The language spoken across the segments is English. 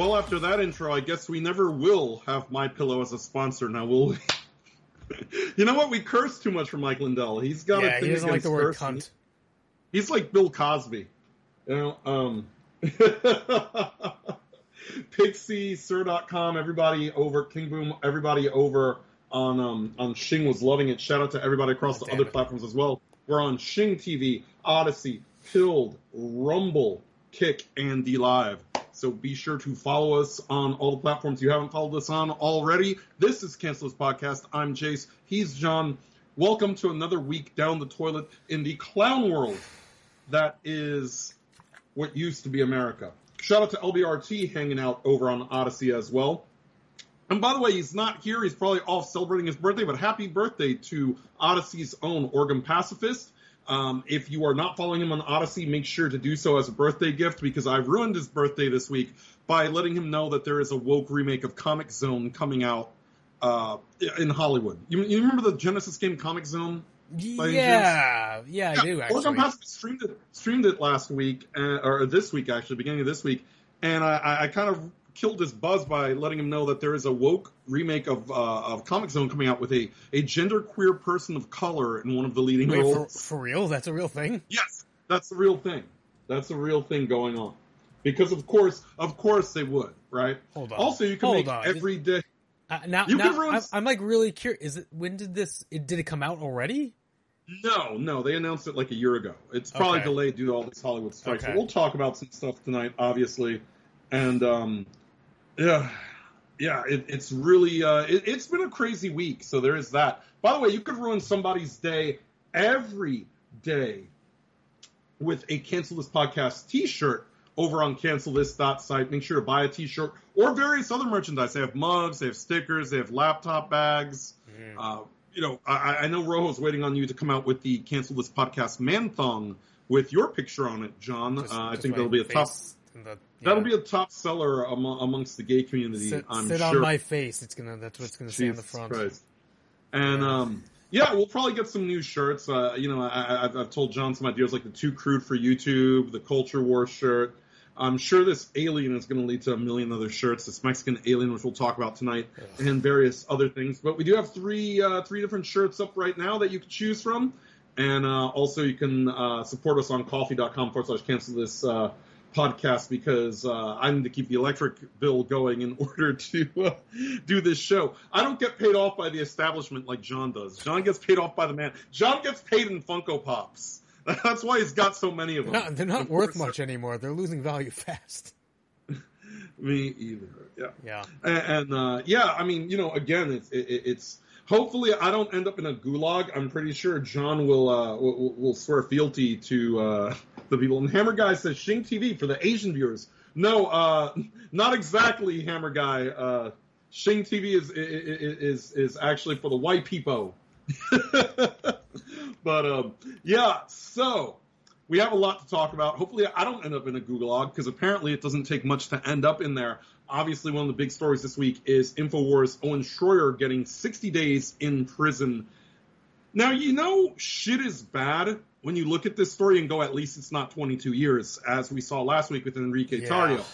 Well, after that intro, I guess we never will have My Pillow as a sponsor. Now, will we? you know what? We curse too much for Mike Lindell. He's got yeah, a thing he doesn't like the word cursing. cunt. He's like Bill Cosby. You know, um Pixie, Sir.com, everybody over King Boom, everybody over on um on Shing was loving it. Shout out to everybody across Oh, the other it. platforms as well. We're on Shing TV, Odysee, Pilled, Rumble, Kick, and D Live. So be sure to follow us on all the platforms you haven't followed us on already. This is Cancel This Podcast. I'm Jace. He's John. Welcome to another week down the toilet in the clown world that is what used to be America. Shout out to LBRT hanging out over on Odysee as well. And by the way, he's not here. He's probably off celebrating his birthday, but happy birthday to Odysee's own Organ Pacifist. Um, if you are not following him on Odysee, make sure to do so as a birthday gift because I ruined his birthday this week by letting him know that there is a woke remake of Comix Zone coming out uh, in Hollywood. You, you remember the Genesis game Comix Zone? Any Yeah, yeah, I do actually. Streamed it streamed it last week, uh, or this week actually, beginning of this week, and I- I, I kind of killed his buzz by letting him know that there is a woke remake of uh, of Comix Zone coming out with a a genderqueer person of color in one of the leading Wait, roles. for real? That's a real thing? Yes, that's a real thing. That's a real thing going on. Because of course, of course they would, right? Hold on. Also, you can Hold make on. every day. Uh, now, You now can ruin- I'm, I'm like really curious. Is it when did this? It, did it come out already? No, no, they announced it like a year ago. It's probably Okay. delayed due to all this Hollywood strikes. Okay. We'll talk about some stuff tonight, obviously, and um, yeah, yeah, it, it's really uh, it, it's been a crazy week. So there is that. By the way, you could ruin somebody's day every day with a cancel this podcast T-shirt over on cancelthis.site. Make sure to buy a T-shirt or various other merchandise. They have mugs, they have stickers, they have laptop bags. Uh, you know, I, I know Rojo's waiting on you to come out with the cancel this podcast man thong with your picture on it, John. Just- uh, I think that'll be a face in the- That'll yeah. be a top seller among, amongst the gay community. sit, I'm sit sure. on my face. It's gonna. That's what it's gonna say on the front. Christ. And um, yeah, we'll probably get some new shirts. Uh, you know, I, I, I've, I've told John some ideas like the Too Crude for YouTube, the Culture War shirt. I'm sure this alien is going to lead to a million other shirts. This Mexican alien, which we'll talk about tonight, and various other things. But we do have three uh, three different shirts up right now that you can choose from, and uh, also you can uh, support us on Ko-fi.com forward slash cancel this uh, podcast because uh, I need to keep the electric bill going in order to uh, do this show. I don't get paid off by the establishment like John does. John gets paid off by the man. John gets paid in Funko Pops. That's why he's got so many of them. They're not, they're not Of worth much anymore. They're losing value fast. Me either. Yeah. Yeah. And, and uh, yeah, I mean, you know, again, it's it, it's hopefully I don't end up in a gulag. I'm pretty sure John will uh, will, will swear fealty to uh, the people. And Hammer Guy says Shing TV for the Asian viewers. No, uh, not exactly Hammer Guy. Uh, Shing TV is is is actually for the white people. but um, yeah, so we have a lot to talk about. Hopefully, I don't end up in a gulag because apparently it doesn't take much to end up in there. Obviously, one of the big stories this week is Infowars Owen Shroyer getting 60 days in prison. Now, you know, shit is bad when you look at this story and go, at least it's not 22 years, as we saw last week with Enrique Yeah. Tarrio.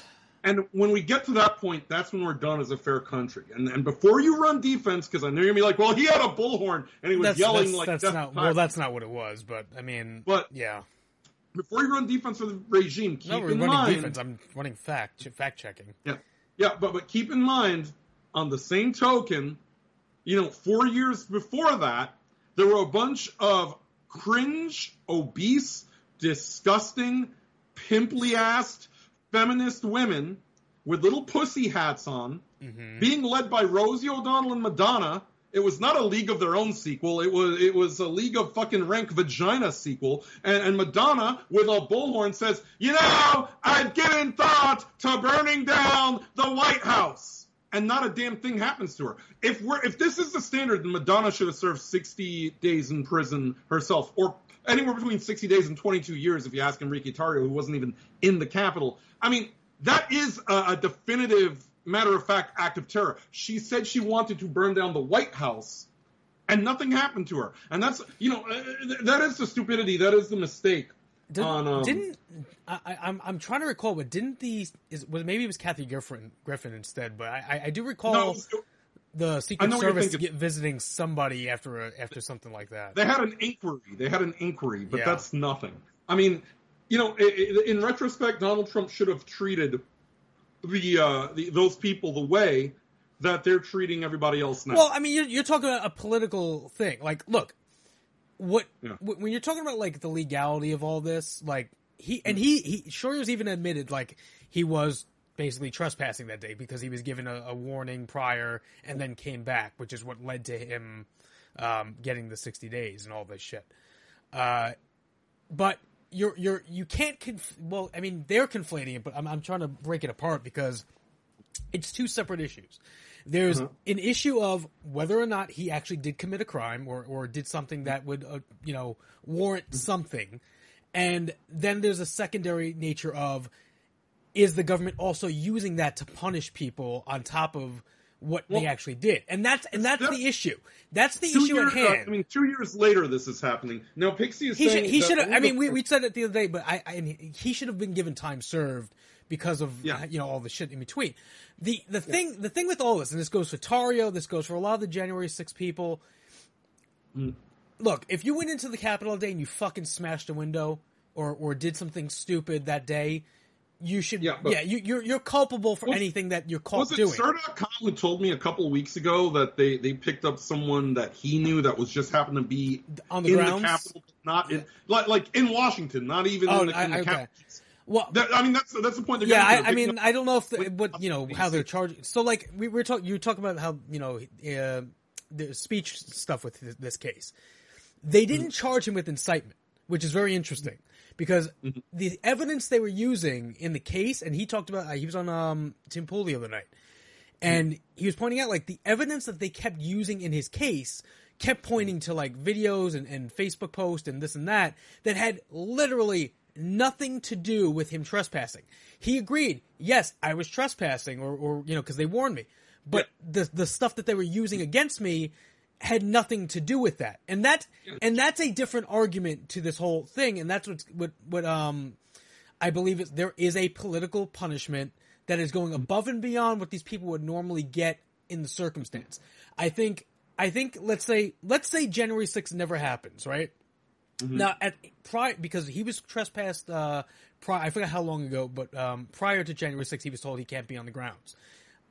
And when we get to that point, that's when we're done as a fair country. And, and before you run defense, because I know you're gonna be like, well, he had a bullhorn and he was That's, yelling that's, like that's not well. That's not what it was. But I mean, But- yeah. before you run defense for the regime, keep No, in running mind. defense. I'm running fact fact checking. Yeah, yeah, but but keep in mind, on the same token, you know, four years before that, there were a bunch of cringe, obese, disgusting, pimply-assed feminist women with little pussy hats on, Mm-hmm. being led by Rosie O'Donnell and Madonna. It was not a League of Their Own sequel. It was it was a League of fucking Rank Vagina sequel. And, and Madonna with a bullhorn says, "You know, I've given thought to burning down the White House." And not a damn thing happens to her. If we're if this is the standard, then Madonna should have served 60 days in prison herself, or anywhere between 60 days and 22 years if you ask Enrique Tarrio, who wasn't even in the Capitol. I mean, that is a, a definitive matter of fact act of terror. She said she wanted to burn down the White House, and nothing happened to her. And that's, you know, uh, that is the stupidity. That is the mistake. Did, on um, didn't I, I- I'm I'm trying to recall, but didn't the is was maybe it was Kathy Griffin Griffin instead, but I I, do recall no, it was- the Secret know what you're Service visiting somebody after a, after something like that. they had an inquiry. They had an inquiry, but Yeah. that's nothing. I mean, you know, in retrospect, Donald Trump should have treated the, uh, the those people the way that they're treating everybody else now. Well, I mean, you're, you're talking about a political thing. Like, look, what Yeah. wh- when you're talking about like the legality of all this, like he and he he Shroyer's even admitted like he was basically trespassing that day because he was given a, a warning prior and then came back, which is what led to him um, getting the 60 days and all this shit. Uh, but you're you're you can't conf- well, I mean, they're conflating it, but I'm I'm trying to break it apart because it's two separate issues. There's Uh-huh. an issue of whether or not he actually did commit a crime or, or did something that would, uh, you know, warrant Mm-hmm. something. And then there's a secondary nature of is the government also using that to punish people on top of what they actually did? And that's and that's that- the issue. That's the issue years, at hand. uh, I mean, two years later, this is happening. Now, Pixie is He saying should. He should have. I mean, we, we said it the other day, but I, I and he- he should have been given time served because of Yeah. you know all the shit in between. The the thing the thing with all this, and this goes for Tarrio, this goes for a lot of the January 6 people. Mm. Look, if you went into the Capitol day and you fucking smashed a window or or did something stupid that day, you should. Yeah, Yeah, you, you're you're culpable for Was- anything that you're caught Was it doing. Sir.com who told me a couple of weeks ago that they, they picked up someone that he knew that was just happened to be On the in grounds? the Capitol, not in like like in Washington, not even Oh, in the, in I- the okay. Capitol. well, That, I mean, that's that's the point. Yeah. I, I mean, I don't know if the, what you know how they're charging. So, like we were talking, you were talking about how you know uh, the speech stuff with this, this case. They didn't charge him with incitement, which is very interesting because the evidence they were using in the case, and he talked about, uh, he was on um, Tim Pool the other night, and he was pointing out like the evidence that they kept using in his case kept pointing to like videos and, and Facebook posts and this and that that had literally nothing to do with him trespassing. He agreed, yes, I was trespassing, or, or you know, because they warned me, but the the stuff that they were using against me had nothing to do with that, and that and that's a different argument to this whole thing, and that's what's what what um I believe is there is a political punishment that is going above and beyond what these people would normally get in the circumstance. I think I think let's say let's say January 6th never happens, right? Now at prior because he was trespassed uh prior I forgot how long ago, but um prior to January 6th he was told he can't be on the grounds.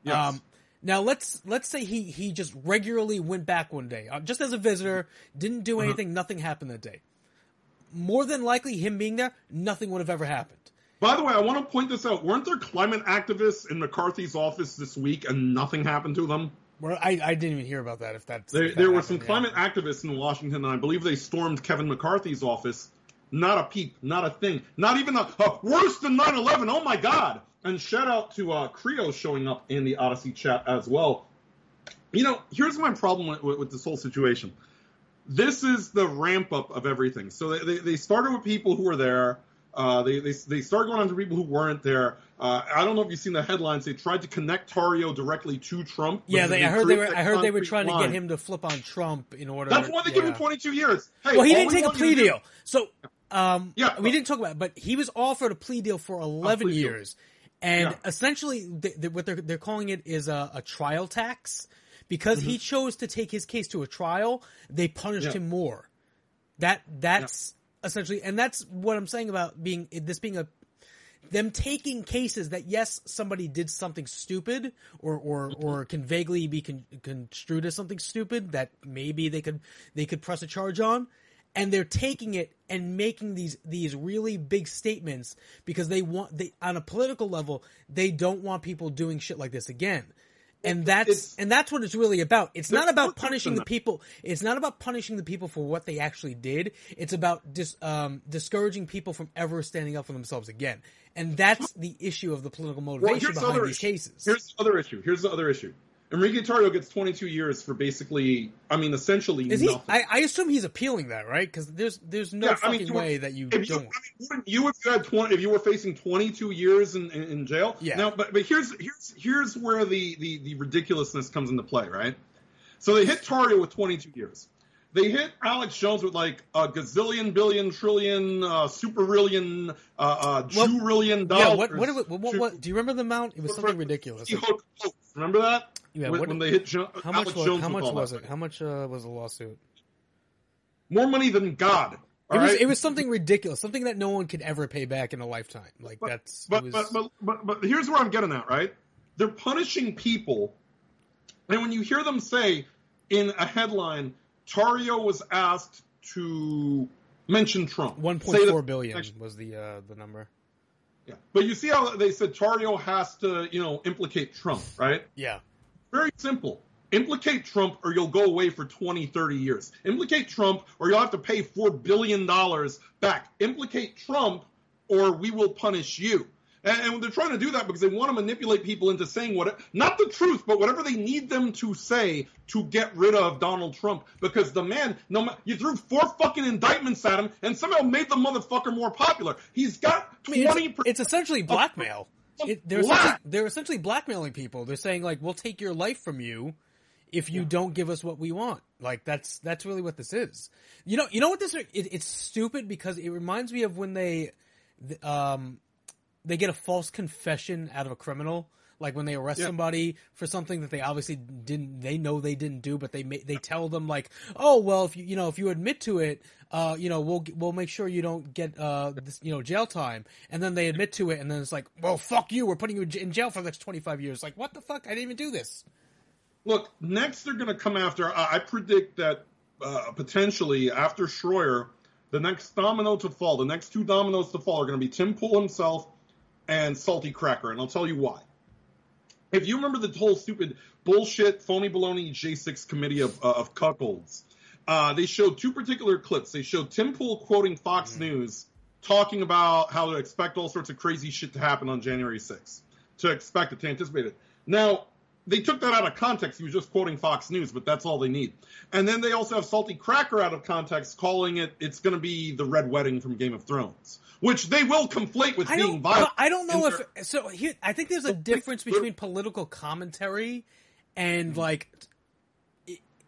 Yes. Um now let's let's say he he just regularly went back one day, uh, just as a visitor, didn't do anything, nothing happened that day. More than likely, him being there, nothing would have ever happened. By the way, I want to point this out. Weren't there climate activists in McCarthy's office this week and nothing happened to them? Well, I, I didn't even hear about that. If that's There, if that there were some yeah. climate activists in Washington, and I believe they stormed Kevin McCarthy's office. Not a peep, not a thing, not even a, a worse than 9/11. Oh my God! And shout out to uh, Creo showing up in the Odysee chat as well. You know, here's my problem with, with, with this whole situation. This is the ramp up of everything. So they, they, they started with people who were there. Uh, they, they they started going on to people who weren't there. Uh, I don't know if you've seen the headlines. They tried to connect Tarrio directly to Trump. Yeah, they, I heard they were. I heard they were trying to get him to flip on Trump in order. That's why they give him 22 years. Hey, Well, he didn't we take a plea deal. So, um, Yeah, we but- didn't talk about it, but he was offered a plea deal for 11 years. deal. And Yeah. essentially, th th what they're, they're calling it is a, a trial tax. Because he chose to take his case to a trial, they punished Mm-hmm. Yeah. him more. That That's essentially, and that's what I'm saying about being, this being a, them taking cases that yes, somebody did something stupid, or or or can vaguely be con- construed as something stupid that maybe they could they could press a charge on, and they're taking it and making these these really big statements because they want they on a political level they don't want people doing shit like this again. And that's it's- and that's what it's really about. It's not about more to it punishing the people. It's not about punishing the people for what they actually did. It's about dis, um, discouraging people from ever standing up for themselves again. And that's the issue of the political Well, motivation the behind these issue. cases. Here's the other issue. Here's the other issue. Enrique Tarrio gets 22 years for basically, I mean, essentially Is he? nothing. I, I assume he's appealing that, right? Because there's there's no Yeah, I fucking mean, way that you if you, I don't. mean, you if you had 20, if you were facing 22 years in, in, in jail. Yeah. Now, but but here's here's here's where the, the the ridiculousness comes into play, right? So they hit Tarrio with 22 years. They hit Alex Jones with like a gazillion, billion, trillion, uh, superillion, uh, uh, jewrillion dollars. Yeah, what, what, what, what, what, do you remember the amount? It was something ridiculous. Remember that? Yeah, when, what- when they hit jo- How much was, Jones how much was it? How much uh, was the lawsuit? More money than God. It was right? it was something ridiculous, something that no one could ever pay back in a lifetime. Like But- that's But, was, but, but, but, but here's where I'm getting at, right? They're punishing people. And when you hear them say in a headline, Tarrio was asked to mention Trump. One point four billion Say point that- four billion was the uh, the number. Yeah. But you see how they said Tarrio has to, you know, implicate Trump, right? Yeah, Very simple. Implicate Trump or you'll go away for 20, 30 years. Implicate Trump or you'll have to pay $4 billion back. Implicate Trump or we will punish you. And, and they're trying to do that because they want to manipulate people into saying what, not the truth, but whatever they need them to say to get rid of Donald Trump. Because the man, no, you threw four fucking indictments at him and somehow made the motherfucker more popular. He's got I mean, 20 it's, it's essentially blackmail. It, they're essentially, they're essentially blackmailing people. They're saying like, "We'll take your life from you if you don't give us what we want." Like that's that's really what this is. You know, you know what this? It, it's stupid because it reminds me of when they, um, they get a false confession out of a criminal. Like when they arrest Yeah. somebody for something that they obviously didn't, they know they didn't do, but they they tell them like, oh well, if you you know if you admit to it, uh, you know we'll we'll make sure you don't get uh this you know jail time, and then they admit to it, and then it's like, well, fuck you, we're putting you in jail for the next twenty five years. Like what the fuck? I didn't even do this. Look, next they're going to come after. I, I predict that uh, potentially after Shroyer, the next domino to fall, the next two dominoes to fall are going to be Tim Pool himself and Salty Cracker, and I'll tell you why. If you remember the whole stupid bullshit, phony baloney J6 committee of, uh, of cuckolds, uh, they showed two particular clips. They showed Tim Pool quoting Fox News talking about how to expect all sorts of crazy shit to happen on January 6th, to expect it, to anticipate it. Now, they took that out of context. He was just quoting Fox News, but that's all they need. And then they also have Salty Cracker out of context, calling it it's going to be the Red Wedding from Game of Thrones, which they will conflate with I being violent. I don't know if so. Here, I think there's a difference between political commentary and mm-hmm. like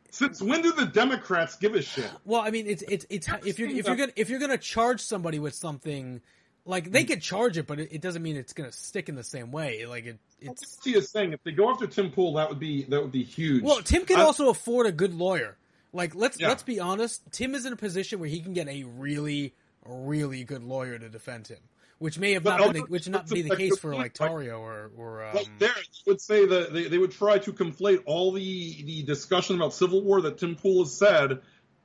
Since when do the Democrats give a shit? Well, I mean, it's it's it's if you're if you're gonna if you're gonna charge somebody with something, like they could charge it, but it, it doesn't mean it's gonna stick in the same way. Like it, it's He is saying if they go after Tim Pool, that would be that would be huge. well, Tim can I- also afford a good lawyer. Like let's Yeah. let's be honest, Tim is in a position where he can get a really really good lawyer to defend him, which may have But not been the, which not be the case for like? Tarrio or or um, there, would say that they, they would try to conflate all the, the discussion about Civil War that Tim Pool has said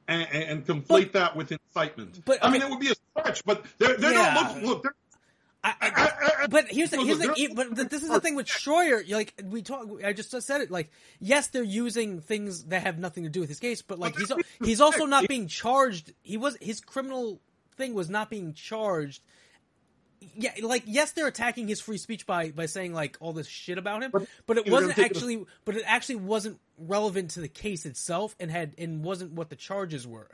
and, and, and conflate that with incitement. but, I mean, okay. it would be a stretch, but they're, they're Yeah. not looking. Look, I, I, I- I- but here's the here's the but th- this is the thing with Shroyer. Like we talk, I just said it. Like yes, they're using things that have nothing to do with his case, but like he's he's also not being charged. He was his criminal thing was not being charged. Yeah, like yes, they're attacking his free speech by by saying like all this shit about him, But but it wasn't actually, but it actually wasn't relevant to the case itself, and had and wasn't what the charges were.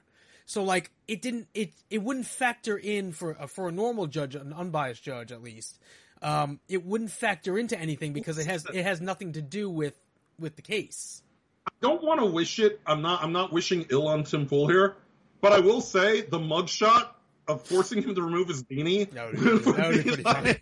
So like it didn't it it wouldn't factor in for a, for a normal judge, an unbiased judge at least. Um, it wouldn't factor into anything because it has it has nothing to do with with the case. I don't want to wish it. I'm not. I'm not wishing ill on Tim Pool here, but I will say the mugshot of forcing him to remove his beanie. That would be- that would be pretty funny.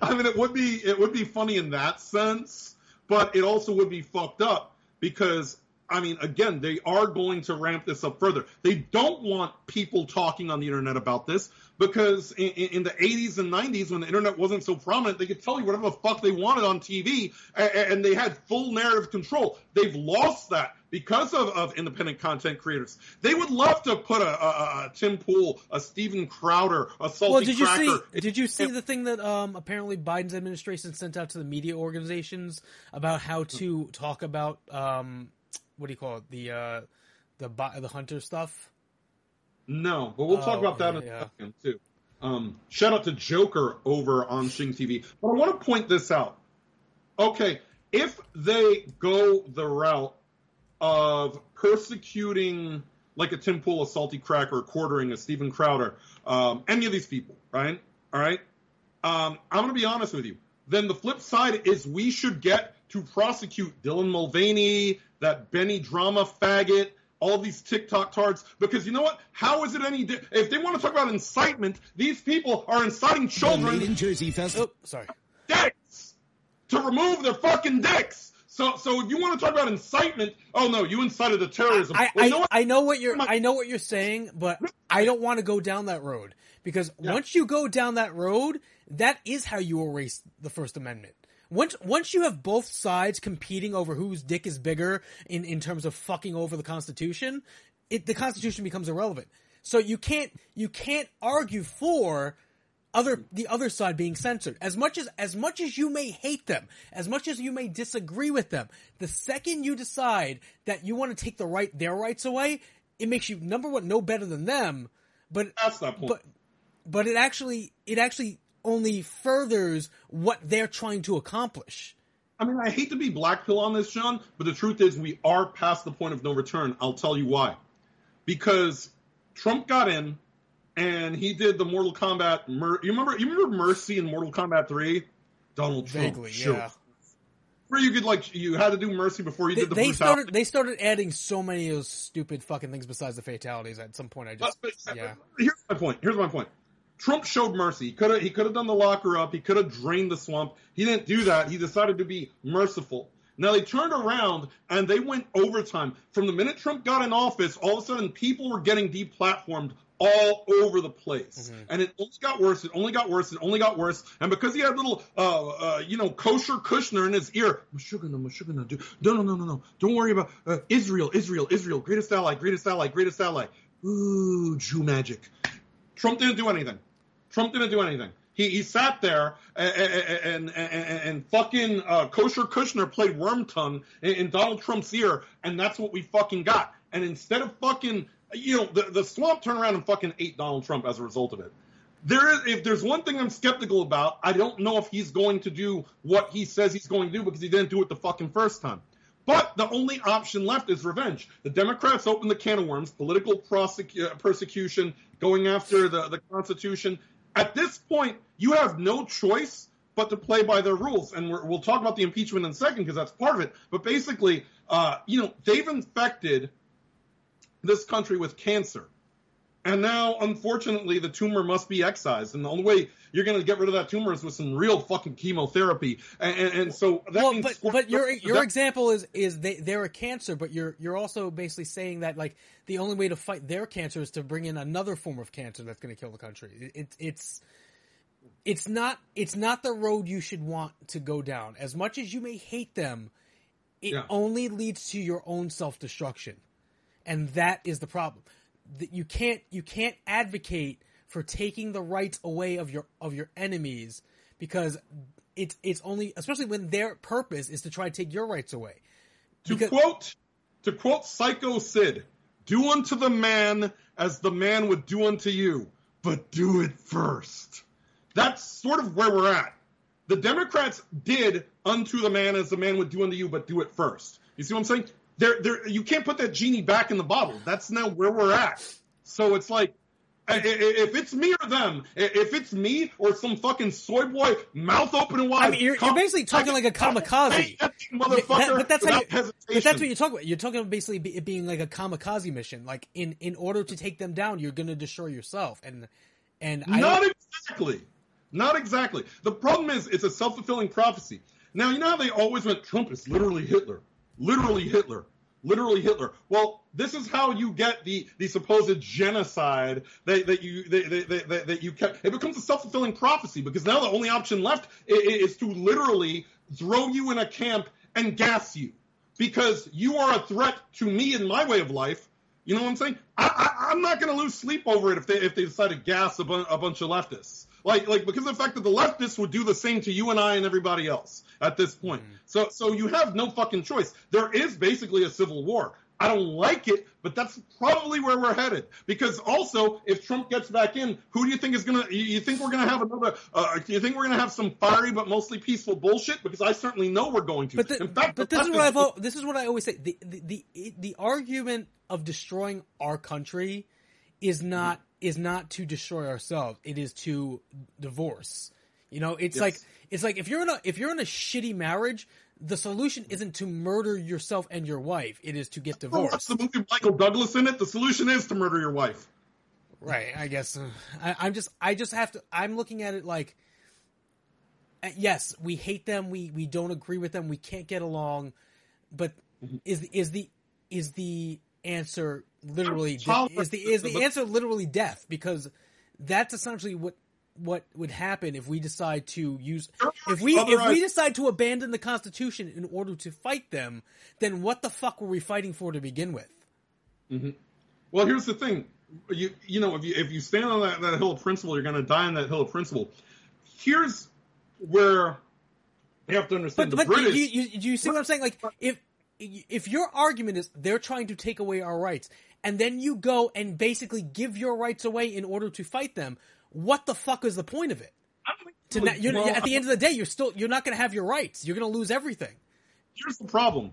I mean, it would be it would be funny in that sense, but it also would be fucked up because I mean, again, they are going to ramp this up further. They don't want people talking on the internet about this because in, in the 80s and 90s, when the internet wasn't so prominent, they could tell you whatever the fuck they wanted on TV, and, and they had full narrative control. They've lost that because of, of independent content creators. They would love to put a, a, a Tim Pool, a Steven Crowder, a Salty Well, did you Cracker. see? Did you see the thing that um, apparently Biden's administration sent out to the media organizations about how to talk about um, what do you call it the uh, the bi- the hunter stuff? No, but we'll talk Oh, about that yeah, in a second too. Um, shout out to Joker over on Shing TV. But I want to point this out. Okay, if they go the route of persecuting like a Tim Pool, a Salty Cracker, a quartering a Steven Crowder, um, any of these people, right? All right. Um, I'm going to be honest with you. Then the flip side is we should get to prosecute Dylan Mulvaney, that Benny drama faggot, all these TikTok tards because you know what? How is it any? Di- if they want to talk about incitement, these people are inciting children in Jersey Festival. Oh, sorry. dicks to remove their fucking dicks. So, so if you want to talk about incitement, oh no, you incited the terrorism. I, Well, I, you know what? I know what you're I know what you're saying, but I don't want to go down that road because Yeah. once you go down that road, that is how you erase the First Amendment. Once once you have both sides competing over whose dick is bigger in, in terms of fucking over the Constitution, it, the Constitution becomes irrelevant. So you can't you can't argue for other the other side being censored. As much as as much as you may hate them, as much as you may disagree with them, the second you decide that you want to take the right their rights away, it makes you number one no better than them, but That's not point. but but it actually it actually only furthers what they're trying to accomplish. I mean, I hate to be black pill on this, John, but the truth is we are past the point of no return. I'll tell you why. Because Trump got in and he did the Mortal Kombat. Mer- you remember? You remember Mercy in Mortal Kombat Three? Donald Trump. Vaguely, Sure. yeah. Where you could like you had to do Mercy before you They, did the they brutality. started they started adding so many of those stupid fucking things besides the fatalities. At some point, I just But- but- yeah. Here's my point. Here's my point. Trump showed mercy. He could have he could have done the locker up. He could have drained the swamp. He didn't do that. He decided to be merciful. Now they turned around and they went overtime. From the minute Trump got in office, all of a sudden people were getting deplatformed all over the place. And it only got worse. It only got worse. It only got worse. And because he had little, uh, uh, you know, kosher Kushner in his ear, Meshuggah, Meshuggah, do, no, no, no, no, no. Don't worry about uh, Israel, Israel, Israel, greatest ally, greatest ally, greatest ally. Ooh, Jew magic. Trump didn't do anything. Trump didn't do anything. He, he sat there and, and, and, and fucking uh, kosher Kushner played Wormtongue in, in Donald Trump's ear, and that's what we fucking got. And instead of fucking, you know, the, the swamp turned around and fucking ate Donald Trump as a result of it. There is, if there's one thing I'm skeptical about, I don't know if he's going to do what he says he's going to do because he didn't do it the fucking first time. But the only option left is revenge. The Democrats opened the can of worms, political prosecu- persecution, going after the, the Constitution. At this point, you have no choice but to play by their rules. And we're, we'll talk about the impeachment in a second because that's part of it. But basically, uh, you know, they've infected this country with cancer. And now, unfortunately, the tumor must be excised. And the only way you're going to get rid of that tumor is with some real fucking chemotherapy. And, and, and so that well, means but but your your that- example is is they they're a cancer, but you're you're also basically saying that like the only way to fight their cancer is to bring in another form of cancer that's going to kill the country. It, it, it's it's not it's not the road you should want to go down. As much as you may hate them, it Yeah. only leads to your own self destruction, and that is the problem. That you can't you can't advocate for taking the rights away of your of your enemies because it's it's only especially when their purpose is to try to take your rights away. To quote, to quote Psycho Sid, do unto the man as the man would do unto you, but do it first. That's sort of where we're at. The Democrats did unto the man as the man would do unto you, but do it first. You see what I'm saying? There, there, you can't put that genie back in the bottle. That's now where we're at. So it's like, if it's me or them, if it's me or some fucking soy boy, mouth open and wide. I mean, you're, you're basically talking like a kamikaze. That motherfucker That- but that's how you, but that's what you're talking about. You're talking about basically it being like a kamikaze mission. Like in in order to take them down, you're going to destroy yourself. And and I Not don't, exactly. Not exactly. The problem is it's a self fulfilling prophecy. Now you know how they always went Trump is literally Hitler. Literally Hitler. Literally Hitler. Well, this is how you get the, the supposed genocide that, that you that, that, that, that you kept. It becomes a self fulfilling prophecy because now the only option left is, is to literally throw you in a camp and gas you because you are a threat to me and my way of life. You know what I'm saying? I, I'm not going to lose sleep over it if they if they decide to gas a, bu- a bunch of leftists. Like like because of the fact that the leftists would do the same to you and I and everybody else at this point. So so you have no fucking choice. There is basically a civil war. I don't like it, but that's probably where we're headed. Because also, if Trump gets back in, who do you think is gonna? You you think we're gonna have another? Uh, do you think we're gonna have some fiery but mostly peaceful bullshit? Because I certainly know we're going to. But, the, in fact, but this is what I've al- this is what I always say. The, the the the argument of destroying our country is not is not to destroy ourselves. It is to divorce. You know, it's Yes. like it's like if you're in a if you're in a shitty marriage, the solution isn't to murder yourself and your wife. It is to get What's divorced. the movie Michael Douglas in it? The solution is to murder your wife. Right. I guess uh, I, I'm just I just have to. I'm looking at it like, uh, yes, we hate them. We we don't agree with them. We can't get along. But is is the is the answer literally Child- is the is the answer literally death? Because that's essentially what what would happen if we decide to use if we if we decide to abandon the Constitution in order to fight them. Then what the fuck were we fighting for to begin with? Mm-hmm. Well, here's the thing. You you know if you if you stand on that, that hill of principle, you're going to die on that hill of principle. Here's where you have to understand But the but British. you, you you see what I'm saying? Like if if your argument is they're trying to take away our rights, and then you go and basically give your rights away in order to fight them, what the fuck is the point of it? To not, Well, at the end of the day, you're still you're not going to have your rights. You're going to lose everything. here's the problem.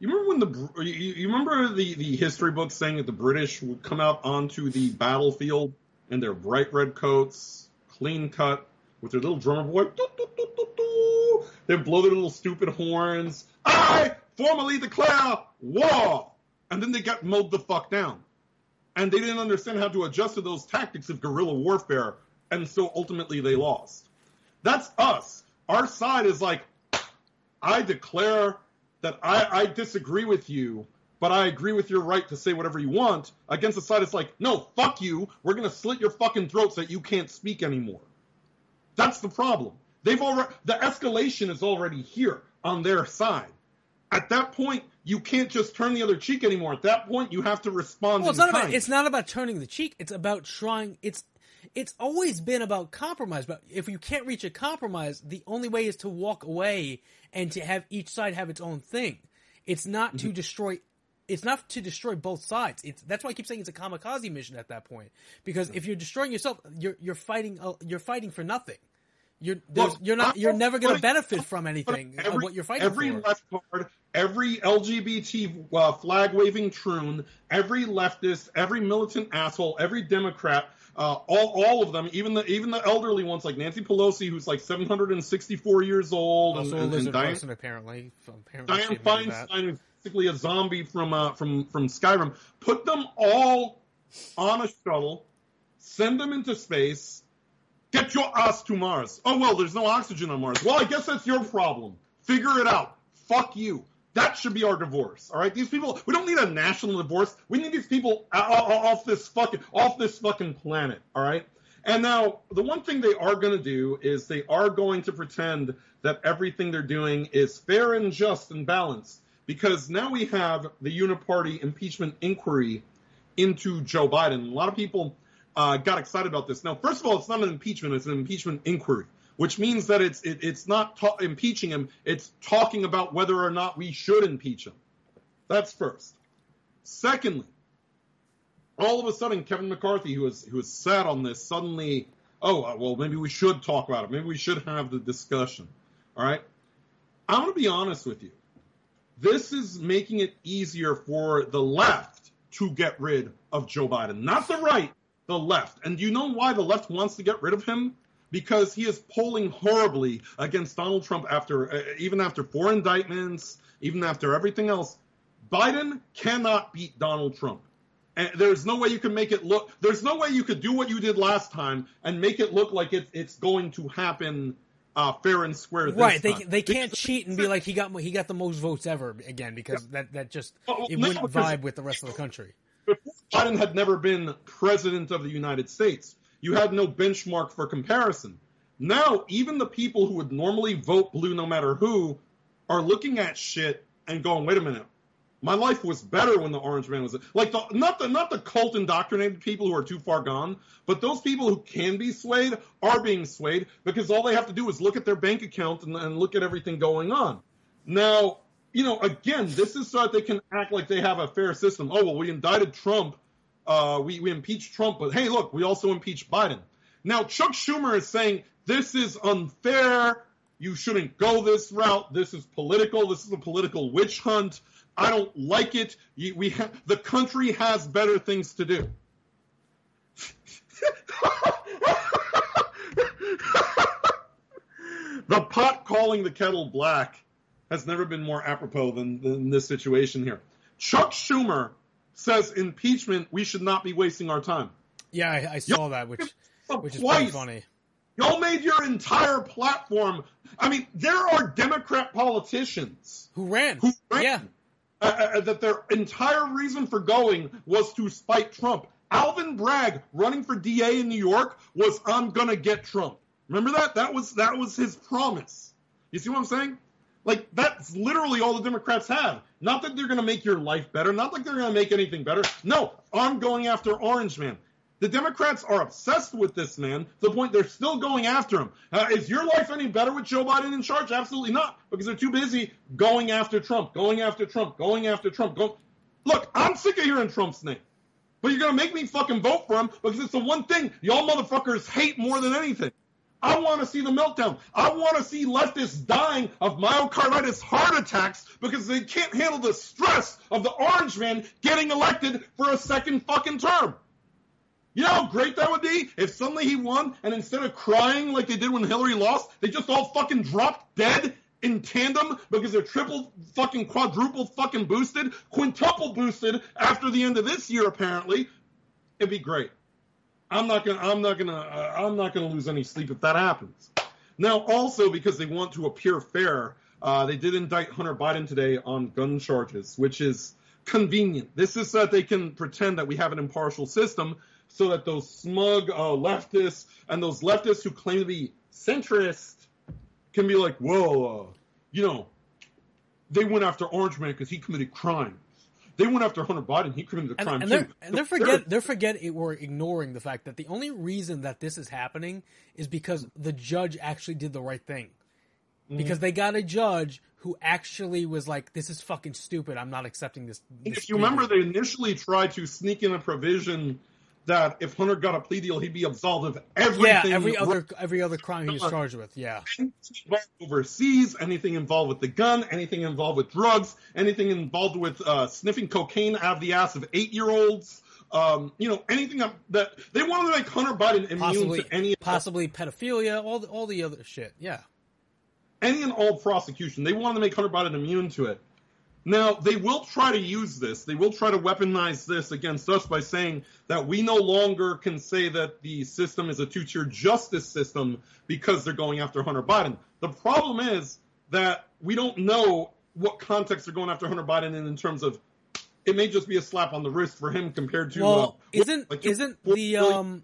You remember when the you, you remember the the history books saying that the British would come out onto the battlefield in their bright red coats, clean cut, with their little drummer boy. doo, doo, doo. They'd blow their little stupid horns. I formally declare war, and then they got mowed the fuck down, and they didn't understand how to adjust to those tactics of guerrilla warfare, and so ultimately they lost. That's us. Our side is like, I declare that I, I disagree with you, but I agree with your right to say whatever you want. Against the side, it's like, no, fuck you. We're gonna slit your fucking throat so that you can't speak anymore. That's the problem. They've already the escalation is already here on their side. At that point, you can't just turn the other cheek anymore. At that point, you have to respond. Well, it's not about it's not about turning the cheek. It's about trying. It's it's always been about compromise. But if you can't reach a compromise, the only way is to walk away and to have each side have its own thing. It's not Mm-hmm. to destroy. It's not to destroy both sides. It's that's why I keep saying it's a kamikaze mission at that point. Because if you're destroying yourself, you're you're fighting. uh, You're fighting for nothing. You're Look, you're not. You're never going to benefit from anything of Every- what you're fighting every for. left card, every LGBT uh, flag waving troon, every leftist, every militant asshole, every Democrat, uh, all all of them, even the even the elderly ones like Nancy Pelosi, who's like 764 years old, also and, and, and Diane, person, apparently. Apparently Diane. Feinstein, who's basically a zombie from uh, from from Skyrim. Put them all on a shuttle, send them into space. Get your ass to Mars. Oh well, there's no oxygen on Mars. Well, I guess that's your problem. Figure it out. Fuck you. That should be our divorce. All right, these people. We don't need a national divorce. We need these people off this fucking off this fucking planet. All right. And now the one thing they are going to do is they are going to pretend that everything they're doing is fair and just and balanced because now we have the uniparty impeachment inquiry into Joe Biden. A lot of people uh, got excited about this. Now, first of all, it's not an impeachment; it's an impeachment inquiry, which means that it's it, it's not ta- impeaching him; it's talking about whether or not we should impeach him. That's first. Secondly, all of a sudden, Kevin McCarthy, who was who was sat on this, suddenly, oh uh, well, maybe we should talk about it. Maybe we should have the discussion. All right. I'm going to be honest with you. This is making it easier for the left to get rid of Joe Biden, not the right, the left. And do you know why the left wants to get rid of him? Because he is polling horribly against Donald Trump after, uh, even after four indictments, even after everything else. Biden cannot beat Donald Trump. And there's no way you can make it look. There's no way you could do what you did last time and make it look like it's it's going to happen uh, fair and square. This Right, they time. they can't Because- cheat and be like he got he got the most votes ever again because that that just Well, it no, wouldn't vibe with the rest of the country. Biden had never been president of the United States. You had no benchmark for comparison. Now, even the people who would normally vote blue no matter who are looking at shit and going, wait a minute. My life was better when the orange man was like the not the not the cult indoctrinated people who are too far gone, but those people who can be swayed are being swayed because all they have to do is look at their bank account and, and look at everything going on. Now, you know, again, this is so that they can act like they have a fair system. Oh well, we indicted Trump, uh, we we impeached Trump, but hey, look, we also impeached Biden. Now Chuck Schumer is saying this is unfair. You shouldn't go this route. This is political. This is a political witch hunt. I don't like it. You, we ha- the country has better things to do. the pot calling the kettle black has never been more apropos than, than this situation here. Chuck Schumer says impeachment, we should not be wasting our time. Yeah, I, I saw that, which which is pretty funny. Y'all made your entire platform. I mean, there are Democrat politicians who ran. Who ran yeah. Uh, uh, that their entire reason for going was to spite Trump. Alvin Bragg running for DA in New York was I'm gonna get Trump. Remember that? That was that was his promise. You see what I'm saying? Like that's literally all the Democrats have. Not that they're gonna make your life better, not like they're gonna make anything better. No, I'm going after Orange Man. The Democrats are obsessed with this man to the point they're still going after him. Uh, is your life any better with Joe Biden in charge? Absolutely not, because they're too busy going after Trump, going after Trump, going after Trump. Go- Look, I'm sick of hearing Trump's name, but you're gonna make me fucking vote for him because it's the one thing y'all motherfuckers hate more than anything. I want to see the meltdown. I want to see leftists dying of myocarditis heart attacks because they can't handle the stress of the orange man getting elected for a second fucking term. You know how great that would be if suddenly he won and instead of crying like they did when Hillary lost, they just all fucking dropped dead in tandem because they're triple fucking quadruple fucking boosted, quintuple boosted after the end of this year apparently. It'd be great. I'm not gonna I'm not gonna uh, I'm not gonna lose any sleep if that happens. Now also because they want to appear fair, uh, they did indict Hunter Biden today on gun charges, which is convenient. This is so that they can pretend that we have an impartial system so that those smug uh, leftists and those leftists who claim to be centrist can be like, well, uh, you know, they went after Orange Man because he committed crimes. They went after Hunter Biden. He committed a crime and, and they're, too. And they're forget they're forget we're ignoring the fact that the only reason that this is happening is because the judge actually did the right thing. Mm-hmm. Because they got a judge who actually was like, "This is fucking stupid. I'm not accepting this." this if you remember, they initially tried to sneak in a provision that if Hunter got a plea deal, he'd be absolved of everything. Yeah, every other every other crime he was charged with. Yeah, overseas, anything involved with the gun, anything involved with drugs, anything involved with uh, sniffing cocaine out of the ass of eight year olds. Um, you know, anything that, that they wanted to make Hunter Biden immune possibly, to any possibly pedophilia, all the, all the other shit. Yeah, any and all prosecution. They wanted to make Hunter Biden immune to it. Now, they will try to use this. They will try to weaponize this against us by saying that we no longer can say that the system is a two tier justice system because they're going after Hunter Biden. The problem is that we don't know what context they're going after Hunter Biden in, in terms of it may just be a slap on the wrist for him compared to. Well, uh, isn't like, isn't the um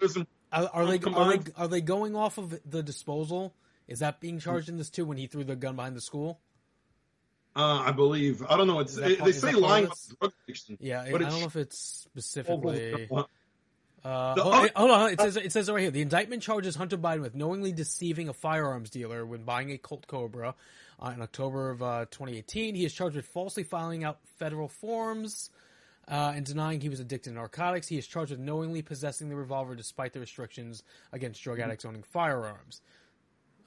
are, are they are they are they going off of the disposal? Is that being charged in this too when he threw the gun behind the school? Uh, I believe. I don't know. It's it, they say lying about drug addiction. Yeah, but I don't know if it's specifically. Uh, hold, hold, on, it says it says right here. The indictment charges Hunter Biden with knowingly deceiving a firearms dealer when buying a Colt Cobra uh, in October of uh, 2018. He is charged with falsely filing out federal forms uh, and denying he was addicted to narcotics. He is charged with knowingly possessing the revolver despite the restrictions against drug mm-hmm. addicts owning firearms.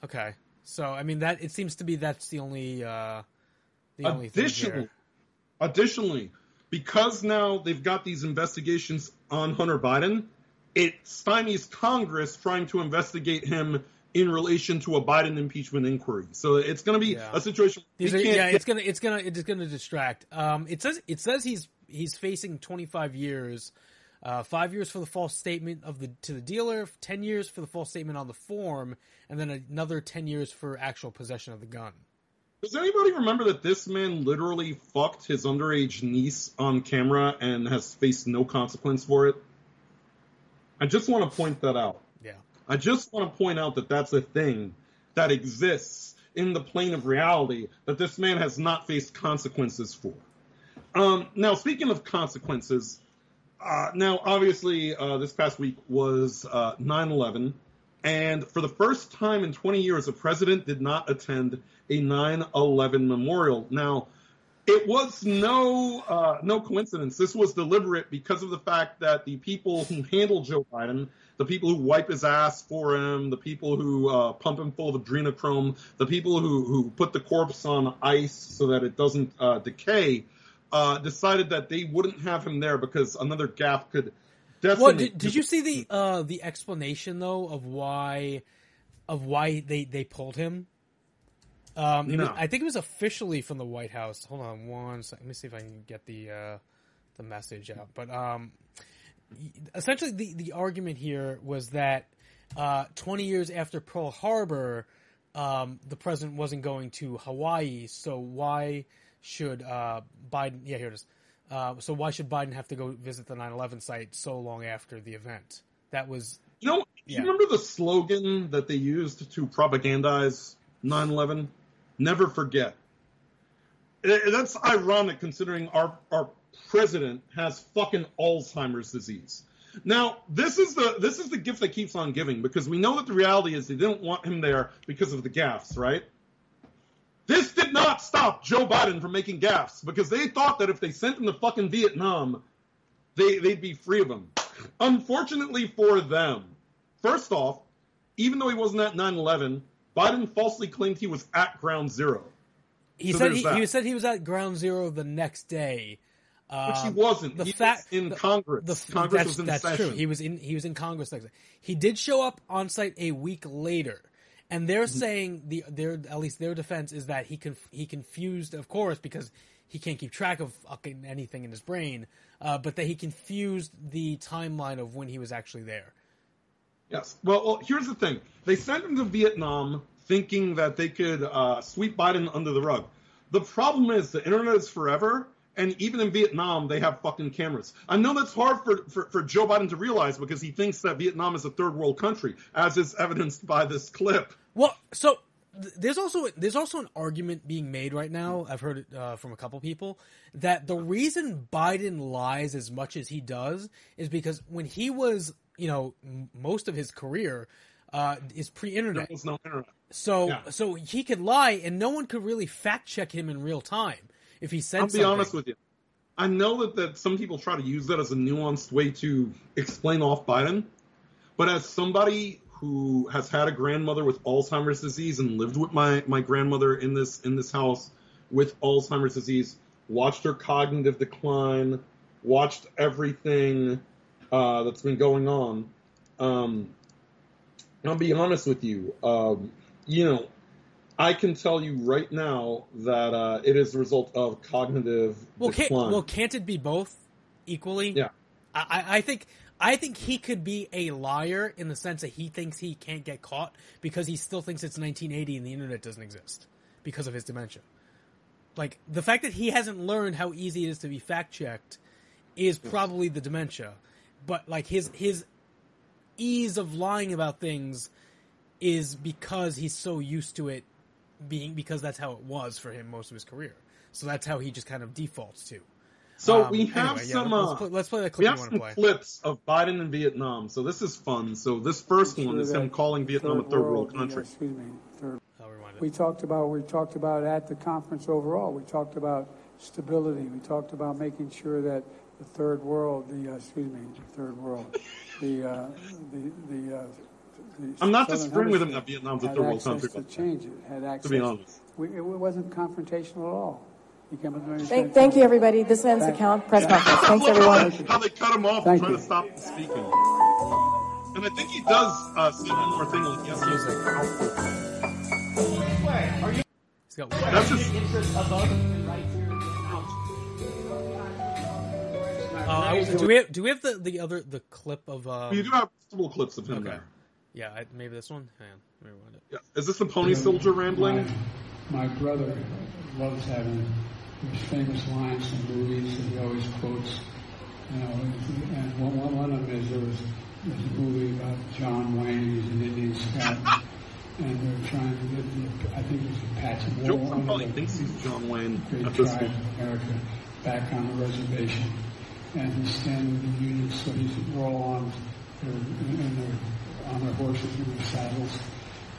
Okay, so I mean that it seems to be that's the only uh, the only additionally, additionally, because now they've got these investigations on Hunter Biden, it stymies Congress trying to investigate him in relation to a Biden impeachment inquiry. So it's going to be yeah. a situation. Are, yeah, it's going to it's going to it's going to distract. Um, it says it says he's he's facing 25 years. Uh, five years for the false statement of the to the dealer, ten years for the false statement on the form, and then another ten years for actual possession of the gun. Does anybody remember that this man literally fucked his underage niece on camera and has faced no consequence for it? I just want to point that out. Yeah. I just want to point out that that's a thing that exists in the plane of reality that this man has not faced consequences for. Um, now, speaking of consequences, uh, now obviously uh, this past week was uh, 9/11, and for the first time in 20 years, a president did not attend a 9/11 memorial. Now, it was no uh, no coincidence. This was deliberate because of the fact that the people who handle Joe Biden, the people who wipe his ass for him, the people who uh, pump him full of adrenochrome, the people who who put the corpse on ice so that it doesn't uh, decay, uh, decided that they wouldn't have him there because another gaffe could. Definitely well, did, did you see the uh, the explanation though of why of why they they pulled him? Um, it was- I think it was officially from the White House. Hold on one second. Let me see if I can get the uh, the message out. But um, essentially, the the argument here was that uh, 20 years after Pearl Harbor, um, the president wasn't going to Hawaii. So why should uh, Biden? Yeah, here it is. Uh, so why should Biden have to go visit the 9/11 site so long after the event? That was You know, Yeah. you remember the slogan that they used to propagandize 9/11? Never forget. That's ironic considering our our president has fucking Alzheimer's disease. Now, this is the this is the gift that keeps on giving because we know that the reality is they didn't want him there because of the gaffes, right? This did not stop Joe Biden from making gaffes because they thought that if they sent him to fucking Vietnam, they they'd be free of him. Unfortunately for them, first off, even though he wasn't at 9/11, Biden falsely claimed he was at Ground Zero, he So said he, he said he was at Ground Zero the next day. which he Um, wasn't. the he fact- was in the- Congress. The, Congress that's was in that's session. true. He was in he was in Congress next day. He did show up on site a week later, and they're Mm-hmm. saying the their at least their defense is that he conf, he confused, of course, because he can't keep track of fucking anything in his brain, uh, but that he confused the timeline of when he was actually there. Yes. Well, well, here's the thing. They sent him to Vietnam thinking that they could uh, sweep Biden under the rug. The problem is the internet is forever, and even in Vietnam, they have fucking cameras. I know that's hard for, for, for Joe Biden to realize because he thinks that Vietnam is a third world country, as is evidenced by this clip. Well, so there's also there's also an argument being made right now. I've heard it uh, from a couple people that the reason Biden lies as much as he does is because when he was, you know, most of his career uh, is pre-internet, no internet. so Yeah. so he could lie and no one could really fact check him in real time if he said I'll be something. honest with you. I know that, that some people try to use that as a nuanced way to explain off Biden, but as somebody who has had a grandmother with Alzheimer's disease and lived with my, my grandmother in this in this house with Alzheimer's disease, watched her cognitive decline, watched everything uh, that's been going on. Um, I'll be honest with you. Um, you know, I can tell you right now that uh, it is the result of cognitive Well, can't, decline. well, can't it be both equally? Yeah. I, I I think I think he could be a liar in the sense that he thinks he can't get caught because he still thinks it's 1980 and the internet doesn't exist because of his dementia. Like the fact that he hasn't learned how easy it is to be fact checked is probably the dementia, but like his his ease of lying about things is because he's so used to it being because that's how it was for him most of his career. So that's how he just kind of defaults to. so Um, we have anyway, yeah, some. let's, uh, play, let's play that we clip have you some play. clips of Biden in Vietnam, so this is fun. So this first Sure one is him calling Vietnam a third world yeah, country. excuse me, third. I'll rewind it. We talked about, we talked about at the conference overall, we talked about stability, we talked about making sure that the third world, the, uh, excuse me, the third world, the, uh, the, the, uh, the I'm not disagreeing with him Hemisphere that Vietnam's a third world country, To change it, had access. be honest. We, it wasn't confrontational at all. He came up to me and Thank, thank you, everybody. This ends the count press conference. Thanks, Look everyone. How, how they cut him off Thank and try you. to stop him speaking. And I think he does uh, say one more thing. Like, yes, Music. He's got That's just Uh, I- do we have, do we have the, the other the clip of um, you do have multiple clips of him okay there. yeah I, maybe this one hang on let me rewind it Yeah. Is this the Pony Soldier rambling? My, my brother loves having those famous lines from movies that he always quotes. You know, and one, one, one of them is there was, there was a movie about John Wayne, he's an Indian scout, and they're trying to get the, I think it was the Apache Joe War, one probably thinks he's John Wayne great at this tribes point. America back on the reservation. And he's standing with the Union, so he's all on, they're on their horses in their saddles,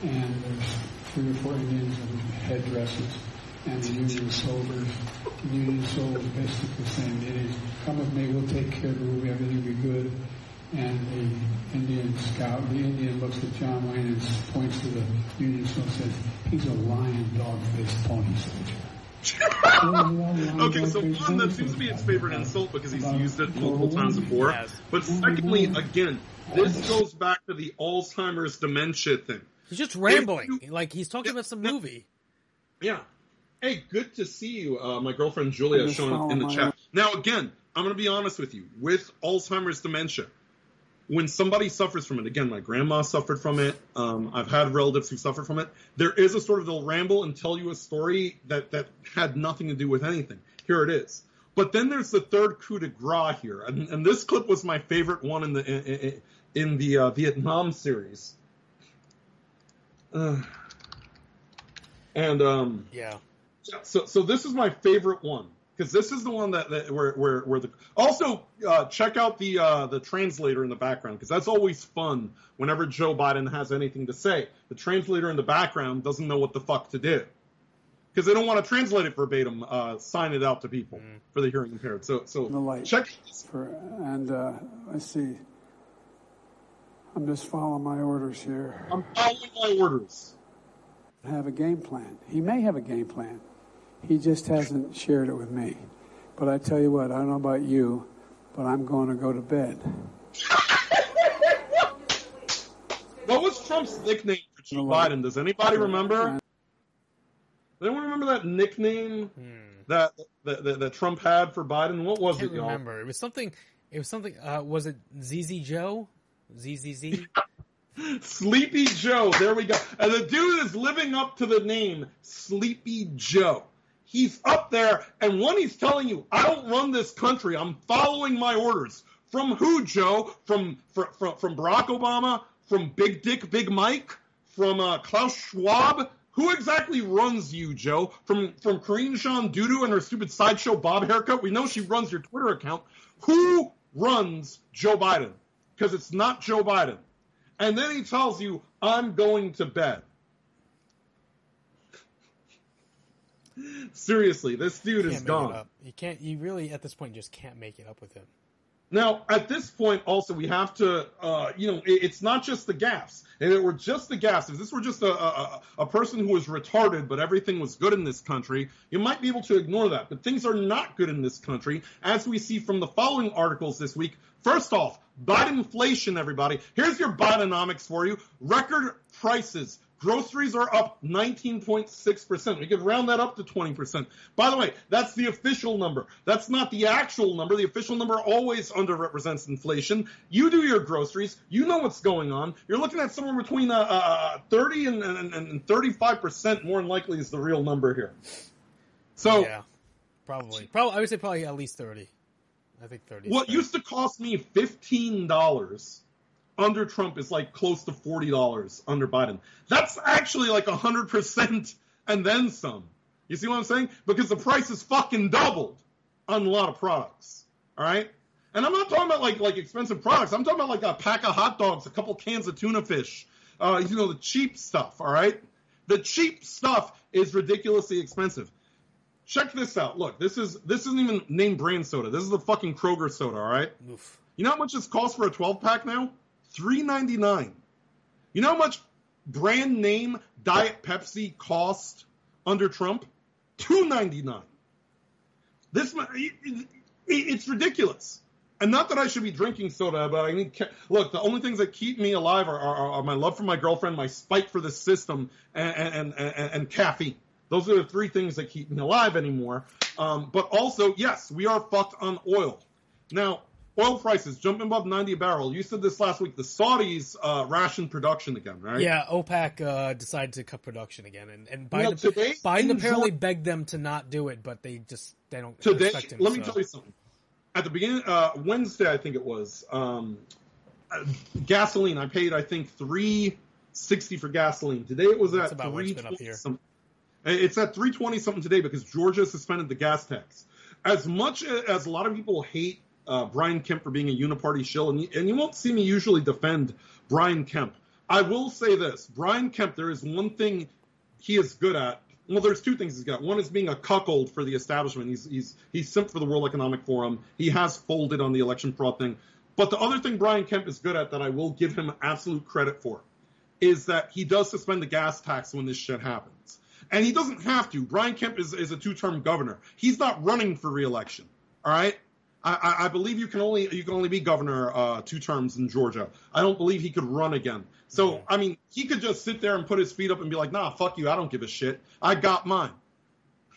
and there's three or four Indians in headdresses, and the Union soldiers, the Union soldiers basically saying, Indians, come with me, we'll take care of movie, everything will be good. And the Indian scout, the Indian looks at John Wayne and points to the Union soldier and says, he's a lion dog-faced pony soldier. Okay, so one, that seems to be his favorite insult because he's used it multiple times before. But secondly, again, this goes back to the Alzheimer's dementia thing. he's just rambling you- like he's talking about some movie Yeah. Hey, good to see you. Uh, my girlfriend Julia just showing follow in the chat. Now, again, I'm going to be honest with you. With Alzheimer's dementia, when somebody suffers from it, again, my grandma suffered from it. Um, I've had relatives who suffer from it. There is a sort of they'll ramble and tell you a story that that had nothing to do with anything. Here it is. But then there's the third coup de grace here, and, and this clip was my favorite one in the in, in, the uh, Vietnam series. Uh, and um, yeah, so so this is my favorite one because this is the one that, that where where where the also uh, check out the uh, the translator in the background because that's always fun whenever Joe Biden has anything to say. The translator in the background doesn't know what the fuck to do because they don't want to translate it verbatim, uh, sign it out to people for the hearing impaired. So so The light. check. For, and uh, let's see. I'm just following my orders here. I'm following my orders. Have a game plan. He may have a game plan. He just hasn't shared it with me. But I tell you what, I don't know about you, but I'm going to go to bed. What was Trump's nickname for Joe Biden? Does anybody remember? Does anyone remember that nickname that, that, that that Trump had for Biden? What was I can't it, y'all? remember. It was something. It was something. Uh, was it ZZ Joe? ZZZ? Sleepy Joe. There we go. And the dude is living up to the name Sleepy Joe. He's up there, and when he's telling you, "I don't run this country. I'm following my orders." From who, Joe? From from from, Barack Obama? From Big Dick Big Mike? From uh, Klaus Schwab? Who exactly runs you, Joe? From from Karine Jean Dudu and her stupid sideshow Bob haircut? We know she runs your Twitter account. Who runs Joe Biden? Because it's not Joe Biden. And then he tells you, I'm going to bed. Seriously, this dude is gone. You can't. You really at this point just can't make it up with him. Now, at this point, also, we have to, uh, you know, it, it's not just the gaffes. If it were just the gaffes, if this were just a, a, a person who was retarded, but everything was good in this country, you might be able to ignore that. But things are not good in this country, as we see from the following articles this week. First off, Biden inflation, everybody. Here's your Bidenomics for you. Record prices. Groceries are up 19.6%. We could round that up to 20%. By the way, that's the official number. That's not the actual number. The official number always underrepresents inflation. You do your groceries. You know what's going on. You're looking at somewhere between uh, uh, 30 and, and, and 35% more than likely is the real number here. So yeah, probably. Probably. I would say probably at least thirty. I think thirty. is what fair. used to cost me $15 under Trump is like close to $40 under Biden. That's actually like 100% and then some. You see what I'm saying? Because the price is fucking doubled on a lot of products. All right? And I'm not talking about like like expensive products. I'm talking about like a pack of hot dogs, a couple cans of tuna fish, uh, you know, the cheap stuff, all right? The cheap stuff is ridiculously expensive. Check this out. Look, this is this isn't even name brand soda. This is the fucking Kroger soda, all right? Oof. You know how much this costs for a 12 pack now? Three ninety nine. You know how much brand name Diet Pepsi cost under Trump? Two ninety nine. This it- it- it's ridiculous. And not that I should be drinking soda, but I need. Look, the only things that keep me alive are, are, are my love for my girlfriend, my spite for the system, and and, and, and caffeine. Those are the three things that keep me alive anymore. Um, but also, yes, we are fucked on oil. Now, oil prices jumping above 90 a barrel. You said this last week. The Saudis uh, rationed production again, right? Yeah, OPEC uh, decided to cut production again, and and Biden, today, Biden apparently Georgia- begged them to not do it, but they just they don't Today, him. let me so. tell you something. At the beginning, uh, Wednesday, I think it was, um, uh, gasoline. I paid, I think, three sixty for gasoline. Today it was That's at three it's been up twenty something. It's at three twenty something today because Georgia suspended the gas tax. As much as a lot of people hate uh, Brian Kemp for being a uniparty shill, and you, and you won't see me usually defend Brian Kemp. I will say this: Brian Kemp. There is one thing he is good at. Well, there's two things he's got. One is being a cuckold for the establishment. He's he's he's simped for the World Economic Forum. He has folded on the election fraud thing. But the other thing Brian Kemp is good at that I will give him absolute credit for is that he does suspend the gas tax when this shit happens. And he doesn't have to. Brian Kemp is, is a two-term governor. He's not running for reelection. All right? I, I, believe you can only you can only be governor uh, two terms in Georgia. I don't believe he could run again. So Yeah. I mean, he could just sit there and put his feet up and be like, "Nah, fuck you. I don't give a shit. I got mine."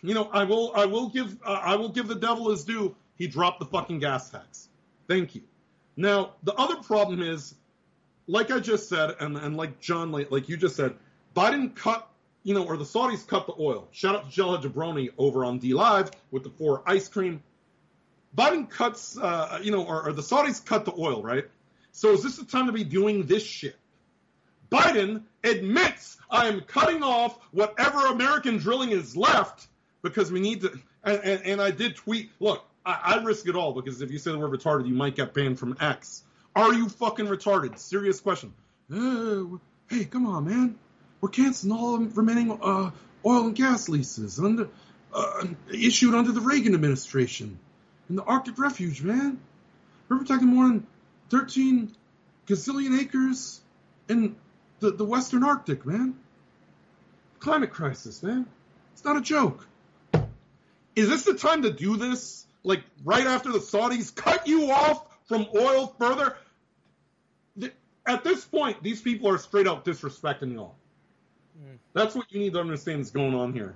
You know, I will I will give uh, I will give the devil his due. He dropped the fucking gas tax. Thank you. Now the other problem is, like I just said, and and like John, like, like you just said, Biden cut. You know, or the Saudis cut the oil. Shout out to Jella Jabroni over on DLive with the four ice cream. Biden cuts, uh, you know, or, or the Saudis cut the oil, right? So is this the time to be doing this shit? Biden admits I am cutting off whatever American drilling is left because we need to. And, and, and I did tweet, look, I, I risk it all because if you say the word retarded, you might get banned from X. Are you fucking retarded? Serious question. Uh, hey, come on, man. We're canceling all remaining uh, oil and gas leases under uh, issued under the Reagan administration in the Arctic Refuge, man. We're protecting more than 13 gazillion acres in the, the Western Arctic, man. Climate crisis, man. It's not a joke. Is this the time to do this? Like right after the Saudis cut you off from oil further? At this point, these people are straight out disrespecting y'all. Mm. That's what you need to understand is going on here.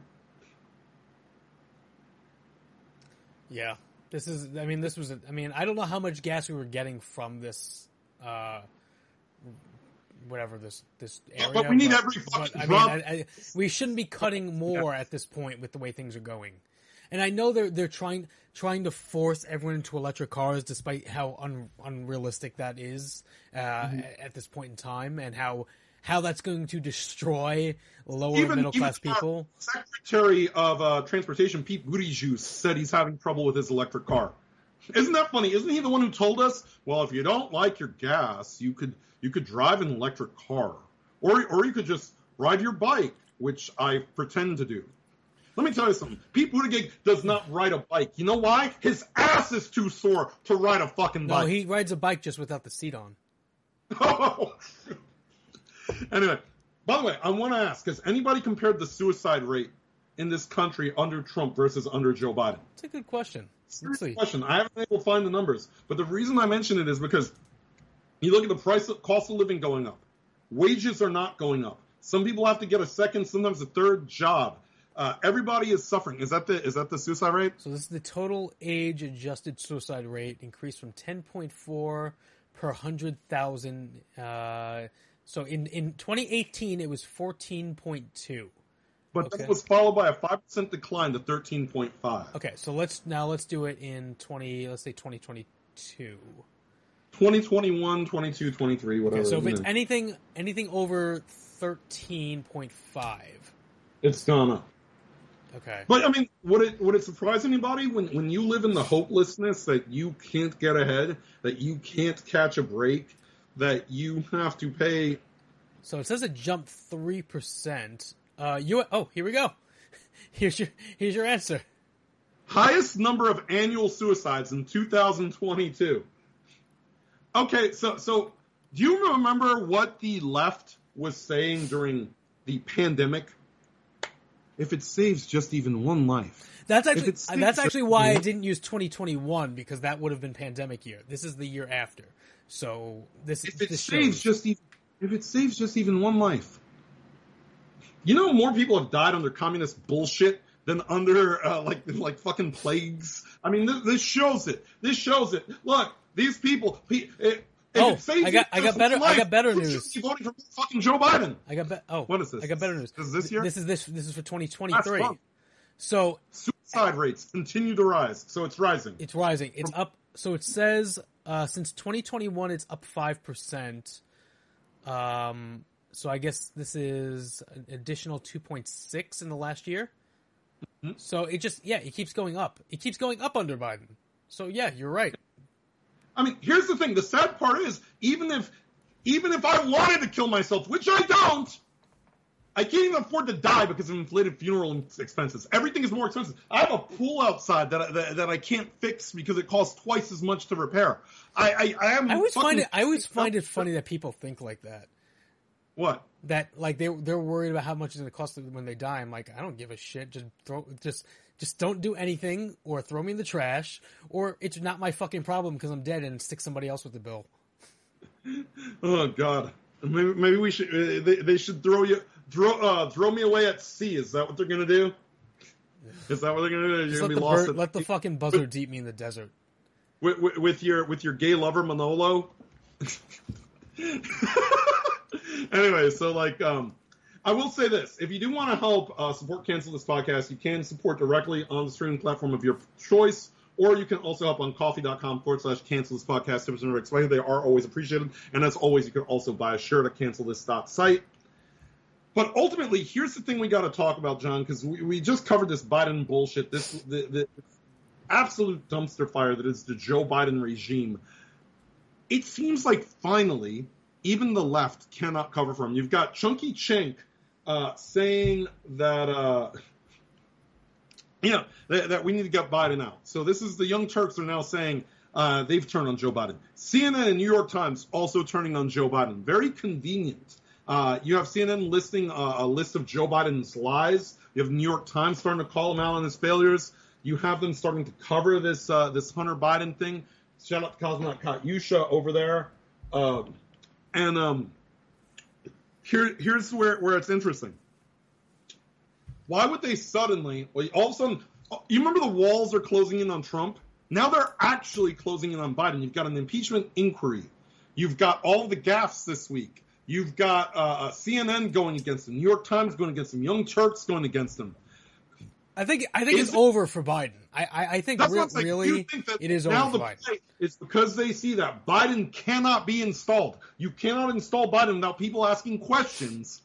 Yeah, this is. I mean, this was. a- I mean, I don't know how much gas we were getting from this. uh Whatever this this area, but we need every fucking I mean. I, I, we shouldn't be cutting more at this point with the way things are going. And I know they're they're trying trying to force everyone into electric cars, despite how un, unrealistic that is uh, Mm-hmm. at this point in time, and how how that's going to destroy lower Even- middle class uh, people. Secretary of uh, Transportation Pete Buttigieg said he's having trouble with his electric car. Isn't that funny? Isn't he the one who told us? Well, if you don't like your gas, you could you could drive an electric car, or or you could just ride your bike, which I pretend to do. Let me tell you something. Pete Buttigieg does not ride a bike. You know why? His ass is too sore to ride a fucking bike. No, he rides a bike just without the seat on. anyway, by the way, I want to ask: Has anybody compared the suicide rate in this country under Trump versus under Joe Biden? It's a good question. Serious question. I haven't been able to find the numbers, but the reason I mention it is because you look at the price, of, cost of living going up, wages are not going up. Some people have to get a second, sometimes a third job. Uh, everybody is suffering. Is that the is that the suicide rate? So this is the total age adjusted suicide rate increased from 10.4 per 100,000. Uh, so in, in 2018, it was 14.2. But Okay. that was followed by a five percent decline to thirteen point five. Okay, so let's now let's do it in 20, let's say 2022. 2021, 22, 23, whatever. Okay, so if it's know. anything anything over 13.5. it's gone up. Okay. But I mean, would it would it surprise anybody when when you live in the hopelessness that you can't get ahead, that you can't catch a break, that you have to pay? So it says it jumped 3%. Uh you Oh, here we go. Here's your here's your answer. Highest number of annual suicides in 2022. Okay, so so do you remember what the left was saying during the pandemic? If it saves just even one life, That's actually that's actually why I didn't use 2021 because that would have been pandemic year. This is the year after. So this if it this saves shows. just even, if it saves just even one life, you know more people have died under communist bullshit than under uh, like like fucking plagues. I mean, this, this shows it. This shows it. Look, these people. It, Oh, I got- I got better- one I got better news. shouldn't voting for fucking Joe Biden. I got be- oh What is this? I got better news. Is this year? This is this this is for 2023. So Suicide rates continue to rise, so it's rising. it's rising. It's up. So it says uh, since 2021, it's up five percent. Um. So I guess this is an additional 2.6 in the last year. Mm-hmm. So it just yeah, it keeps going up. It keeps going up under Biden. So yeah, you're right. I mean, here's the thing. The sad part is, even if, even if I wanted to kill myself, which I don't, I can't even afford to die because of inflated funeral expenses. Everything is more expensive. I have a pool outside that I, that, that I can't fix because it costs twice as much to repair. I I, I am. I always find it. I always find it funny that people think like that. What? That like they they're worried about how much it's going to cost them when they die. I'm like, I don't give a shit. Just throw, just Just don't do anything, or throw me in the trash, or it's not my fucking problem because I'm dead and stick somebody else with the bill. Oh God, maybe, maybe we should. Uh, they, they should throw you throw uh, throw me away at sea. Is that what they're gonna do? Is that what they're gonna do? You're Just gonna let be the, lost bird, let the fucking buzzards eat me in the desert. with, with, with your with your gay lover Manolo. anyway, so like, um, I will say this: if you do want to help uh, support cancel this podcast, you can support directly on the streaming platform of your choice. Or you can also help on Ko-fi.com forward slash cancel this podcast. Tips and tricks. They are always appreciated. And as always, you can also buy a shirt at cancel this site. But ultimately, here's the thing we got to talk about, John, because we, we just covered this Biden bullshit, this the, the absolute dumpster fire that is the Joe Biden regime. It seems like finally, even the left cannot cover for him. You've got Chunky Chink uh, saying that, uh, you know, that, that, we need to get Biden out. So this is the Young Turks are now saying uh, they've turned on Joe Biden. CNN and New York Times also turning on Joe Biden. Very convenient. Uh, you have CNN listing a, a, list of Joe Biden's lies. You have New York Times starting to call him out on his failures. You have them starting to cover this uh, this Hunter Biden thing. Shout out to Cosmonaut Katyusha over there. Um, and um, here here's where, where it's interesting. Why would they suddenly, all of a sudden, you remember the walls are closing in on Trump? Now they're actually closing in on Biden. You've got an impeachment inquiry. You've got all the gaffes this week. You've got uh, CNN going against him, New York Times going against him, Young Turks going against him. I think I think is it's it, over for Biden. I I, I think re- really think it is now over for Biden. It's because they see that Biden cannot be installed. You cannot install Biden without people asking questions.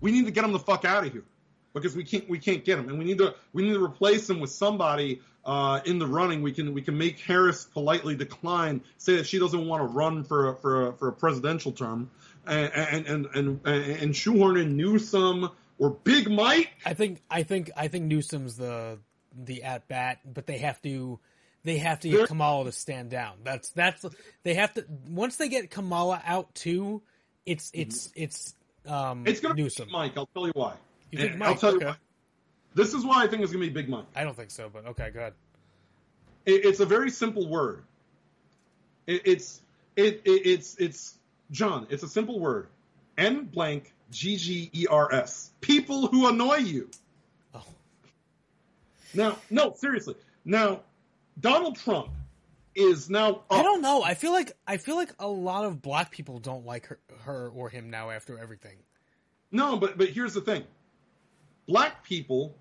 We need to get him the fuck out of here because we can't we can't get him, and we need to we need to replace him with somebody uh, in the running. We can we can make Harris politely decline, say that she doesn't want to run for a, for a, for a presidential term, and and and and, and shoehorn in Newsom or Big Mike. I think I think I think Newsom's the the at bat, but they have to they have to get They're, Kamala to stand down. That's that's they have to once they get Kamala out too. It's it's it's um it's gonna Newsom. be Mike. I'll tell you why. You think Mike? I'll tell okay. you why. This is why I think it's gonna be Big Mike. I don't think so, but okay, good. It, it's a very simple word. It, it's it, it it's it's John. It's a simple word. N blank G G E R S. People who annoy you. Oh. Now, no, seriously. Now, Donald Trump is now. Up. I don't know. I feel like I feel like a lot of black people don't like her, her or him now after everything. No, but but here's the thing. Black people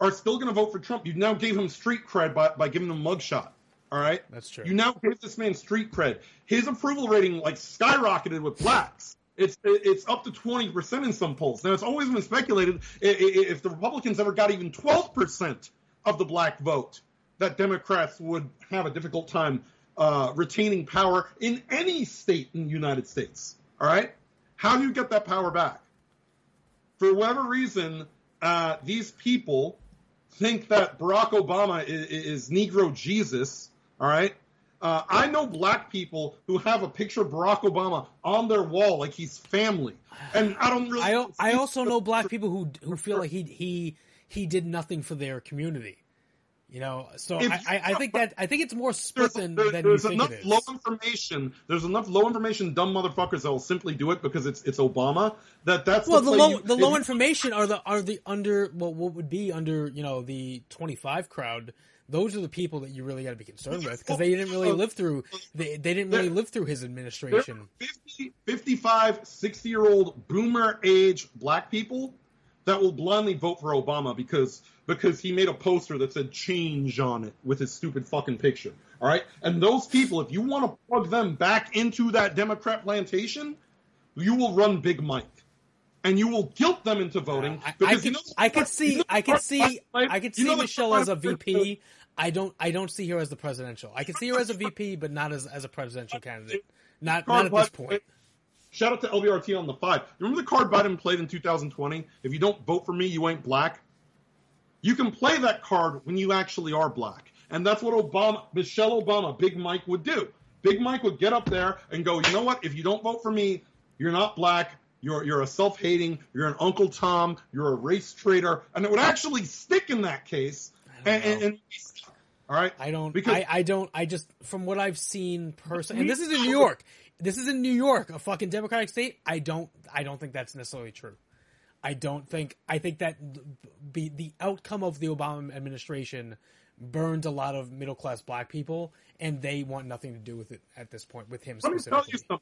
are still going to vote for Trump. You now gave him street cred by, by giving him a mugshot. All right, that's true. You now gave this man street cred. His approval rating like skyrocketed with blacks. It's it's up to twenty percent in some polls. Now it's always been speculated if the Republicans ever got even twelve percent of the black vote, that Democrats would have a difficult time uh, retaining power in any state in the United States. All right, how do you get that power back? For whatever reason, uh, these people think that Barack Obama is, is Negro Jesus. All right, uh, I know black people who have a picture of Barack Obama on their wall like he's family, and I don't really. I, I also know black people who who feel like he he he did nothing for their community. You know, so I, I, I, think that I think it's more split than, there, than there's you enough it is. low information. There's enough low information dumb motherfuckers that will simply do it because it's it's Obama. That that's well the, the low you, the low information are the are the under well, what would be under you know the 25 crowd those are the people that you really got to be concerned with because they didn't really live through they, they didn't really live through his administration 50, 55 60 year old boomer age black people that will blindly vote for obama because because he made a poster that said change on it with his stupid fucking picture all right and those people if you want to plug them back into that democrat plantation you will run big mike and you will guilt them into voting. I, I could, you know, I could see, you know, I could see, I could see Michelle as a VP. I don't, I don't see her as the presidential. I can see her as a VP, but not as as a presidential candidate. Not, not at this point. Shout out to LBRT on the five. Remember the card Biden played in 2020? If you don't vote for me, you ain't black. You can play that card when you actually are black, and that's what Obama, Michelle Obama, Big Mike would do. Big Mike would get up there and go, you know what? If you don't vote for me, you're not black. You're you're a self-hating. You're an Uncle Tom. You're a race traitor, and it would actually stick in that case. And, and, and all right. I don't. Because- I, I don't. I just from what I've seen personally, and this is in New York. This is in New York, a fucking Democratic state. I don't. I don't think that's necessarily true. I don't think. I think that be the outcome of the Obama administration burned a lot of middle class black people, and they want nothing to do with it at this point. With him Let me tell you something.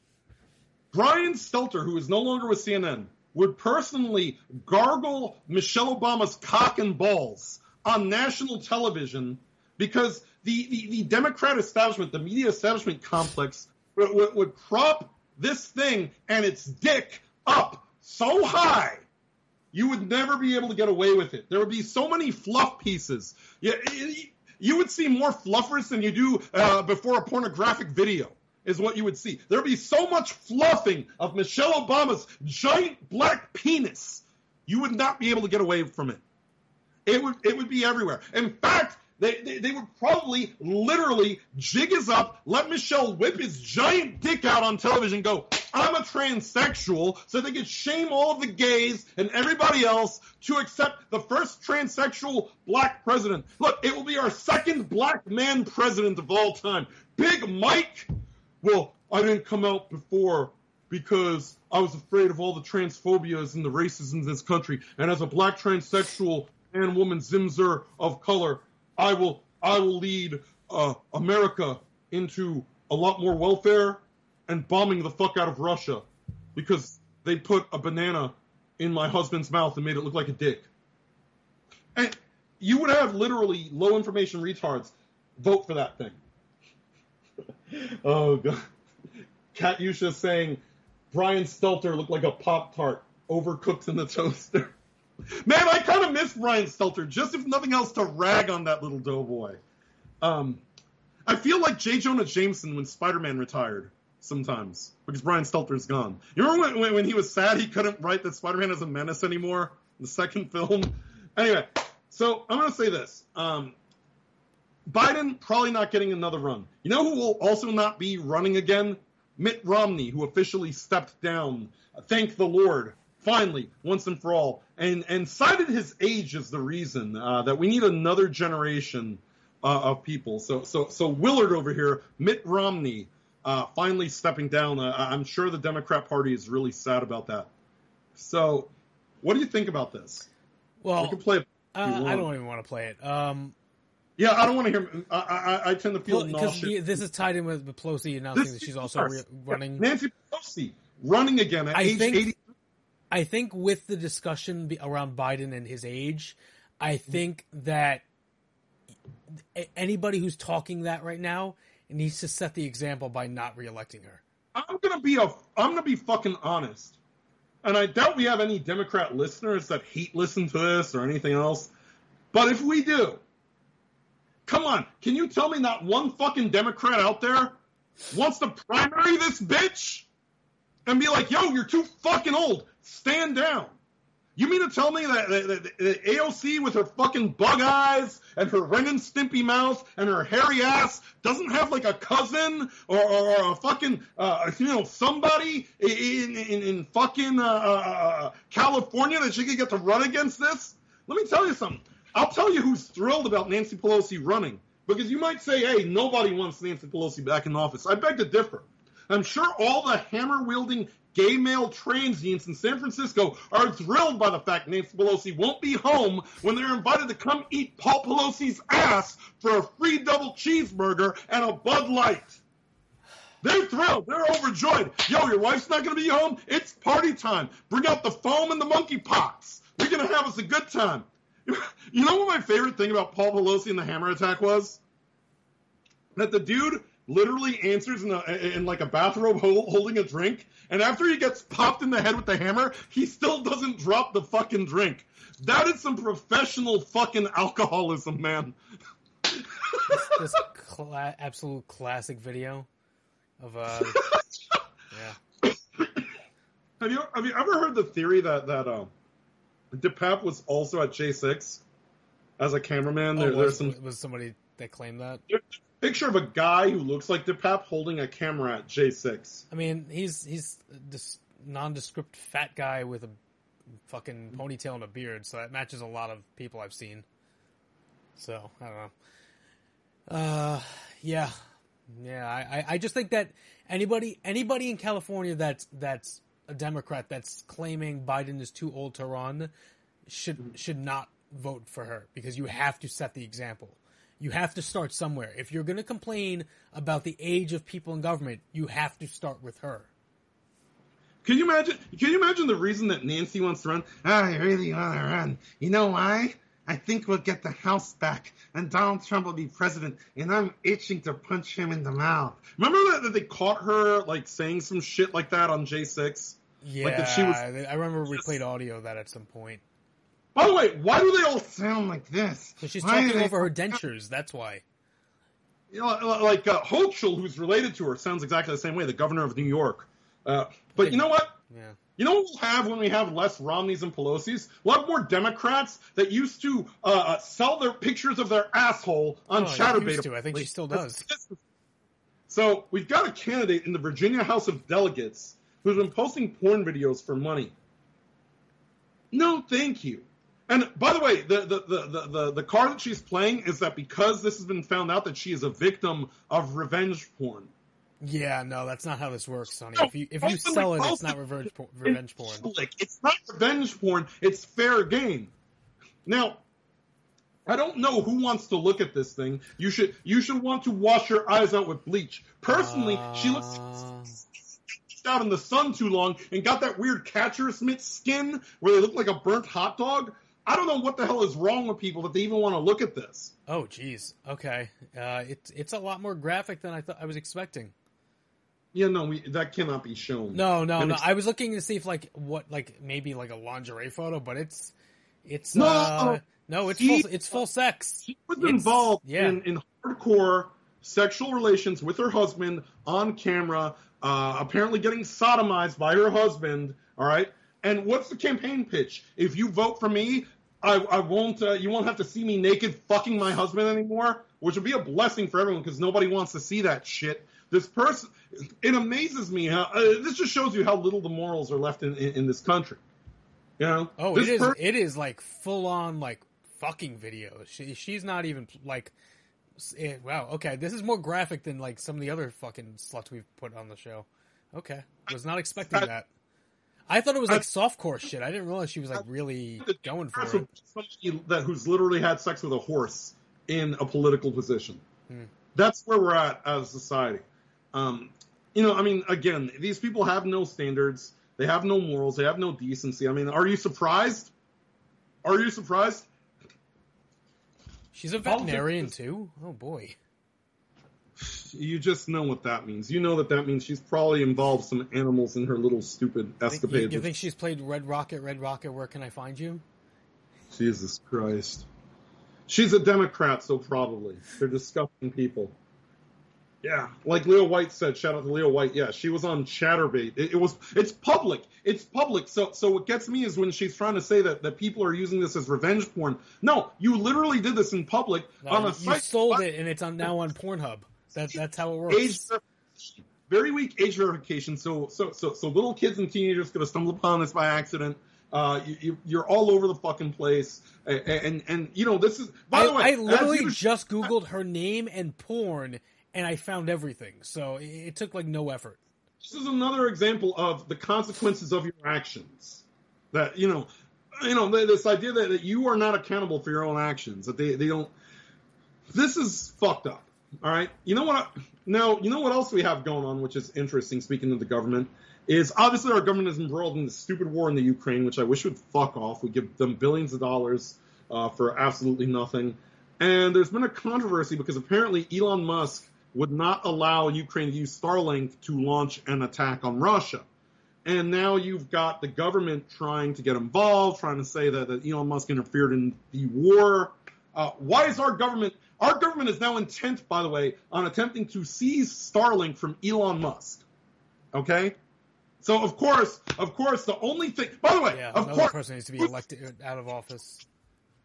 Brian Stelter, who is no longer with CNN, would personally gargle Michelle Obama's cock and balls on national television because the, the, the Democrat establishment, the media establishment complex, would, would, would prop this thing and its dick up so high you would never be able to get away with it. There would be so many fluff pieces. You, you would see more fluffers than you do uh, before a pornographic video. Is what you would see. There would be so much fluffing of Michelle Obama's giant black penis, you would not be able to get away from it. It would it would be everywhere. In fact, they, they, they would probably literally jig us up, let Michelle whip his giant dick out on television, go, I'm a transsexual, so they could shame all the gays and everybody else to accept the first transsexual black president. Look, it will be our second black man president of all time. Big Mike. Well, I didn't come out before because I was afraid of all the transphobias and the racism in this country. And as a black transsexual man, woman, zimzer of color, I will I will lead uh, America into a lot more welfare and bombing the fuck out of Russia because they put a banana in my husband's mouth and made it look like a dick. And you would have literally low information retards vote for that thing. oh god. Katyusha saying Brian Stelter looked like a Pop Tart overcooked in the toaster. Man, I kind of miss Brian Stelter, just if nothing else to rag on that little doughboy. Um, I feel like J. Jonah Jameson when Spider-Man retired sometimes because Brian Stelter's gone. You remember when, when he was sad he couldn't write that Spider-Man is a menace anymore? In the second film. Anyway, so I'm gonna say this. Um, Biden probably not getting another run. You know who will also not be running again? Mitt Romney, who officially stepped down. Thank the Lord, finally, once and for all, and and cited his age as the reason uh, that we need another generation uh, of people. So so so Willard over here, Mitt Romney, uh, finally stepping down. Uh, I'm sure the Democrat Party is really sad about that. So, what do you think about this? Well, we can play. It if you uh, I don't even want to play it. Um, Yeah, I don't want to hear. I, I, I tend to feel because nauseous. this is tied in with, with Pelosi announcing This that she's also re- running. Nancy Pelosi running again at I age think- 80. I think with the discussion around Biden and his age, I think that anybody who's talking that right now needs to set the example by not reelecting her. I'm gonna be a. I'm gonna be fucking honest, and I doubt we have any Democrat listeners that hate listen to this or anything else. But if we do, come on, can you tell me not one fucking Democrat out there wants to primary this bitch and be like, "Yo, you're too fucking old. Stand down." You mean to tell me that, that AOC with her fucking bug eyes and her Ren and Stimpy mouth and her hairy ass doesn't have like a cousin or, or, or a fucking uh, you know somebody in in, in fucking uh, uh, California that she could get to run against this? Let me tell you something. I'll tell you who's thrilled about Nancy Pelosi running because you might say, "Hey, nobody wants Nancy Pelosi back in office." I beg to differ. I'm sure all the hammer wielding gay male transients in San Francisco are thrilled by the fact Nancy Pelosi won't be home when they're invited to come eat Paul Pelosi's ass for a free double cheeseburger and a Bud Light. They're thrilled. They're overjoyed. Yo, your wife's not going to be home? It's party time. Bring out the foam and the monkey pots. We're going to have us a good time. You know what my favorite thing about Paul Pelosi and the hammer attack was? That the dude literally answers in, a, in like a bathrobe holding a drink, and after he gets popped in the head with the hammer, he still doesn't drop the fucking drink. That is some professional fucking alcoholism, man. This cla- absolute classic video of uh, yeah. Have you have you ever heard the theory that that um, DePape was also at J6 as a cameraman? Oh, There, there's some was somebody that claimed that? Picture of a guy who looks like DePape holding a camera at J6. I mean, he's he's this nondescript fat guy with a fucking ponytail and a beard, so that matches a lot of people I've seen. So I don't know. Uh, yeah, yeah. I, I, I just think that anybody anybody in California that's that's a Democrat that's claiming Biden is too old to run should should not vote for her because you have to set the example. You have to start somewhere. If you're going to complain about the age of people in government, you have to start with her. Can you imagine? Can you imagine the reason that Nancy wants to run? Ah, I really want to run. You know why? I think we'll get the House back, and Donald Trump will be president, and I'm itching to punch him in the mouth. Remember that, that they caught her like saying some shit like that on J6? Yeah, Like that she was- I remember we played audio of that at some point. By the way, why do they all sound like this? So she's Why talking over her dentures. That's why. You know, like uh, Hochul, who's related to her, sounds exactly the same way. The governor of New York. Uh, but you know what? Yeah. You know what we'll have when we have less Romneys and Pelosi's? We'll have more Democrats that used to uh, uh, sell their pictures of their asshole on Oh, Chaturbate. used to. I think she still does. So we've got a candidate in the Virginia House of Delegates who's been posting porn videos for money. No, thank you. And by the way, the the, the, the, the, card that she's playing is that because this has been found out that she is a victim of revenge porn. Yeah, no, that's not how this works, Sonny. No, If you if you sell it, it's not revenge por- revenge porn. It's not revenge porn. It's fair game. Now, I don't know who wants to look at this thing. You should you should want to wash your eyes out with bleach. Personally, she looks Uh, out in the sun too long and got that weird catcher's mitt skin where they look like a burnt hot dog. I don't know what the hell is wrong with people that they even want to look at this. Oh, jeez. Okay. Uh, it's it's a lot more graphic than I thought I was expecting. Yeah, no, we, that cannot be shown. No, no, no. I was looking to see if like what like maybe like a lingerie photo, but it's it's No! uh, no, it's He- full it's full sex. She was It's- involved yeah. in, in hardcore sexual relations with her husband on camera, uh, apparently getting sodomized by her husband. All right. And what's the campaign pitch? If you vote for me, I, I won't. Uh, you won't have to see me naked fucking my husband anymore, which would be a blessing for everyone because nobody wants to see that shit. This person, it amazes me how uh, this just shows you how little the morals are left in, in, in this country. You know? Oh, This it is per- it is like full on like fucking videos. She she's not even like eh, wow, okay. This is more graphic than like some of the other fucking sluts we've put on the show. Okay. I was not expecting I- that. I thought it was I- like softcore shit. I didn't realize she was like really going for it. somebody that who's literally had sex with a horse in a political position. Hmm. That's where we're at as a society. Um, you know, I mean, again, these people have no standards. They have no morals. They have no decency. I mean, are you surprised? Are you surprised? She's a veterinarian too. Oh boy. You just know what that means. You know that that means she's probably involved some animals in her little stupid Think- you, escapades. you think she's played Red Rocket? Red Rocket. Where can I find you? Jesus Christ. She's a Democrat, so probably. They're disgusting people. Yeah, like Leo White said, shout out to Leo White. Yeah, she was on Chaturbate. It, it was, it's public. It's public. So, so what gets me is when she's trying to say that, that people are using this as revenge porn. No, you literally did this in public No, on a you site. sold it, and it's on now on Pornhub. That that's how it works. Age very weak age verification. So, so, so, so little kids and teenagers going to stumble upon this by accident. Uh, you, you, you're all over the fucking place, and and, and you know this is. By I, the way, I literally just Googled her name and porn, and I found everything. So it, it took like no effort. this is another example of the consequences of your actions. That you know, you know this idea that, that you are not accountable for your own actions. That they they don't. This is fucked up. All right. You know what? Now you know what else we have going on, which is interesting. Speaking of the government, is obviously our government is embroiled in the stupid war in the Ukraine, which I wish would fuck off. We give them billions of dollars uh, for absolutely nothing. And there's been a controversy because apparently Elon Musk would not allow Ukraine to use Starlink to launch an attack on Russia. And now you've got the government trying to get involved, trying to say that, that Elon Musk interfered in the war. Uh, why is our government? Our government is now intent, by the way, on attempting to seize Starlink from Elon Musk. Okay, so of course, of course, the only thing. By the way, Yeah, of course, person needs to be elected uh, out of office.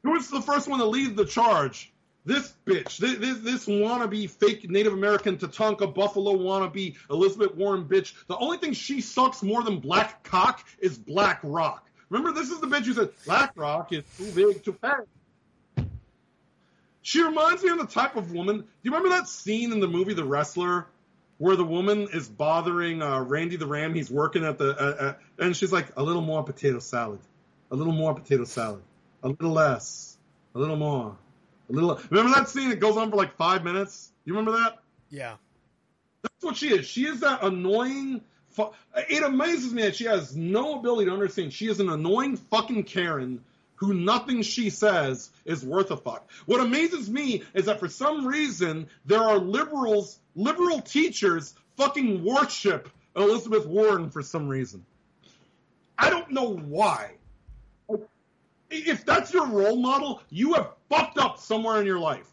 who was the first one to lead the charge? This bitch, this, this, this wannabe fake Native American Tatanka Buffalo wannabe Elizabeth Warren bitch. The only thing she sucks more than black cock is BlackRock. Remember, this is the bitch who said BlackRock is too big to pay. She reminds me of the type of woman. Do you remember that scene in the movie The Wrestler where the woman is bothering uh, Randy the Ram? He's working at the, uh, uh, and she's like, a little more potato salad, a little more potato salad, a little less, a little more, a little. Remember that scene? It goes on for like five minutes. You remember that? Yeah. That's what she is. She is that annoying. Fu- it amazes me that she has no ability to understand. She is an annoying fucking Karen who nothing she says is worth a fuck. What amazes me is that for some reason there are liberals, liberal teachers fucking worship Elizabeth Warren for some reason. I don't know why. If that's your role model, you have fucked up somewhere in your life.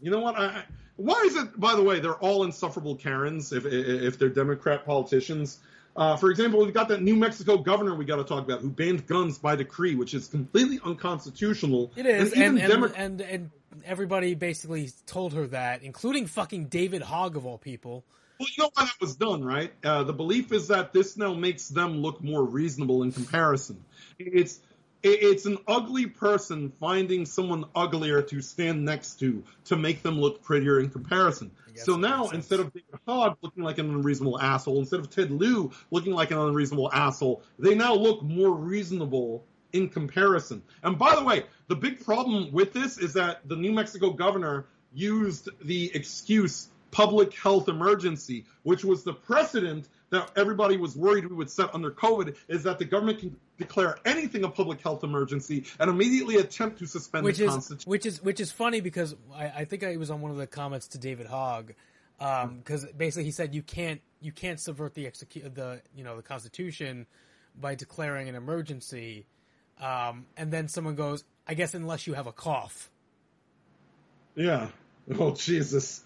You know what? I, why is it? By the way, they're all insufferable Karens if if they're Democrat politicians. Uh, for example, we've got that New Mexico governor we got to talk about who banned guns by decree, which is completely unconstitutional. It is, and and, Demo- and and everybody basically told her that, including fucking David Hogg of all people. Well, you know why that was done, right? Uh, the belief is that this now makes them look more reasonable in comparison. It's it- it's an ugly person finding someone uglier to stand next to to make them look prettier in comparison. So now, instead of David Hogg looking like an unreasonable asshole, instead of Ted Lieu looking like an unreasonable asshole, they now look more reasonable in comparison. And by the way, the big problem with this is that the New Mexico governor used the excuse public health emergency, which was the precedent that everybody was worried we would set under COVID, is that the government can declare anything a public health emergency and immediately attempt to suspend which the is Constitution. which is which is funny because I, I think I was on one of the comments to David Hogg because basically he said you can't you can't subvert the execu- the you know the Constitution by declaring an emergency, um, and then someone goes, I guess unless you have a cough. Yeah. Oh Jesus.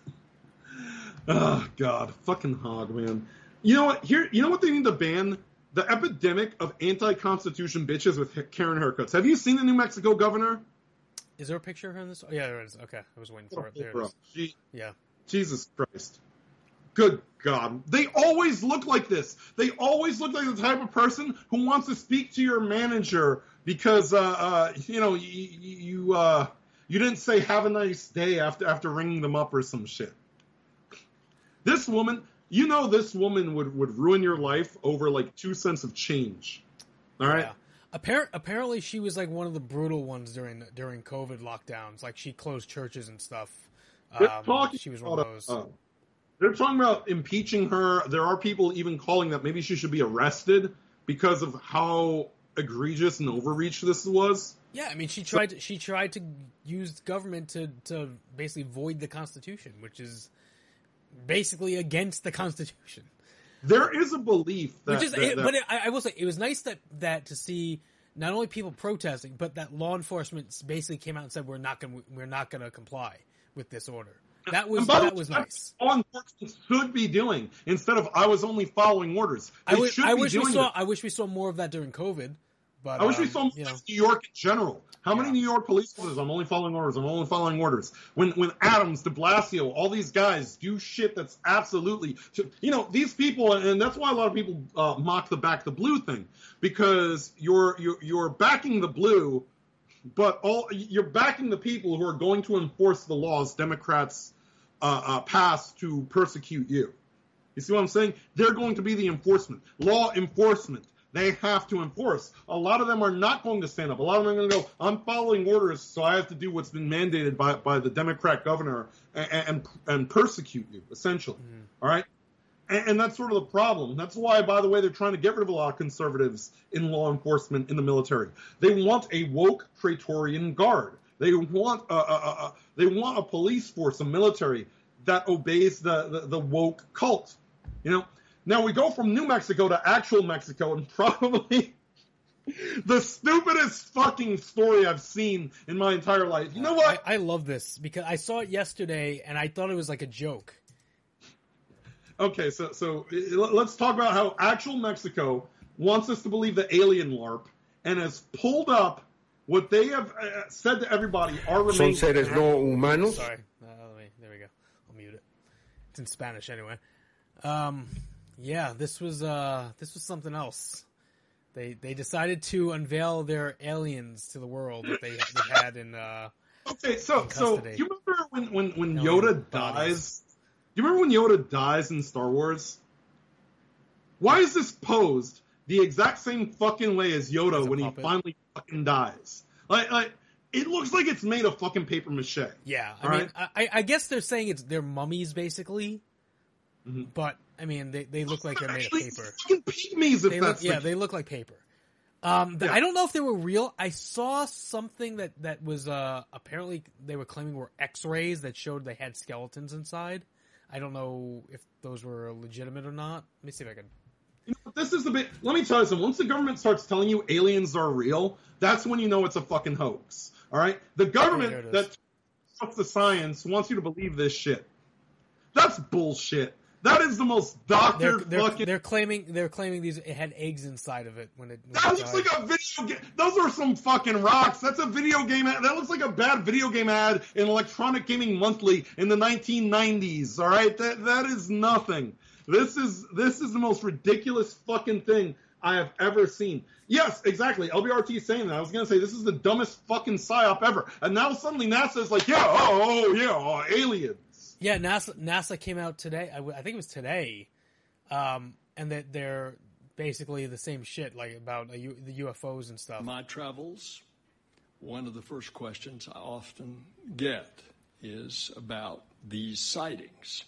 Oh God, fucking Hogg, man. You know what? Here, you know what they need to ban? The epidemic of anti-constitution bitches with Karen haircuts. Have you seen the New Mexico governor? Is there a picture of her in this? Oh, yeah, there is. Okay, I was waiting for it. There it is. she- Yeah. Jesus Christ. Good God. They always look like this. They always look like the type of person who wants to speak to your manager because, uh, uh, you know, you, you, uh, you didn't say have a nice day after, after ringing them up or some shit. This woman, you know, this woman would, would ruin your life over like two cents of change. All right. Yeah. Appar- apparently, she was like one of the brutal ones during during COVID lockdowns. Like she closed churches and stuff. They're Um, talking she was one of about, those. uh, they're talking about impeaching her. There are people even calling that maybe she should be arrested because of how egregious and overreach this was. Yeah, I mean, she tried to, she tried to use government to to basically void the Constitution, which is basically against the Constitution. There is a belief that, Which is, that- it, that- but it, I, will say, it was nice that that to see not only people protesting, but that law enforcement basically came out and said we're not going we're not going to comply with this order. That was and by the that was nice. Law enforcement should be doing instead of I was only following orders. I wish, should I be wish we doing saw it. I wish we saw more of that during COVID. But I wish we um, saw more you know, New York in general. How many New York police officers? I'm only following orders. I'm only following orders. When when Adams, De Blasio, all these guys do shit that's absolutely, you know, these people, and that's why a lot of people uh, mock the back the blue thing because you're you're you're backing the blue, but all you're backing the people who are going to enforce the laws Democrats uh, uh, pass to persecute you. You see what I'm saying? They're going to be the enforcement, law enforcement. They have to enforce. A lot of them are not going to stand up. A lot of them are going to go, I'm following orders, so I have to do what's been mandated by, by the Democrat governor and, and, and persecute you, essentially. Mm-hmm. All right? And, and that's sort of the problem. That's why, by the way, they're trying to get rid of a lot of conservatives in law enforcement, in the military. They want a woke Praetorian guard. They want a, a, a, a they want a police force, a military that obeys the, the, the woke cult. You know. Now we go from New Mexico to actual Mexico, and probably the stupidest fucking story I've seen in my entire life. You know what? I, I love this because I saw it yesterday and I thought it was like a joke. Okay, so so let's talk about how actual Mexico wants us to believe the alien LARP and has pulled up what they have uh, said to everybody are Son seres no humanos. Sorry, uh, let me, there we go. I'll mute it. It's in Spanish anyway. Um, yeah, this was uh, this was something else. They they decided to unveil their aliens to the world that they they had in uh, Okay, so so you remember when when when Alien Yoda dies? Do you remember when Yoda dies in Star Wars? Why is this posed the exact same fucking way as Yoda As when he finally fucking dies? Like like it looks like it's made of fucking paper mache. Yeah, I mean, right. I, I guess they're saying it's they're mummies basically, Mhm. but I mean, they, they look like they're made of paper. Fucking pygmies if They look, yeah, the they look like paper. Um, the- Yeah. I don't know if they were real. I saw something that that was uh apparently they were claiming were X-rays that showed they had skeletons inside. I don't know if those were legitimate or not. Let me see if I can. You know, this is the bit. Let me tell you something. Once the government starts telling you aliens are real, that's when you know it's a fucking hoax. All right, the government that trusts the science wants you to believe this shit. That's bullshit. That is the most They're they're, fucking. they're claiming they're claiming these it had eggs inside of it when it. When that it looks died. like a video game. Those are some fucking rocks. That's a video game. Ad. That looks like a bad video game ad in Electronic Gaming Monthly in the 1990s. All right, that that is nothing. This is this is the most ridiculous fucking thing I have ever seen. Yes, exactly. LBRT is saying that. I was gonna say this is the dumbest fucking psyop ever, and now suddenly NASA is like, yeah, oh, oh yeah, oh, aliens. Yeah, NASA NASA came out today. I, w- I think it was today, um, and that they're basically the same shit, like about uh, U- the UFOs and stuff. my travels, one of the first questions I often get is about these sightings.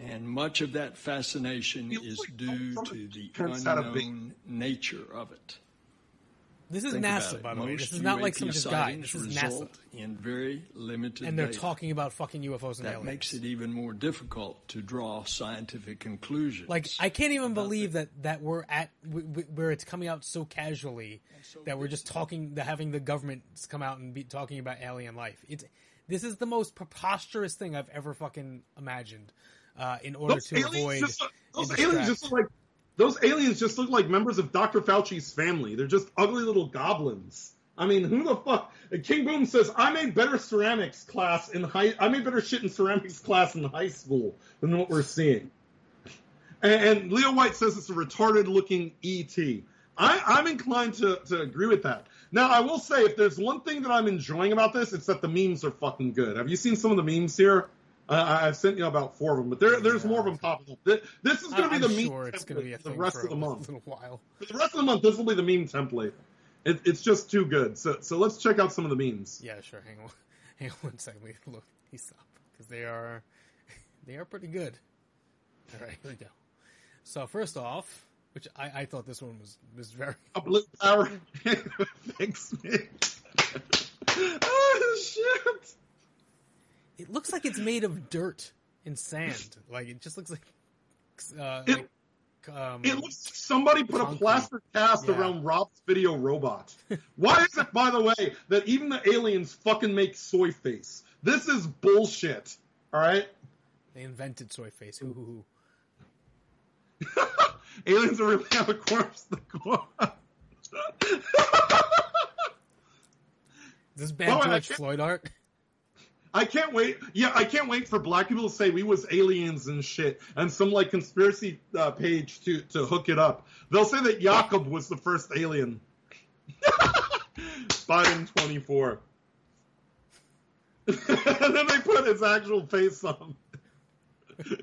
And much of that fascination is due to the parents had a big- unknown nature of it. This is Think NASA, by the way. This is not like some just guy. sightings This is NASA, in very limited and they're data. talking about fucking UFOs and That aliens. makes it even more difficult to draw scientific conclusions. Like I can't even believe that that we're at w- w- where it's coming out so casually that we're just talking, that having the government come out and be talking about alien life. It's this is the most preposterous thing I've ever fucking imagined. Uh, in order Those to aliens avoid just those aliens just like those aliens just look like members of Dr. Fauci's family. They're just ugly little goblins. I mean, who the fuck? King Boom says I made better ceramics class in high. I made better shit in ceramics class in high school than what we're seeing. And, and Leo White says it's a retarded looking ET. I, I'm inclined to, to agree with that. Now, I will say, if there's one thing that I'm enjoying about this, it's that the memes are fucking good. Have you seen some of the memes here? Uh, I've sent you about four of them, but there, there's more of them popping up. Th- This is going to be the meme sure it's going to be for the rest of the month. little while. For the rest of the month, this will be the meme template. It, it's just too good. So, so let's check out some of the memes. Yeah, sure. Hang on, hang on one second. We look these up because they are they are pretty good. All right, here we go. So first off, which I, I thought this one was was very A blue power. Thanks, me. oh shit! It looks like it's made of dirt and sand. Like it just looks like. Uh, It- like um, It looks like somebody put a plaster cast Yeah. around Rob's video robot. Why is it, by the way, that even the aliens fucking make soy face? This is bullshit. All right, they invented soy face. Hoo hoo hoo. aliens are really have a corpse. The corpse. This bad Oh, George Floyd art. I can't wait. Yeah, I can't wait for black people to say we was aliens and shit, and some like conspiracy uh, page to to hook it up. They'll say that Yakub was the first alien. Biden twenty four. and then they put his actual face on.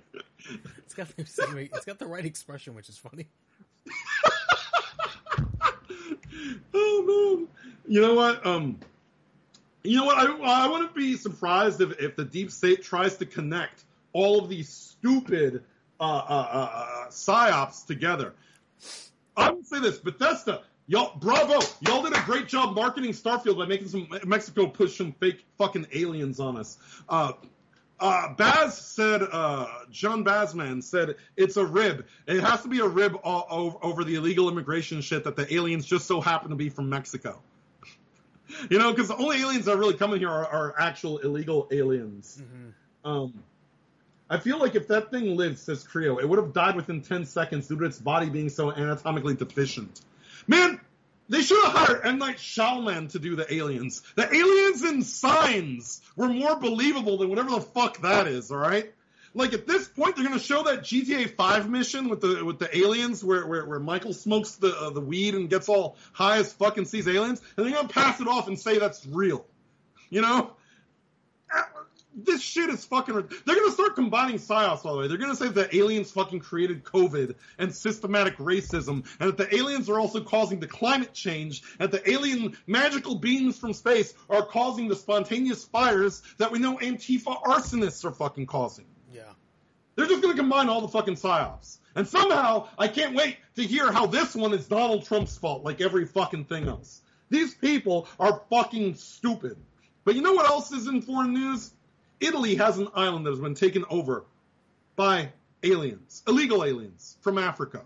It's got the it's got the right expression, which is funny. oh man! You know what? Um, you know what? I I wouldn't be surprised if if the deep state tries to connect all of these stupid uh, uh, uh, uh, psyops together. I would say this: Bethesda, y'all, bravo! Y'all did a great job marketing Starfield by making some Mexico push some fake fucking aliens on us. Uh, uh, Baz said, uh, John Bazman said, it's a rib. It has to be a rib all, over, over the illegal immigration shit that the aliens just so happen to be from Mexico. You know, because the only aliens that are really coming here are, are actual illegal aliens. Um, I feel like if that thing lived, says Creo, it would have died within 10 seconds due to its body being so anatomically deficient. Man, they should have hired M. Night Shyamalan to do the aliens. The aliens in Signs were more believable than whatever the fuck that is, alright? Like at this point, they're gonna show that GTA 5 mission with the with the aliens, where where, where Michael smokes the uh, the weed and gets all high as fuck and sees aliens, and they're gonna pass it off and say that's real. You know, this shit is fucking. They're gonna start combining psyops. all the way, they're gonna say that aliens fucking created COVID and systematic racism, and that the aliens are also causing the climate change, and that the alien magical beings from space are causing the spontaneous fires that we know Antifa arsonists are fucking causing. Yeah. They're just gonna combine all the fucking psyops. And somehow, I can't wait to hear how this one is Donald Trump's fault, like every fucking thing else. These people are fucking stupid. But you know what else is in foreign news? Italy has an island that has been taken over by aliens, illegal aliens from Africa.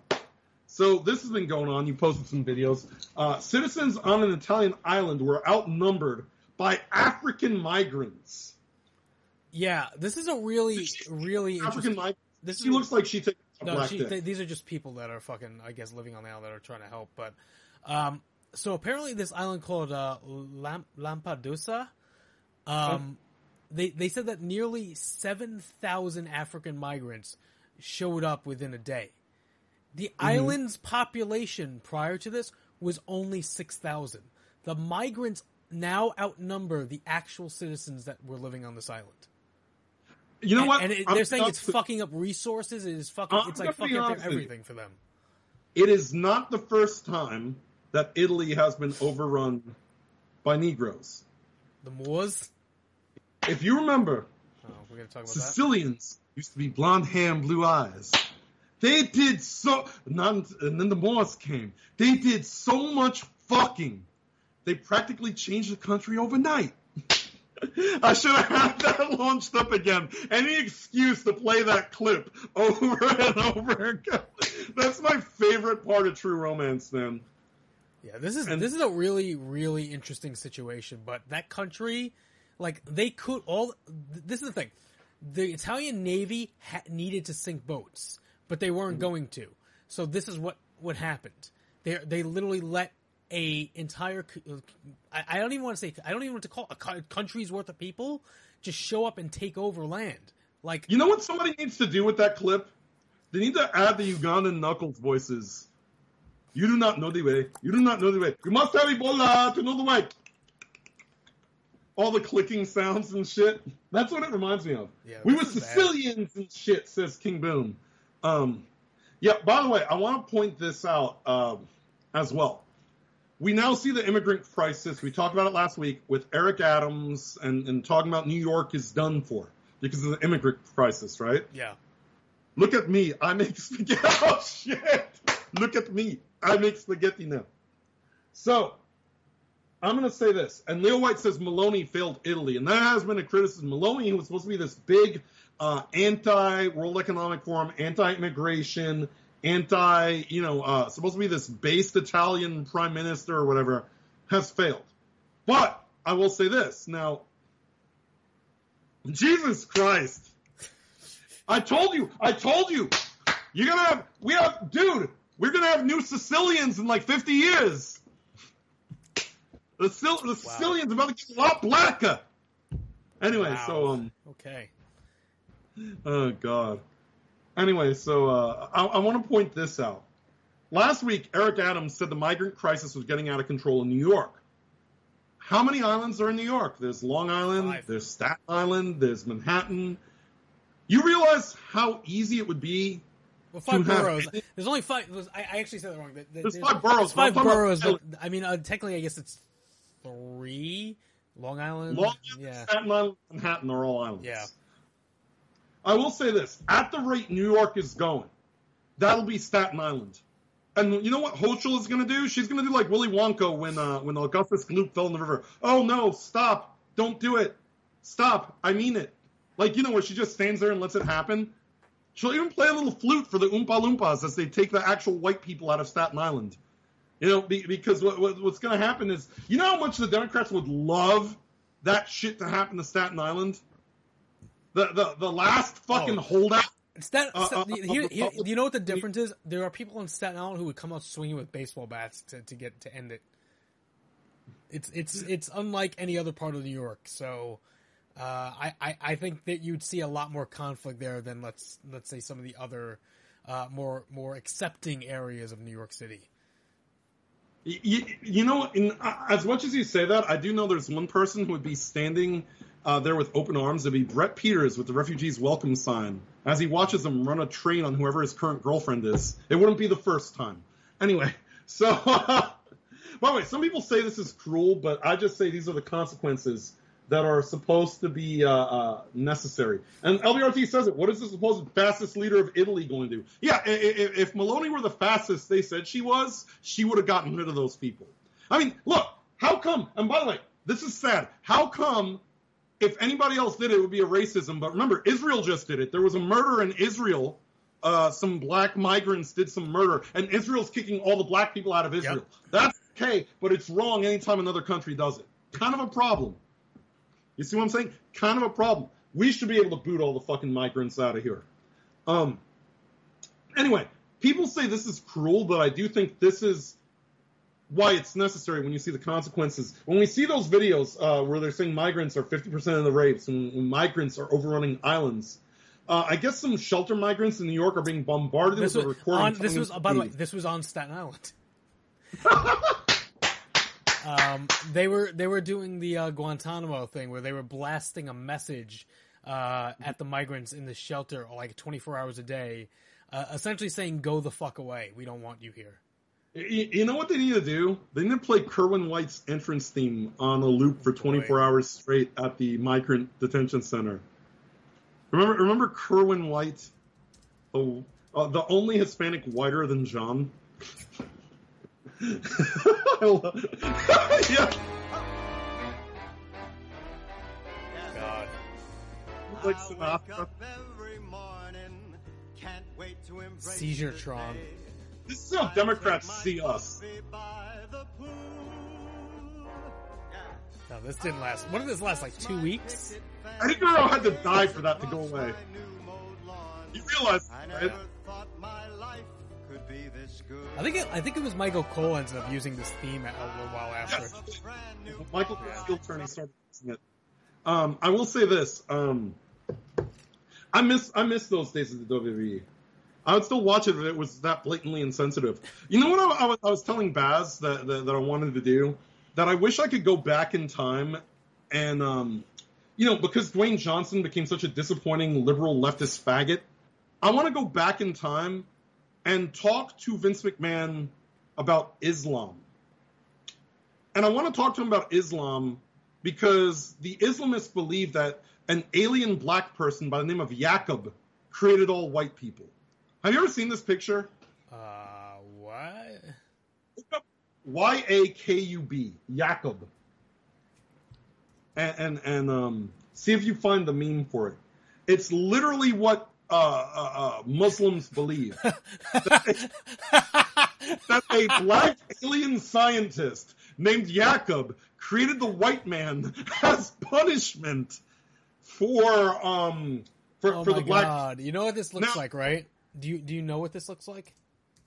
So this has been going on. You posted some videos. Uh, citizens on an Italian island were outnumbered by African migrants. Yeah, this is a really, really African interesting. migrants. This is She looks like she takes no, black she, th- these are just people that are fucking, I guess, living on the island that are trying to help. But, um, so apparently this island called uh, Lamp- Lampedusa, um, they they said that nearly seven thousand African migrants showed up within a day. The Mm-hmm. island's population prior to this was only six thousand. The migrants now outnumber the actual citizens that were living on this island. You know And- what? And it, they're saying it's fucking up resources. It is fucking. I'm It's like fucking up honest with you. everything for them. It is not the first time that Italy has been overrun by Negroes. The Moors. If you remember, Oh, about that. Sicilians used to be blonde hair and blue eyes. They did so, not, and then the Moors came. They did so much fucking. They practically changed the country overnight. I should have had that launched up again. Any excuse to play that clip over and over again. That's my favorite part of True Romance, then. Yeah, this is And- this is a really really interesting situation. But that country, like they could all. This is the thing: the Italian Navy ha- needed to sink boats, but they weren't mm-hmm. going to. So this is what what happened. They they literally let a entire. uh, I, don't even want to say. I don't even want to call a country's worth of people just show up and take over land. Like You know what somebody needs to do with that clip? They need to add the Ugandan Knuckles voices. You do not know the way. You do not know the way. You must have Ebola to know the way. All the clicking sounds and shit. That's what it reminds me of. Yeah, we were is bad. Sicilians and shit, says King Boom. Um, yeah, by the way, I want to point this out um, as well. We now see the immigrant crisis. We talked about it last week with Eric Adams and, and talking about New York is done for because of the immigrant crisis, right? yeah, Look at me. I make spaghetti. Oh, shit. Look at me. I make spaghetti now. So, I'm going to say this. And Leo White says Meloni failed Italy. And that has been a criticism. Meloni was supposed to be this big uh, anti World Economic Forum, anti immigration, anti, you know, uh, supposed to be this based Italian prime minister or whatever, has failed. But I will say this. Now, Jesus Christ. I told you. I told you. You're gonna have. We have, dude. We're gonna have new Sicilians in like 50 years. The, Sil- the Sicilians are about to get a lot blacker. Anyway, Wow. so um. okay. Oh God. Anyway, so uh, I, I want to point this out. Last week, Eric Adams said the migrant crisis was getting out of control in New York. How many islands are in New York? There's Long Island, Five. there's Staten Island, there's Manhattan. You realize how easy it would be? Well, five to have- boroughs. There's only five. I, actually said that wrong. There- There's five boroughs, There's five boroughs. But, I mean, uh, technically, I guess it's three. Long Island. Long yeah. Island, Staten Island, Manhattan are all islands. Yeah. I will say this: at the rate New York is going, that'll be Staten Island. And you know what Hochul is going to do? She's going to do like Willy Wonka when uh, when Augustus Gloop fell in the river. Oh no! Stop! Don't do it! Stop! I mean it. Like you know where she just stands there and lets it happen. She'll even play a little flute for the Oompa Loompas as they take the actual white people out of Staten Island. You know, be, because what, what, what's going to happen is, you know how much the Democrats would love that shit to happen to Staten Island. The the the last fucking Oh. holdout. Stat, Uh, Stat- uh, uh, here, here, Republic- you know what the difference is? There are people in Staten Island who would come out swinging with baseball bats to, to get to end it. It's it's it's unlike any other part of New York. So, uh, I, I I think that you'd see a lot more conflict there than let's let's say some of the other uh, more more accepting areas of New York City. You, you know, in, uh, as much as you say that, I do know there's one person who would be standing uh, there with open arms. It'd be Brett Peters with the refugees welcome sign as he watches them run a train on whoever his current girlfriend is. It wouldn't be the first time. Anyway, so by the way, some people say this is cruel, but I just say these are the consequences that are supposed to be uh, uh, necessary. And LBRT says it. What is the supposed fastest leader of Italy going to do? Yeah, if, if Meloni were the fastest they said she was, she would have gotten rid of those people. I mean, look, how come? And by the way, this is sad. How come? If anybody else did it, it would be a racism. But remember, Israel just did it. There was a murder in Israel. Uh, some black migrants did some murder, and Israel's kicking all the black people out of Israel. Yep. That's okay, but it's wrong anytime another country does it. Kind of a problem. You see what I'm saying? Kind of a problem. We should be able to boot all the fucking migrants out of here. Um. Anyway, people say this is cruel, but I do think this is why it's necessary when you see the consequences. When we see those videos uh, where they're saying migrants are 50% of the rapes and migrants are overrunning islands, uh, I guess some shelter migrants in New York are being bombarded this with was, a recording. On, this was, by the way, this was on Staten Island. Um, they were they were doing the uh, Guantanamo thing where they were blasting a message uh, at the migrants in the shelter like 24 hours a day, uh, essentially saying "Go the fuck away. We don't want you here." You know what they need to do? They need to play Kerwin White's entrance theme on a loop for 24 hours straight at the migrant detention center. Remember, remember Kerwin White, the uh, the only Hispanic whiter than John. yeah. God. Like Sinatra. Seizure Tron. This is how Democrats see us. No, this didn't last. What did this last? Like two weeks? Eddie Guerrero had to die for that to go away. You realize, right? I think it, I think it was Michael Cole ended up using this theme a little while after. Yes. Michael Cole still turning started using it. Um, I will say this. Um, I miss I miss those days of the WWE. I would still watch it if it was that blatantly insensitive. You know what I, I, was, I was, telling Baz that, that, that I wanted to do? That I wish I could go back in time and um, you know because Dwayne Johnson became such a disappointing liberal leftist faggot. I want to go back in time and talk to Vince McMahon about Islam. And I want to talk to him about Islam because the Islamists believe that an alien black person by the name of Yakub created all white people. Have you ever seen this picture? Uh, what? Y A K U B, Yakub. And, and, and um, see if you find the meme for it. It's literally what uh, uh, uh, Muslims believe that, that a black alien scientist named Yakub created the white man as punishment for um for, oh for my the black. God. You know what this looks Now- like, right? Do you do you know what this looks like?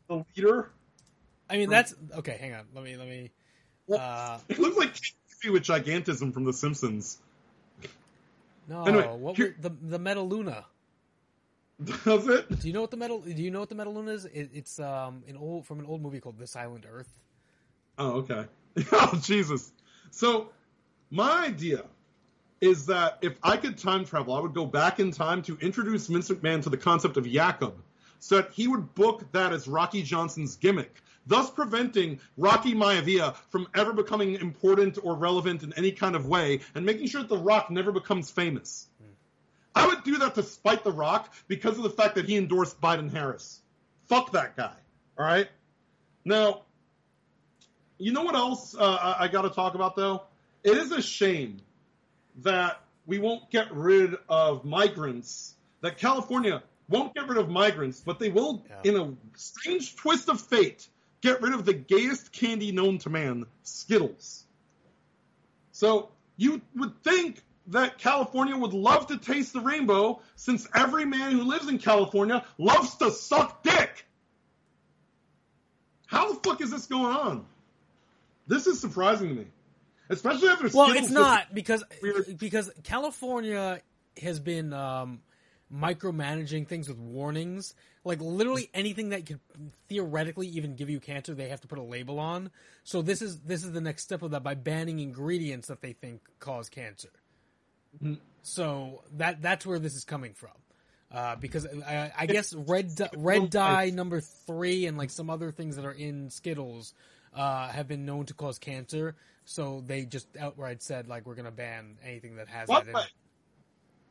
The leader. I mean, that's okay. Hang on. Let me let me. Uh, It looks like Casey with gigantism from The Simpsons. no, Anyway, what here- were, the the Metaluna? Does it? Do you know what the metal? Do you know what the Metaluna is? It, it's um an old from an old movie called This Island Earth. Oh, okay. oh, Jesus. So, my idea is that if I could time travel, I would go back in time to introduce Vince McMahon to the concept of Yakub, so that he would book that as Rocky Johnson's gimmick, thus preventing Rocky Maivia from ever becoming important or relevant in any kind of way, and making sure that The Rock never becomes famous. I would do that to spite The Rock because of the fact that he endorsed Biden Harris. Fuck that guy. All right? Now, you know what else uh, I, I got to talk about though? It is a shame that we won't get rid of migrants. That California won't get rid of migrants, but they will, Yeah. in a strange twist of fate, get rid of the gayest candy known to man, Skittles. So you would think that California would love to taste the rainbow, since every man who lives in California loves to suck dick. How the fuck is this going on? This is surprising to me, especially after. Well, Skittles it's not because weird- because California has been um, micromanaging things with warnings. Like literally anything that could theoretically even give you cancer, they have to put a label on. So this is this is the next step of that by banning ingredients that they think cause cancer. Mm-hmm. So that that's where this is coming from. Uh, because I, I guess red Di- red dye number three and like some other things that are in Skittles uh, have been known to cause cancer. So they just outright said like we're gonna ban anything that has What that in it.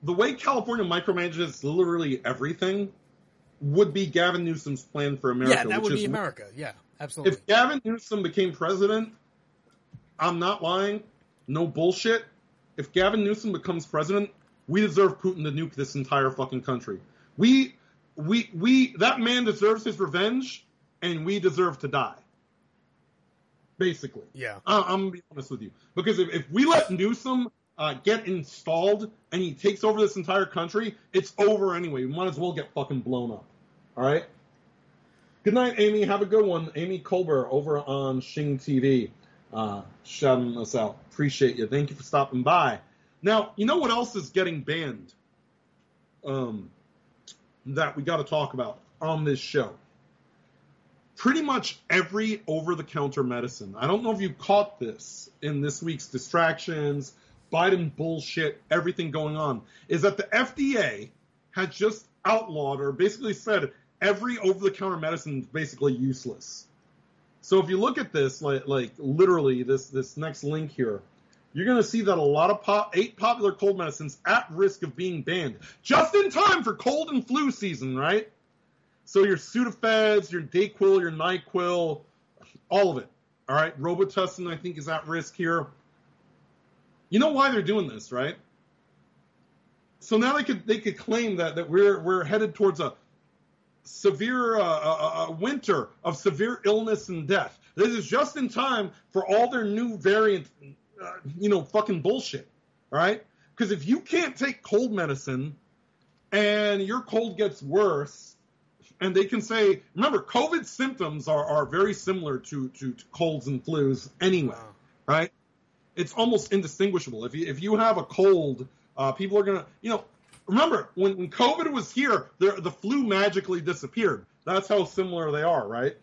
The way California micromanages literally everything would be Gavin Newsom's plan for America. Yeah, that would be America. Yeah, absolutely. If Gavin Newsom became president, I'm not lying, no bullshit. If Gavin Newsom becomes president, we deserve Putin to nuke this entire fucking country. We, we, we, that man deserves his revenge, and we deserve to die. Basically. yeah, I- I'm gonna be honest with you because if, if we let Newsom uh, get installed and he takes over this entire country, it's over anyway. We might as well get fucking blown up. All right. Good night, Amy. Have a good one. Amy Colbert over on Shing TV, uh, shouting us out. Appreciate you. Thank you for stopping by. Now, you know what else is getting banned? Um, that we got to talk about on this show pretty much every over-the-counter medicine. I don't know if you caught this in this week's distractions, Biden bullshit, everything going on, is that the FDA has just outlawed or basically said every over-the-counter medicine is basically useless. So if you look at this, like, like literally this this next link here, you're going to see that a lot of pop, eight popular cold medicines at risk of being banned just in time for cold and flu season, right? So your Sudafeds, your Dayquil, your Nyquil, all of it. All right, Robitussin I think is at risk here. You know why they're doing this, right? So now they could they could claim that that we're we're headed towards a severe uh, a, a winter of severe illness and death. This is just in time for all their new variant, uh, you know, fucking bullshit. All right, because if you can't take cold medicine and your cold gets worse, and they can say, remember, COVID symptoms are, are very similar to, to, to colds and flus anyway, right? It's almost indistinguishable. If you, if you have a cold, uh, people are going to, you know, remember, when, when COVID was here, the, the flu magically disappeared. That's how similar they are, right?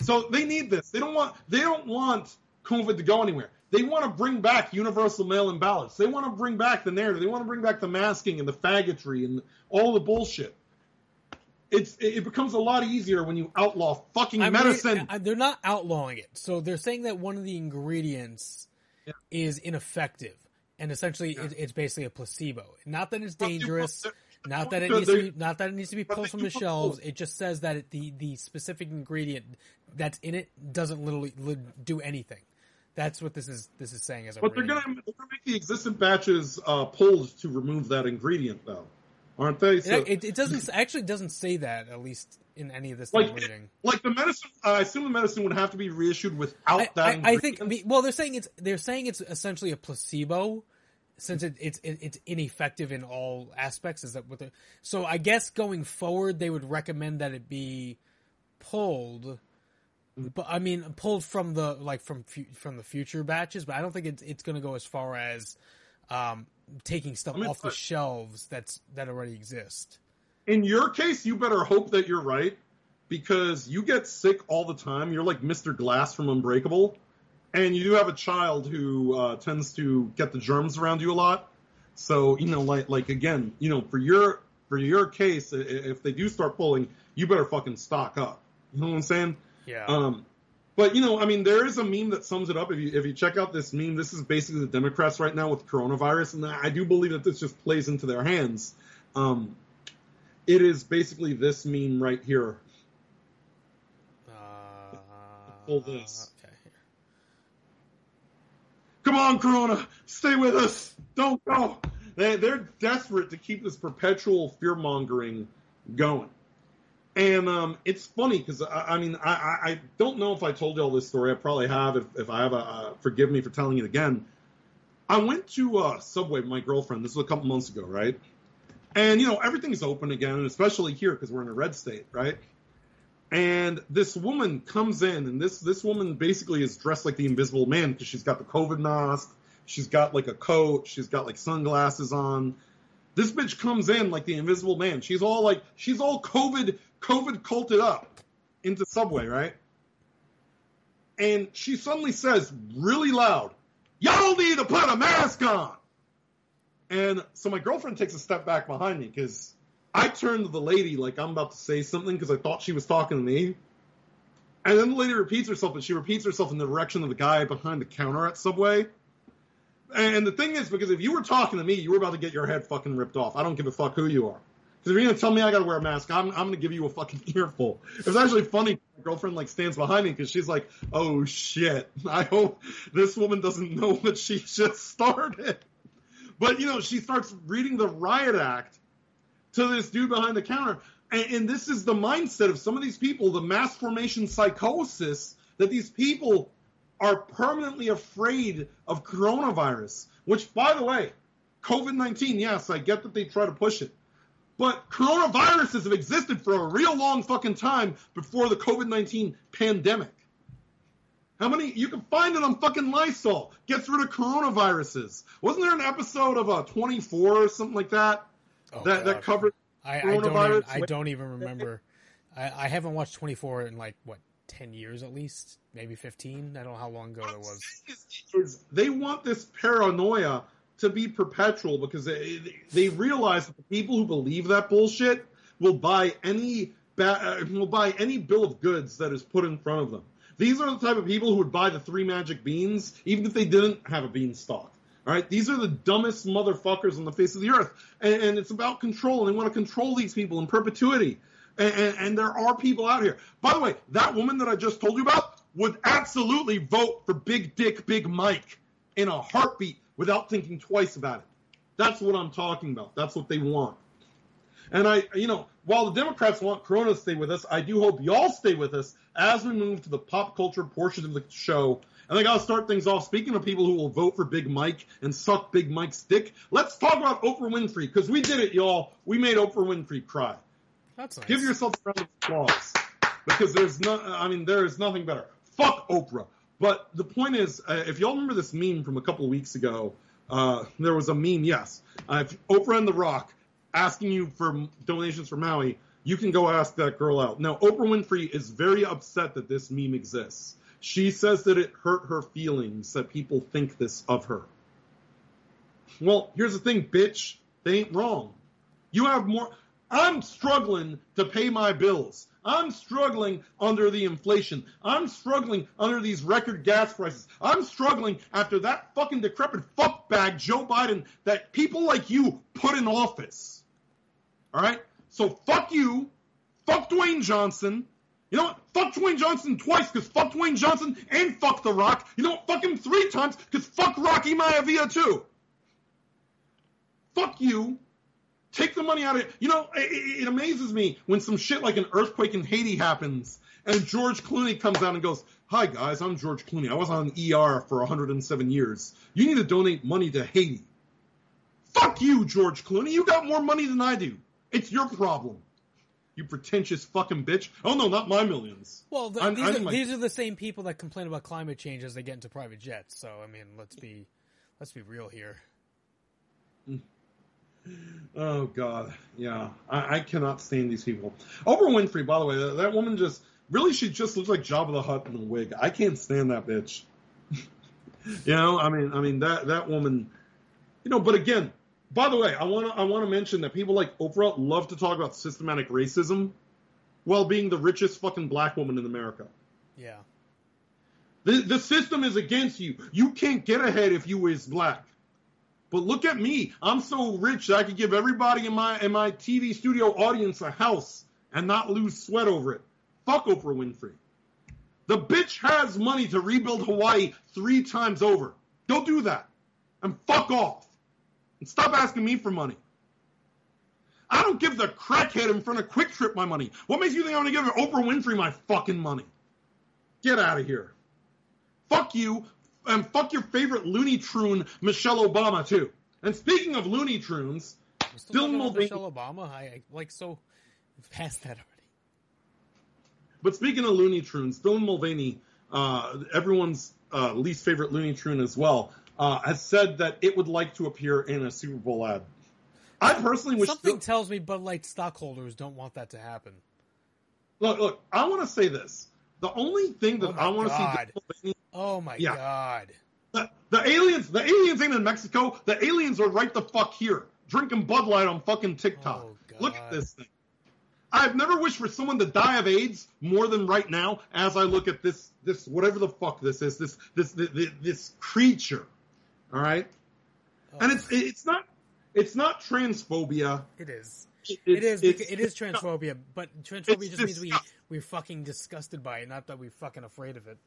So they need this. They don't want, they don't want COVID to go anywhere. They want to bring back universal mail-in ballots. They want to bring back the narrative. They want to bring back the masking and the faggotry and all the bullshit it's it becomes a lot easier when you outlaw fucking I mean, medicine. They're not outlawing it, so they're saying that one of the ingredients Yeah. is ineffective, and essentially it, it's basically a placebo. Not that it's But dangerous, not that it needs to be, not that it needs to be pulled from the shelves. It just says that it, the the specific ingredient that's in it doesn't literally li- do anything. That's what this is. This is saying as a. but they're gonna, they're gonna make the existing batches uh, pulled to remove that ingredient, though, aren't they? So, It, it, it doesn't actually doesn't say that at least in any of this like, like the medicine, uh, I assume the medicine would have to be reissued without I, that. I, I think. Well, they're saying it's they're saying it's essentially a placebo, since it, it's it, it's ineffective in all aspects. Is that what? they're- So I guess going forward, they would recommend that it be pulled. But I mean, pulled from the like from from the future batches. But I don't think it's it's going to go as far as um, taking stuff I mean, off the shelves that's that already exist. In your case, you better hope that you're right because you get sick all the time. You're like Mr. Glass from Unbreakable, and you do have a child who uh, tends to get the germs around you a lot. So you know, like like again, you know, for your for your case, if they do start pulling, you better fucking stock up. You know what I'm saying? Yeah. Um, but you know, I mean, there is a meme that sums it up. If you if you check out this meme, this is basically the Democrats right now with coronavirus, and I do believe that this just plays into their hands. Um, it is basically this meme right here. Uh, Pull this. Okay. Come on, Corona, stay with us. Don't go. They, they're desperate to keep this perpetual fear mongering going. And um, it's funny because I, I mean I, I, I don't know if I told you all this story. I probably have. If, if I have, uh, forgive me for telling it again. I went to uh, Subway with my girlfriend. This was a couple months ago, right? And you know everything's open again, especially here because we're in a red state, right? And this woman comes in, and this this woman basically is dressed like the Invisible Man because she's got the COVID mask, she's got like a coat, she's got like sunglasses on, This bitch comes in like the invisible man. She's all like, she's all COVID, COVID culted up into Subway, right? And she suddenly says really loud, y'all need to put a mask on. And so my girlfriend takes a step back behind me because I turned to the lady like I'm about to say something because I thought she was talking to me. And then the lady repeats herself, and she repeats herself in the direction of the guy behind the counter at Subway. And the thing is, because if you were talking to me, you were about to get your head fucking ripped off. I don't give a fuck who you are. Because if you're gonna tell me I gotta wear a mask, I'm, I'm gonna give you a fucking earful. It was actually funny. My girlfriend like stands behind me because she's like, "Oh shit! I hope this woman doesn't know what she just started." But you know, she starts reading the riot act to this dude behind the counter, and, and this is the mindset of some of these people, the mass formation psychosis that these people are permanently afraid of coronavirus. Which, by the way, COVID 19, yes, I get that they try to push it. But coronaviruses have existed for a real long fucking time before the COVID 19 pandemic. How many you can find it on fucking Lysol? Gets rid of coronaviruses. Wasn't there an episode of uh, 24 or something like that Oh, that that covered I, I don't. Even. I don't even remember. I, I haven't watched 24 in like what 10 years at least, maybe 15. I don't know how long ago it was. is, they want this paranoia to be perpetual because they, they realize that the people who believe that bullshit will buy any ba- uh, will buy any bill of goods that is put in front of them. These are the type of people who would buy the three magic beans even if they didn't have a beanstalk. All right, these are the dumbest motherfuckers on the face of the earth, and, and it's about control, and they want to control these people in perpetuity. And, and, and there are people out here. By the way, that woman that I just told you about would absolutely vote for Big Dick Big Mike in a heartbeat without thinking twice about it. That's what I'm talking about. That's what they want. And I, you know, while the Democrats want Corona to stay with us, I do hope y'all stay with us as we move to the pop culture portion of the show. And I gotta start things off. Speaking of people who will vote for Big Mike and suck Big Mike's dick, let's talk about Oprah Winfrey because we did it, y'all. We made Oprah Winfrey cry. That's nice. Give yourself a round of applause because there's no, I mean, there is nothing better. Fuck Oprah. But the point is, uh, if y'all remember this meme from a couple of weeks ago, uh, there was a meme, yes. Uh, if Oprah and The Rock asking you for donations for Maui, you can go ask that girl out. Now, Oprah Winfrey is very upset that this meme exists. She says that it hurt her feelings that people think this of her. Well, here's the thing, bitch. They ain't wrong. You have more. I'm struggling to pay my bills. I'm struggling under the inflation. I'm struggling under these record gas prices. I'm struggling after that fucking decrepit fuckbag Joe Biden that people like you put in office. All right? So fuck you. Fuck Dwayne Johnson. You know what? Fuck Dwayne Johnson twice because fuck Dwayne Johnson and fuck The Rock. You know what? Fuck him three times because fuck Rocky Maivia too. Fuck you. Take the money out of it. You know, it, it amazes me when some shit like an earthquake in Haiti happens and George Clooney comes out and goes, Hi guys, I'm George Clooney. I was on ER for 107 years. You need to donate money to Haiti. Fuck you, George Clooney. You got more money than I do. It's your problem. You pretentious fucking bitch. Oh no, not my millions. Well, the, I'm- these, I'm are, like- these are the same people that complain about climate change as they get into private jets. So I mean, let's be let's be real here. Mm. Oh God, yeah, I, I cannot stand these people. Oprah Winfrey, by the way, that, that woman just really she just looks like Jabba the Hutt in a wig. I can't stand that bitch. you know, I mean, I mean that that woman, you know. But again, by the way, I want to I want to mention that people like Oprah love to talk about systematic racism while being the richest fucking black woman in America. Yeah. The, the system is against you. You can't get ahead if you is black. But look at me. I'm so rich that I could give everybody in my in my TV studio audience a house and not lose sweat over it. Fuck Oprah Winfrey. The bitch has money to rebuild Hawaii three times over. Don't do that. And fuck off. And stop asking me for money. I don't give the crackhead in front of QuikTrip my money. What makes you think I'm gonna give Oprah Winfrey my fucking money? Get out of here. Fuck you, and fuck your favorite Looney Trune, Michelle Obama, too. And speaking of Looney Tunes, still Dylan Mulvaney- Michelle Obama. I, I like so past that already. but speaking of Looney Tunes, Dylan Mulvaney, uh, everyone's uh, least favorite Looney Tune as well, uh, has said that it would like to appear in a Super Bowl ad. I personally wish. Something tells me Bud Light stockholders don't want that to happen. look, look. I want to say this. The only thing that Oh I want to see. Oh my Yeah. god. The, the aliens, the aliens ain't in Mexico. The aliens are right the fuck here, drinking Bud Light on fucking TikTok. Oh. Look at this thing. I've never wished for someone to die of AIDS more than right now. As I look at this, this whatever the fuck this is, this this this, this creature. All right, and it's it's not it's not transphobia. It is. It- It is. it's- It is transphobia, but transphobia It's just means we we're fucking disgusted by it, not that we're fucking afraid of it.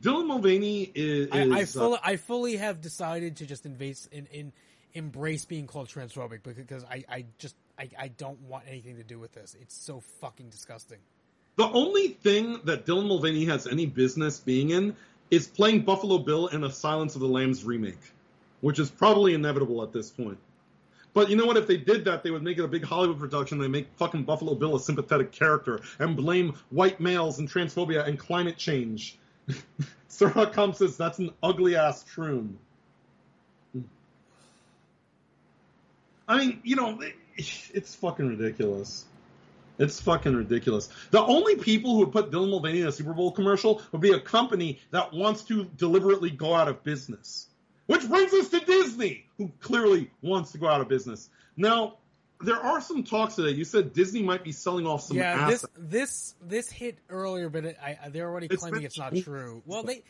Dylan Mulvaney is. I, I is, uh, fully, I fully have decided to just invase in, in embrace being called transphobic because I, I just I, I don't want anything to do with this. It's so fucking disgusting. The only thing that Dylan Mulvaney has any business being in is playing Buffalo Bill in a Silence of the Lambs remake, which is probably inevitable at this point. But you know what? If they did that, they would make it a big Hollywood production. They make fucking Buffalo Bill a sympathetic character and blame white males and transphobia and climate change. Sir.com says that's an ugly ass troom. I mean, you know, it's fucking ridiculous. It's fucking ridiculous. The only people who would put Dylan Mulvaney in a Super Bowl commercial would be a company that wants to deliberately go out of business. Which brings us to Disney, who clearly wants to go out of business. Now, there are some talks today. You said Disney might be selling off some yeah, assets. this this this hit earlier, but it, I, they're already It's claiming it's not true. Well, they.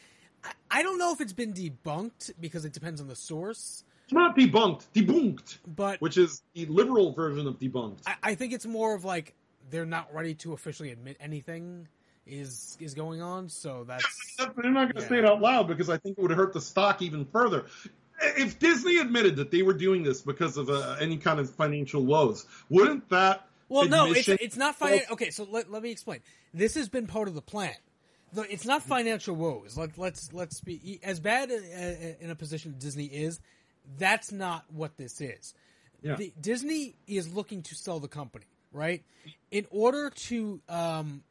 I, I don't know if it's been debunked because it depends on the source, It's not debunked, debunked, but which is the liberal version of debunked. I, I think it's more of like they're not ready to officially admit anything is is going on. So that's They're not going to Yeah. say it out loud because I think it would hurt the stock even further. If Disney admitted that they were doing this because of uh, any kind of financial woes, wouldn't that? Well, no, it's it's not financial. Okay, so let, let me explain. This has been part of the plan. Though It's not financial woes. Let, let's let's be as bad in a position Disney is. That's not what this is. Yeah. The, Disney is looking to sell the company, right? In order to um,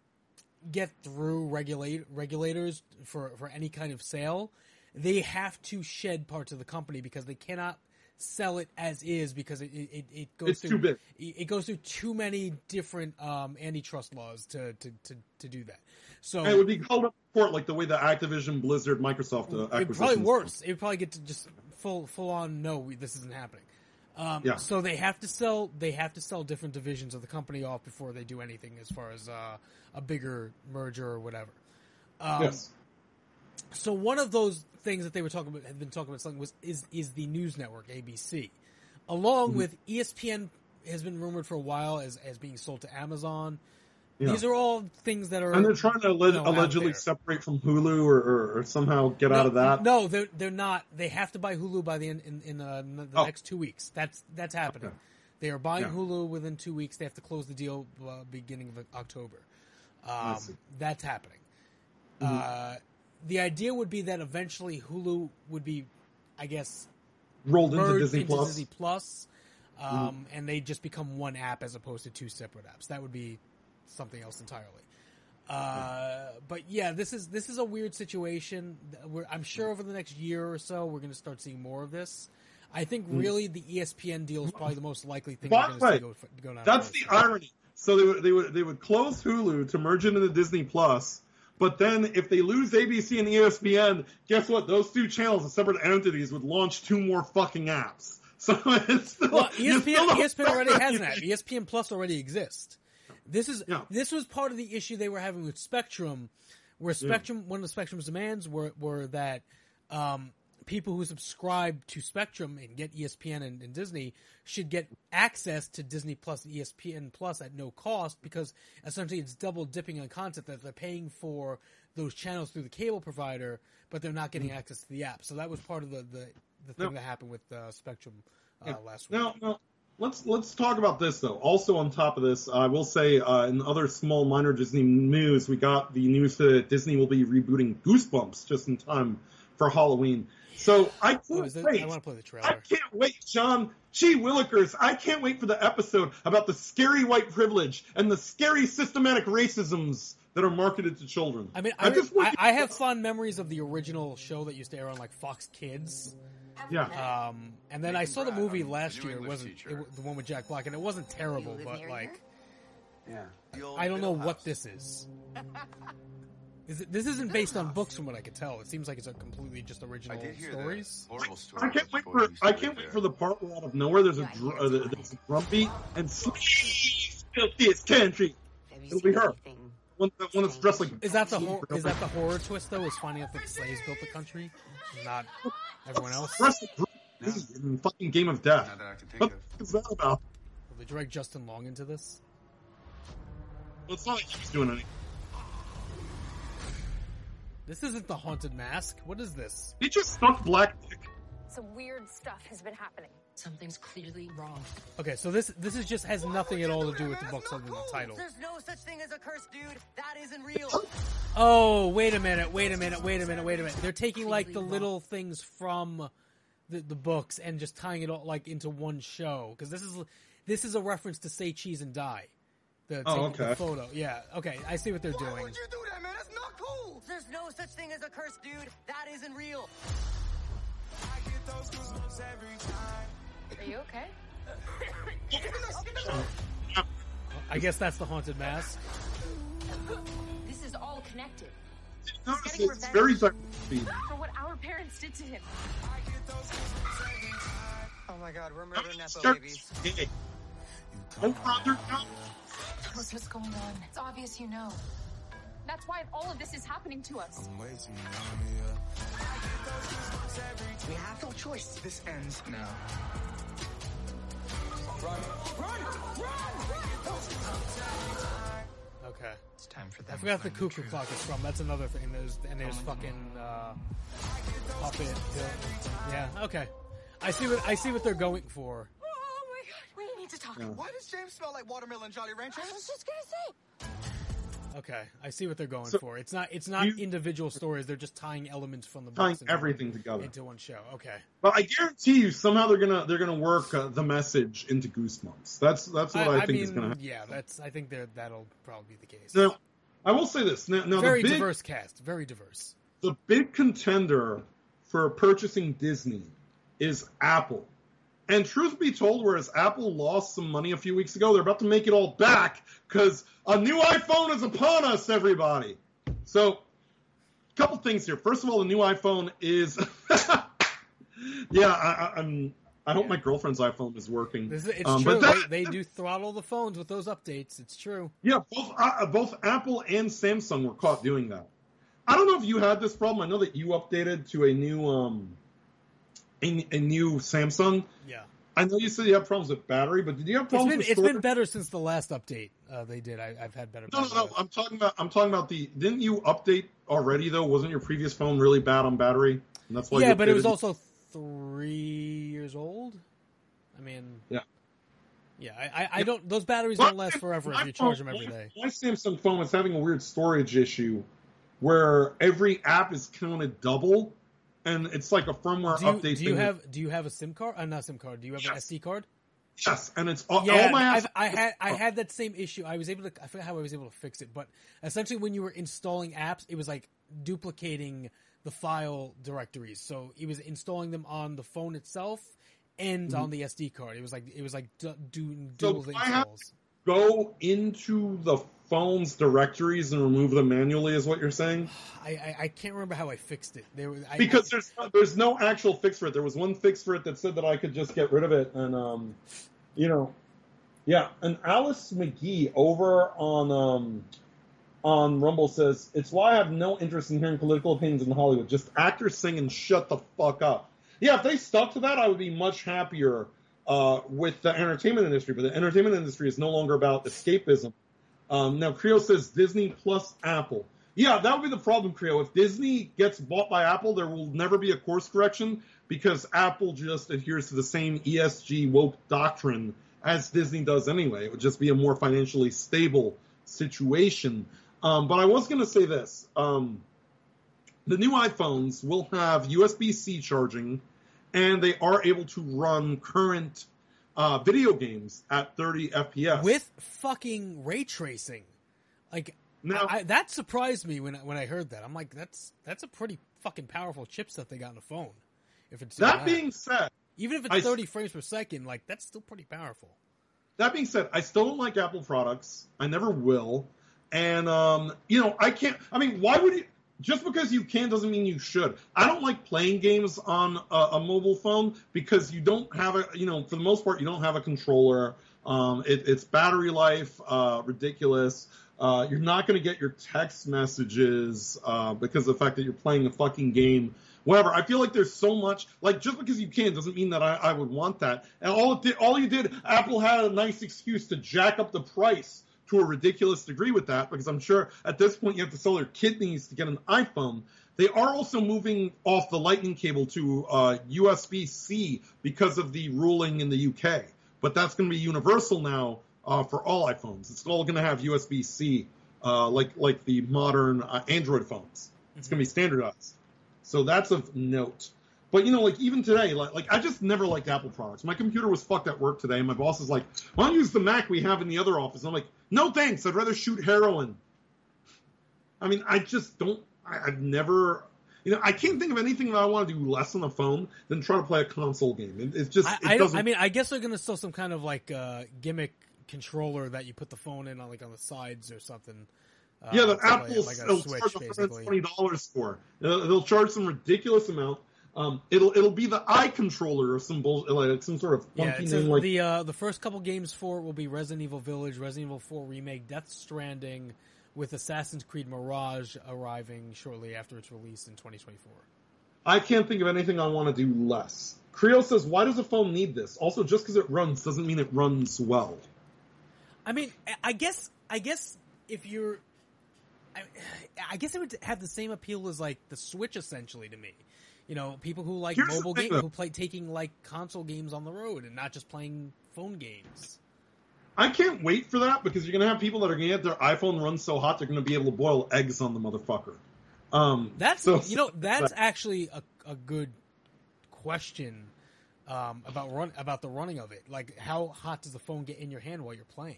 get through regulate regulators for for any kind of sale, they have to shed parts of the company because they cannot sell it as is because it it, it goes It's through it it goes through too many different um, antitrust laws to, to, to, to do that. So And it would be called up in court like the way the Activision, Blizzard, Microsoft uh, it'd probably worse. It would probably get to just full full on no, this isn't happening. Um, Yeah. So they have to sell they have to sell different divisions of the company off before they do anything as far as uh, a bigger merger or whatever. Um, Yes. So one of those things that they were talking about had been talking about something was is is the news network ABC, along Mm-hmm. with ESPN has been rumored for a while as as being sold to Amazon. Yeah. These are all things that are And they're trying to alleg- you know, allegedly separate from Hulu or, or, or somehow get out of that. No, they're they're not. They have to buy Hulu by the end in, in uh, the Oh. next two weeks. That's that's happening. Okay. They are buying Yeah. Hulu within two weeks. They have to close the deal uh, beginning of October. Um. Mm-hmm. that's happening. Uh, the idea would be that eventually Hulu would be, I guess, Rolled into Disney into Plus. Disney Plus, um, Mm-hmm. and they just become one app as opposed to two separate apps. That would be something else entirely. Uh, but yeah, this is this is a weird situation. We're, I'm sure over the next year or so, we're going to start seeing more of this. I think really the ESPN deal is probably the most likely thing. We're going to see go, go down. That's the irony. So they would, they would they would close Hulu to merge it into Disney Plus, but then if they lose ABC and ESPN, guess what? Those two channels as separate entities would launch two more fucking apps. So it's still, Well, ESPN, ESPN already has an app. ESPN Plus already exists. This is Yeah. this was part of the issue they were having with Spectrum, where Spectrum one of the Spectrum's demands were were that um, people who subscribe to Spectrum and get ESPN and, and Disney should get access to Disney Plus and ESPN Plus at no cost because essentially it's double dipping on content that they're paying for those channels through the cable provider, but they're not getting access to the app. So that was part of the the, the thing. No. that happened with uh, Spectrum uh, last week. Now, now let's let's talk about this though. Also, on top of this, I will say uh, in other small minor Disney news, we got the news that Disney will be rebooting Goosebumps just in time for Halloween. So I can't Oh, wait. I want to play the trailer. I can't wait, John. Gee willikers, I can't wait for the episode about the scary white privilege and the scary systematic racisms that are marketed to children. I mean, I, just I, I have fond memories of the original show that used to air on like Fox Kids. Yeah. Um, and then I saw the movie last year. It wasn't it, the one with Jack Black, and it wasn't terrible, but like Yeah. I don't know what this is. Is it, this isn't based on books, from what I can tell. It seems like it's a completely just I original did hear stories. horrible story. I can't wait for who used to I can't wait there. for the part where out of nowhere there's a Yeah, dr- uh, there's a drum beat and slaves built this country. It'll be her. anything? One, one that's dressed like Is that the hor- is that the horror twist though? Is finding out that the slaves built the country, not everyone else? dressed like Bruce Lee in fucking Game of Death. Not that I can think What of. the fuck is that about? Will they drag Justin Long into this? Well, it's not like he was doing anything. This isn't the haunted mask. What is this? He just stuck black dick. Some weird stuff has been happening. Something's clearly wrong. Okay, so this this is just has nothing at all to do with the books other than the title. There's no such thing as a curse, dude. That isn't real. Oh, wait a minute, wait a minute, wait a minute, wait a minute. They're taking like the little things from the, the books and just tying it all like into one show because this is this is a reference to say cheese and die. The, Oh, taking the photo. Yeah, okay, I see what they're Why doing. would you do that, man? That's not cool. There's no such thing as a curse, dude. That isn't real. Are you okay? I guess that's the haunted mask. This is all connected Notice it's very for what our parents did to him. Oh my god, we're murdering Nepo Start- babies. Hey. Oh, brother, no. What's what's going on? It's obvious you know. That's why all of this is happening to us. We have no choice. This ends now. Run! Run! Run! Run! Okay, It's time for that. I forgot the cuckoo clock is from. That's another thing. There's and there's fucking uh, puppet. uh, Yeah, okay. I see what I see what they're going for. Oh my god, we need to talk. Why does James smell like watermelon Jolly Ranchers? I was just gonna say. Okay, I see what they're going So, for. It's not it's not you- individual stories. They're just tying elements from the Tying everything together. into one show. Okay. But I guarantee you, somehow they're gonna they're gonna work uh, the message into Goosebumps. That's that's what I, I, think mean, is gonna happen. yeah, that's I think that that'll probably be the case. Now, I will say this. Now, now very big diverse cast, very diverse. the big contender for purchasing Disney is Apple. And truth be told, whereas Apple lost some money a few weeks ago, they're about to make it all back because a new iPhone is upon us, everybody. So, a couple things here. First of all, the new iPhone is, yeah, I, I'm. I hope my girlfriend's iPhone is working. Is, it's Um, true. but that- they, they do throttle the phones with those updates. It's true. Yeah, both uh, both Apple and Samsung were caught doing that. I don't know if you had this problem. I know that you updated to a new um a, a new Samsung. Yeah. I know you said you have problems with battery, but did you have It's problems been with it's been better since the last update uh, they did. I, I've had better. no, no, no. I'm talking about I'm talking about the. Didn't you update already though? Wasn't your previous phone really bad on battery? And that's why. yeah, but it was also three years old. I mean, Yeah. yeah. I, I, I don't. Those batteries don't last forever if you charge them every my- My Samsung phone is having a weird storage issue where every app is counted double, and it's like a firmware Do you, update. do you thing that- have do you have a SIM card? Uh, not SIM card. Do you have an SD card? Yes, and it's all, Yeah, all my. I've, I had I had that same issue. I was able to. I forget how I was able to fix it, but essentially, when you were installing apps, it was like duplicating the file directories. So it was installing them on the phone itself and on the SD card. It was like it was like So dual have- installs. go into the phone's directories and remove them manually is what you're saying? I, I I can't remember how I fixed it. There was I, because there's there's no actual fix for it. There was one fix for it that said that i could just get rid of it and um you know yeah. And alice mcgee over on um on rumble says it's why i have no interest in hearing political opinions in hollywood. Just actors sing and shut the fuck up. Yeah if they stuck to that i would be much happier uh, with the entertainment industry, but the entertainment industry is no longer about escapism. Um, now, Creo says Disney plus Apple. Yeah, that would be the problem, Creo. If Disney gets bought by Apple, there will never be a course correction because Apple just adheres to the same ESG woke doctrine as Disney does anyway. It would just be a more financially stable situation. Um, but I was going to say this. Um, the new iPhones will have USB-C charging, and they are able to run current uh, video games at 30 FPS. with fucking ray tracing. Like Now- I, that surprised me when I- when I heard that. I'm like, that's that's a pretty fucking powerful chipset they got in the phone. If it's That being said, even if it's I- 30 frames per second, like that's still pretty powerful. that being said, I still don't like Apple products. I never will. And um, you know, I can't. I mean, why would you? Just because you can doesn't mean you should. I don't like playing games on a, a mobile phone because you don't have a. You know, for the most part, you don't have a controller. Um, it, it's battery life uh, ridiculous. Uh, you're not going to get your text messages uh, because of the fact that you're playing a fucking game. Whatever. I feel like there's so much. Like just because you can doesn't mean that I, I would want that. And all it did, all you did, Apple had a nice excuse to jack up the price to a ridiculous degree with that because I'm sure at this point you have to sell your kidneys to get an iPhone. They are also moving off the Lightning cable to uh, USB C because of the ruling in the UK. But that's going to be universal now uh, for all iPhones. It's all going to have USB C, uh, like like the modern uh, Android phones. It's going to be standardized. So that's of note. But you know, like even today, like, like I just never liked Apple products. My computer was fucked at work today, and my boss is like, "Why don't you use the Mac we have in the other office?" I'm like, "No thanks. I'd rather shoot heroin." I mean, I just don't. I, I've never. You know, I can't think of anything that I want to do less on the phone than try to play a console game. It, it's just. I, it I, don't, doesn't- I mean, I guess they're gonna sell some kind of like uh, gimmick controller that you put the phone in on like on the sides or something. Uh, yeah, the Apple it like a will Switch, charge basically. $120 for. They'll, they'll charge some ridiculous amount. Um, it'll it'll be the eye controller or some bull, like some sort of Yeah, funky says name like the uh, the first couple games for it will be Resident Evil Village, Resident Evil 4 remake, Death Stranding, with Assassin's Creed Mirage arriving shortly after its release in 2024. I can't think of anything I want to do less. Creo says, why does a phone need this? Also, just because it runs doesn't mean it runs well. I mean, I- I guess, I guess if you're, I, I guess it would have the same appeal as like the Switch, essentially, to me. You know, people who like Here's mobile games, who play taking like console games on the road and not just playing phone games. I can't wait for that because you're going to have people that are going to get their iPhone run so hot they're going to be able to boil eggs on the motherfucker. Um, That's so- you know that's actually a, a good question um, about run about the running of it. Like, how hot does the phone get in your hand while you're playing?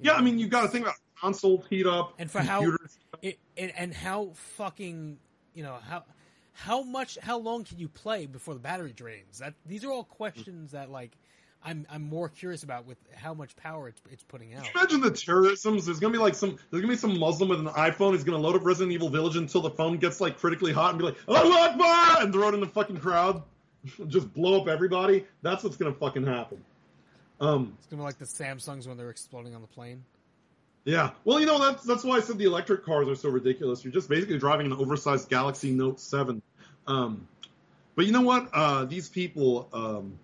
You yeah, know? I mean, you've got to think about console heat up, and for how it, and, and how fucking you know how how much how long can you play before the battery drains? That these are all questions that like I'm I'm more curious about with how much power it's it's putting out. Imagine the terrorisms. There's gonna be like some. There's gonna be some Muslim with an iPhone. He's gonna load up Resident Evil Village until the phone gets like critically hot and be like, "Allah Akbar!" and throw it in the fucking crowd, just blow up everybody. That's what's gonna fucking happen. Um, It's gonna be like the Samsungs when they're exploding on the plane. Yeah. Well, you know that's that's why I said the electric cars are so ridiculous. You're just basically driving an oversized Galaxy Note Seven. Um, but you know what? Uh, these people. Um,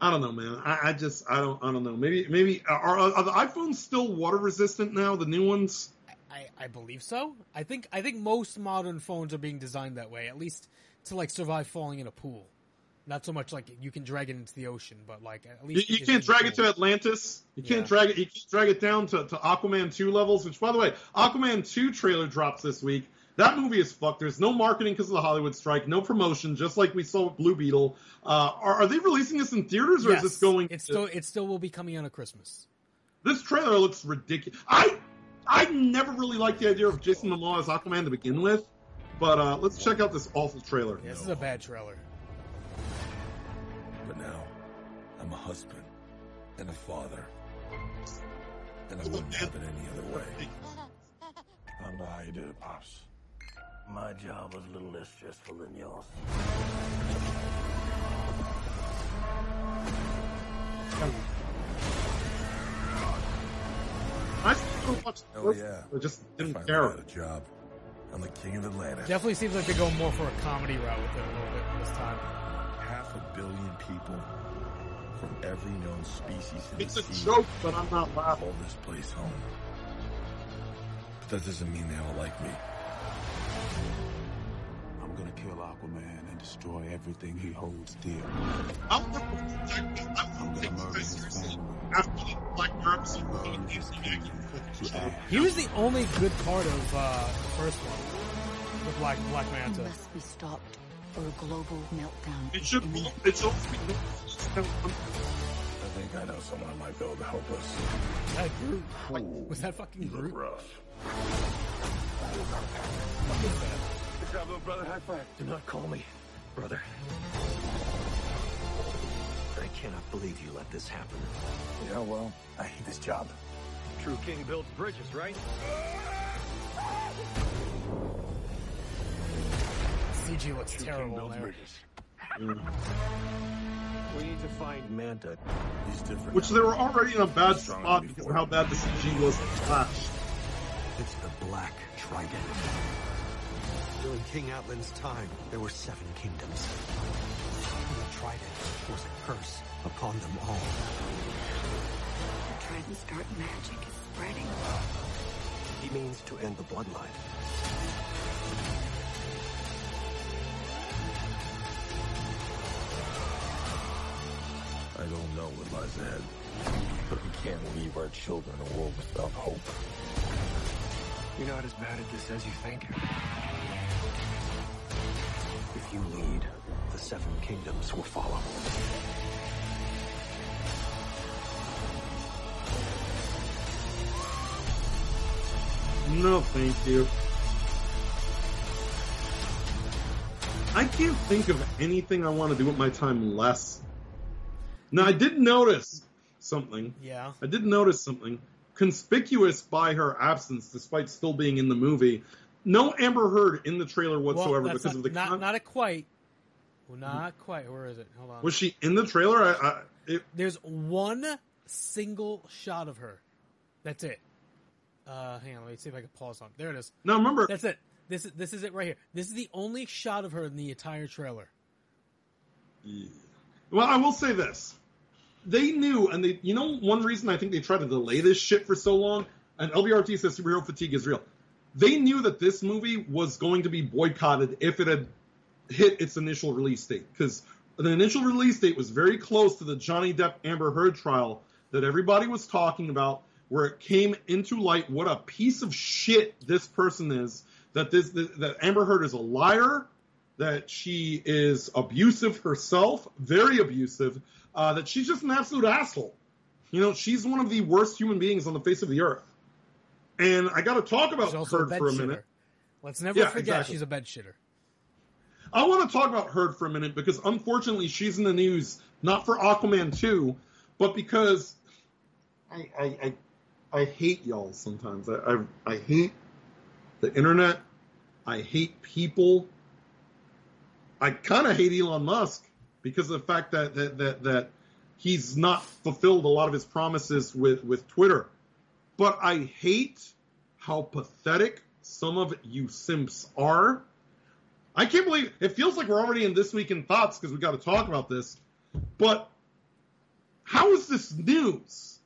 I don't know, man. I, I just I don't I don't know. Maybe maybe are, are the iPhones still water resistant now? The new ones. I, I believe so. I think I think most modern phones are being designed that way, at least to like survive falling in a pool. Not so much like you can drag it into the ocean, but like at least you get can't drag it to Atlantis. You can't drag it. You can't drag it down to, to Aquaman two levels. Which, by the way, Aquaman two trailer drops this week. That movie is fucked. There's no marketing because of the Hollywood strike. No promotion, just like we saw with Blue Beetle. Uh, are, are they releasing this in theaters or Yes, is this going? It still it still will be coming out at Christmas. This trailer looks ridiculous. I I never really liked the idea of Jason Momoa as Aquaman to begin with, but uh, let's check out this awful trailer. Yeah, this is a bad trailer. I'm a husband and a father. And I wouldn't have it any other way. I don't know how you did it, Pops. My job was a little less stressful than yours. I still watched the Oh, first yeah. one, I just didn't Finally care. got a job. I'm the king of Atlantis. Definitely seems like they're going more for a comedy route with it a little bit this time. Half a billion people from every known species in It's the a joke, but I'm not laughing. call this place home. But that doesn't mean they all like me. I'm gonna kill Aquaman and destroy everything he holds dear. I'm gonna protect him. I'm I'm gonna take gonna this murder his family. After the Black Mirror episode, his kingdom. He was the only good part of uh, the first one, the Black Black It Manta. must be stopped, or a global meltdown. it is should be. It's supposed to. I think I know someone who might be able to help us. Was that Groot? Was that fucking You look Groot? rough. Good job, little brother. High five. Do not call me Brother. I cannot believe you let this happen. Yeah, well, I hate this job. True king builds bridges, right? CG looks True terrible king in builds there. bridges. Mm. We need to find Manta. He's different. Which they were already in a bad spot because of how bad the CG was in Flash. It's the Black Trident. During King Atlan's time, there were seven kingdoms. And the Trident was a curse upon them all. The Trident's dark magic is spreading. He means to end the bloodline. I don't know what lies ahead, but we can't leave our children a world without hope. You're not as bad at this as you think. If you lead, the seven kingdoms will follow. No, thank you. I can't think of anything I want to do with my time less. Now, I did notice something. Yeah. I did notice something. Conspicuous by her absence, despite still being in the movie, no Amber Heard in the trailer whatsoever well, because not, of the not, con- not a quite. Well, not quite. Where is it? Hold on. Was she in the trailer? I, I, it, There's one single shot of her. That's it. Uh, hang on, let me see if I can pause on. There it is. No, remember, That's it. This is this is it right here. This is the only shot of her in the entire trailer. Well, I will say this. They knew, and they, you know, one reason I think they tried to delay this shit for so long, and LBRT says superhero fatigue is real. They knew that this movie was going to be boycotted if it had hit its initial release date, because the initial release date was very close to the Johnny Depp Amber Heard trial that everybody was talking about, where it came into light what a piece of shit this person is. That this that Amber Heard is a liar, that she is abusive herself, very abusive, uh, that she's just an absolute asshole. You know, she's one of the worst human beings on the face of the earth. And I got to talk about She's also a Heard for a shitter. minute. Let's never Yeah, forget exactly. she's a bed shitter. I want to talk about Heard for a minute because unfortunately she's in the news not for Aquaman 2, but because I I, I, I hate y'all sometimes. I, I I hate the internet. I hate people. I kind of hate Elon Musk because of the fact that, that that that he's not fulfilled a lot of his promises with with Twitter. But I hate how pathetic some of you simps are. I can't believe it feels like we're already in this week in thoughts because we got to talk about this. But how is this news?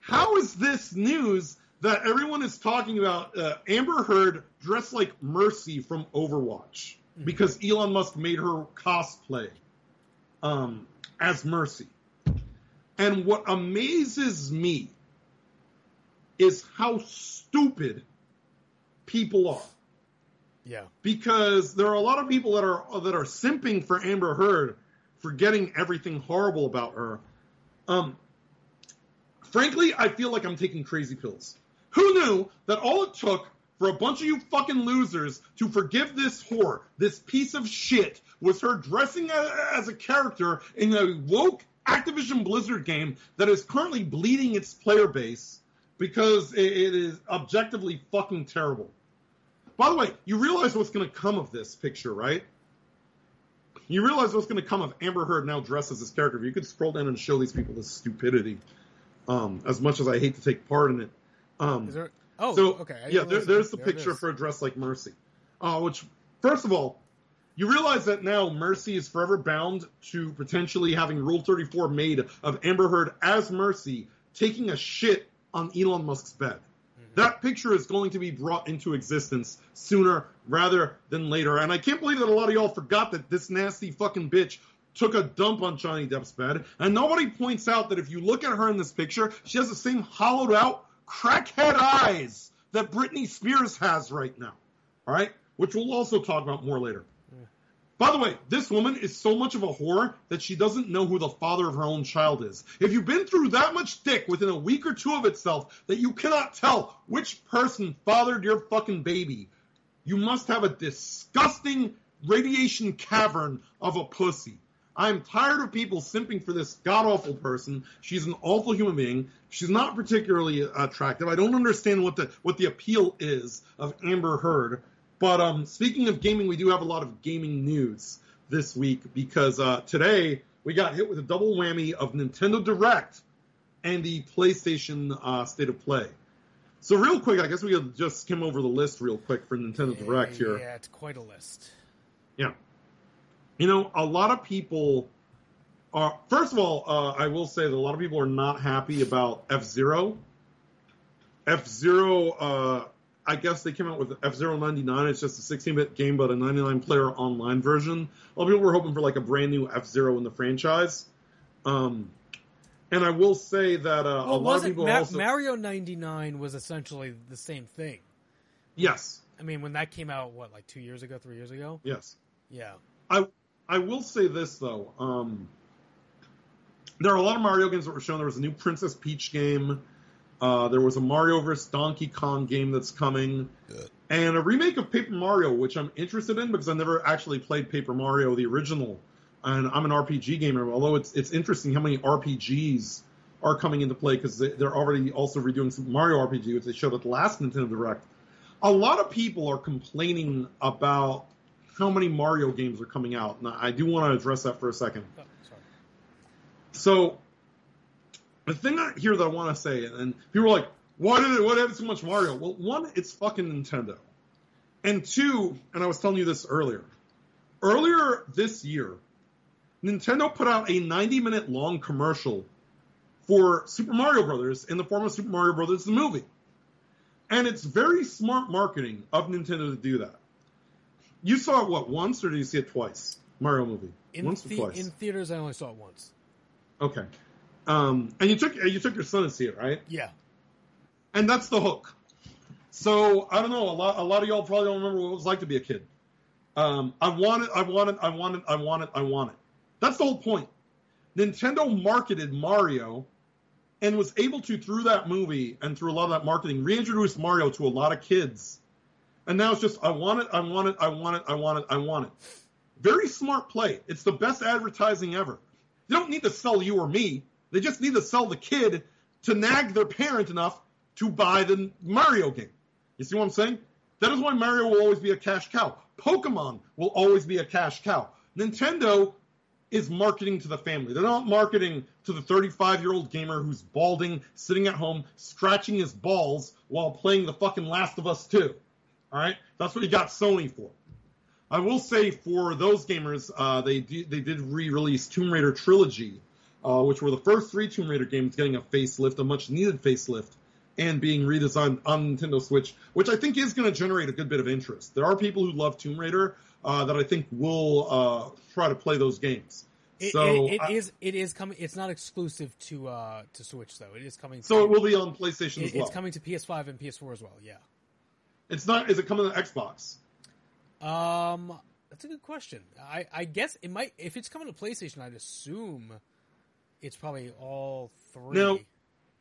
How is this news that everyone is talking about uh, Amber Heard dressed like Mercy from Overwatch because Elon Musk made her cosplay um, as Mercy? And what amazes me is how stupid people are Yeah. because there are a lot of people that are that are simping for Amber Heard for getting everything horrible about her. Um, frankly, I feel like I'm taking crazy pills. Who knew that all it took for a bunch of you fucking losers to forgive this whore, this piece of shit, was her dressing as a character in a woke Activision Blizzard game that is currently bleeding its player base because it- is objectively fucking terrible. By the way, you realize what's going to come of this picture, right? You realize what's going to come of Amber Heard now dressed as this character. If you could scroll down and show these people this stupidity, um, as much as I hate to take part in it. Um, Is there? Oh, so, okay. I yeah, there, there's the there picture is. for a dress like Mercy. Uh, which, first of all, you realize that now Mercy is forever bound to potentially having Rule 34 made of Amber Heard as Mercy taking a shit on Elon Musk's bed. That picture is going to be brought into existence sooner rather than later. And I can't believe that a lot of y'all forgot that this nasty fucking bitch took a dump on Johnny Depp's bed. And nobody points out that if you look at her in this picture, she has the same hollowed out crackhead eyes that Britney Spears has right now. All right? Which we'll also talk about more later. By the way, this woman is so much of a whore that she doesn't know who the father of her own child is. If you've been through that much dick within a week or two of itself that you cannot tell which person fathered your fucking baby, you must have a disgusting, radiation cavern of a pussy. I'm tired of people simping for this god awful person. She's an awful human being. She's not particularly attractive. I don't understand what the what the appeal is of Amber Heard. But um, speaking of gaming, we do have a lot of gaming news this week because uh, today we got hit with a double whammy of Nintendo Direct and the PlayStation uh, State of Play. So real quick, I guess we could just skim over the list real quick for Nintendo Direct here. Yeah, it's quite a list. Yeah. You know, a lot of people are. First of all, uh, I will say that a lot of people are not happy about F Zero. F Zero, uh, I guess they came out with F Zero 99. It's just a 16 bit game, but a 99 player online version. A lot of people were hoping for like a brand new F Zero in the franchise. Um, and I will say that uh, Well, a lot of people Ma- also. Mario 99 was essentially the same thing. yes, I mean, when that came out, what, like two years ago, three years ago? yes. Yeah. I I will say this though. Um, there are a lot of Mario games that were shown. There was a new Princess Peach game. Uh, there was a Mario vs Donkey Kong game that's coming, and a remake of Paper Mario, which I'm interested in because I never actually played Paper Mario the original, and I'm an RPG gamer. Although it's it's interesting how many RPGs are coming into play because they, they're already also redoing some Mario RPG, which they showed at the last Nintendo Direct. A lot of people are complaining about how many Mario games are coming out. And I do want to address that for a second. Oh, sorry. So, the thing I, here that I want to say, and people are like, why did it, why did it so much Mario? Well, one, it's fucking Nintendo. And two, and I was telling you this earlier, earlier this year, Nintendo put out a 90 minute long commercial for Super Mario Brothers in the form of Super Mario Brothers the movie. And it's very smart marketing of Nintendo to do that. You saw it what once, or did you see it twice? Mario movie, In, once the- or twice? in theaters, I only saw it once. Okay, um, and you took you took your son to see it, right? Yeah. And that's the hook. So I don't know. A lot a lot of y'all probably don't remember what it was like to be a kid. Um, I wanted, I wanted, I wanted, I wanted, I wanted. That's the whole point. Nintendo marketed Mario and was able to, through that movie and through a lot of that marketing, reintroduce Mario to a lot of kids. And now it's just, I want it, I want it, I want it, I want it, I want it. Very smart play. It's the best advertising ever. They don't need to sell you or me. They just need to sell the kid to nag their parent enough to buy the Mario game. You see what I'm saying? That is why Mario will always be a cash cow. Pokemon will always be a cash cow. Nintendo is marketing to the family. They're not marketing to the 35 year old gamer who's balding, sitting at home, scratching his balls while playing the fucking Last of Us 2. All right? That's what you got Sony for. I will say for those gamers, uh, they do, they did re-release Tomb Raider Trilogy, uh, which were the first three Tomb Raider games getting a facelift, a much needed facelift, and being redesigned on Nintendo Switch, which I think is going to generate a good bit of interest. There are people who love Tomb Raider uh, that I think will uh, try to play those games. It, so it, it I- is it is coming. It's not exclusive to uh to Switch though. It is coming. So to, it will be on PlayStation it- as well. It's coming to PS5 and PS4 as well. Yeah. It's not. Is it coming to Xbox? Um, that's a good question. I I guess it might. If it's coming to PlayStation, I'd assume it's probably all three. Now,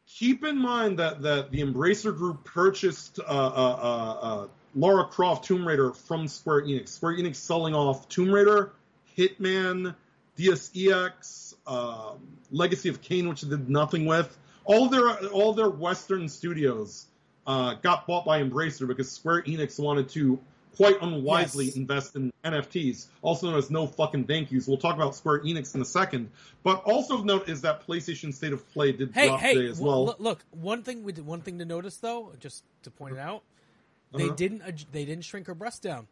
keep in mind that that the Embracer Group purchased uh, uh, uh, uh, Lara Croft Tomb Raider from Square Enix. Square Enix selling off Tomb Raider, Hitman, Deus Ex, um, Legacy of Kain, which they did nothing with. All their all their Western studios uh, got bought by Embracer because Square Enix wanted to quite unwisely Yes. invest in NFTs, also known as no fucking thank yous. We'll talk about Square Enix in a second. But also of note is that PlayStation State of Play did Hey, drop hey! today as well. look, look, one thing we did, one thing to notice though, just to point it out, they Uh-huh. didn't they didn't shrink her breast down.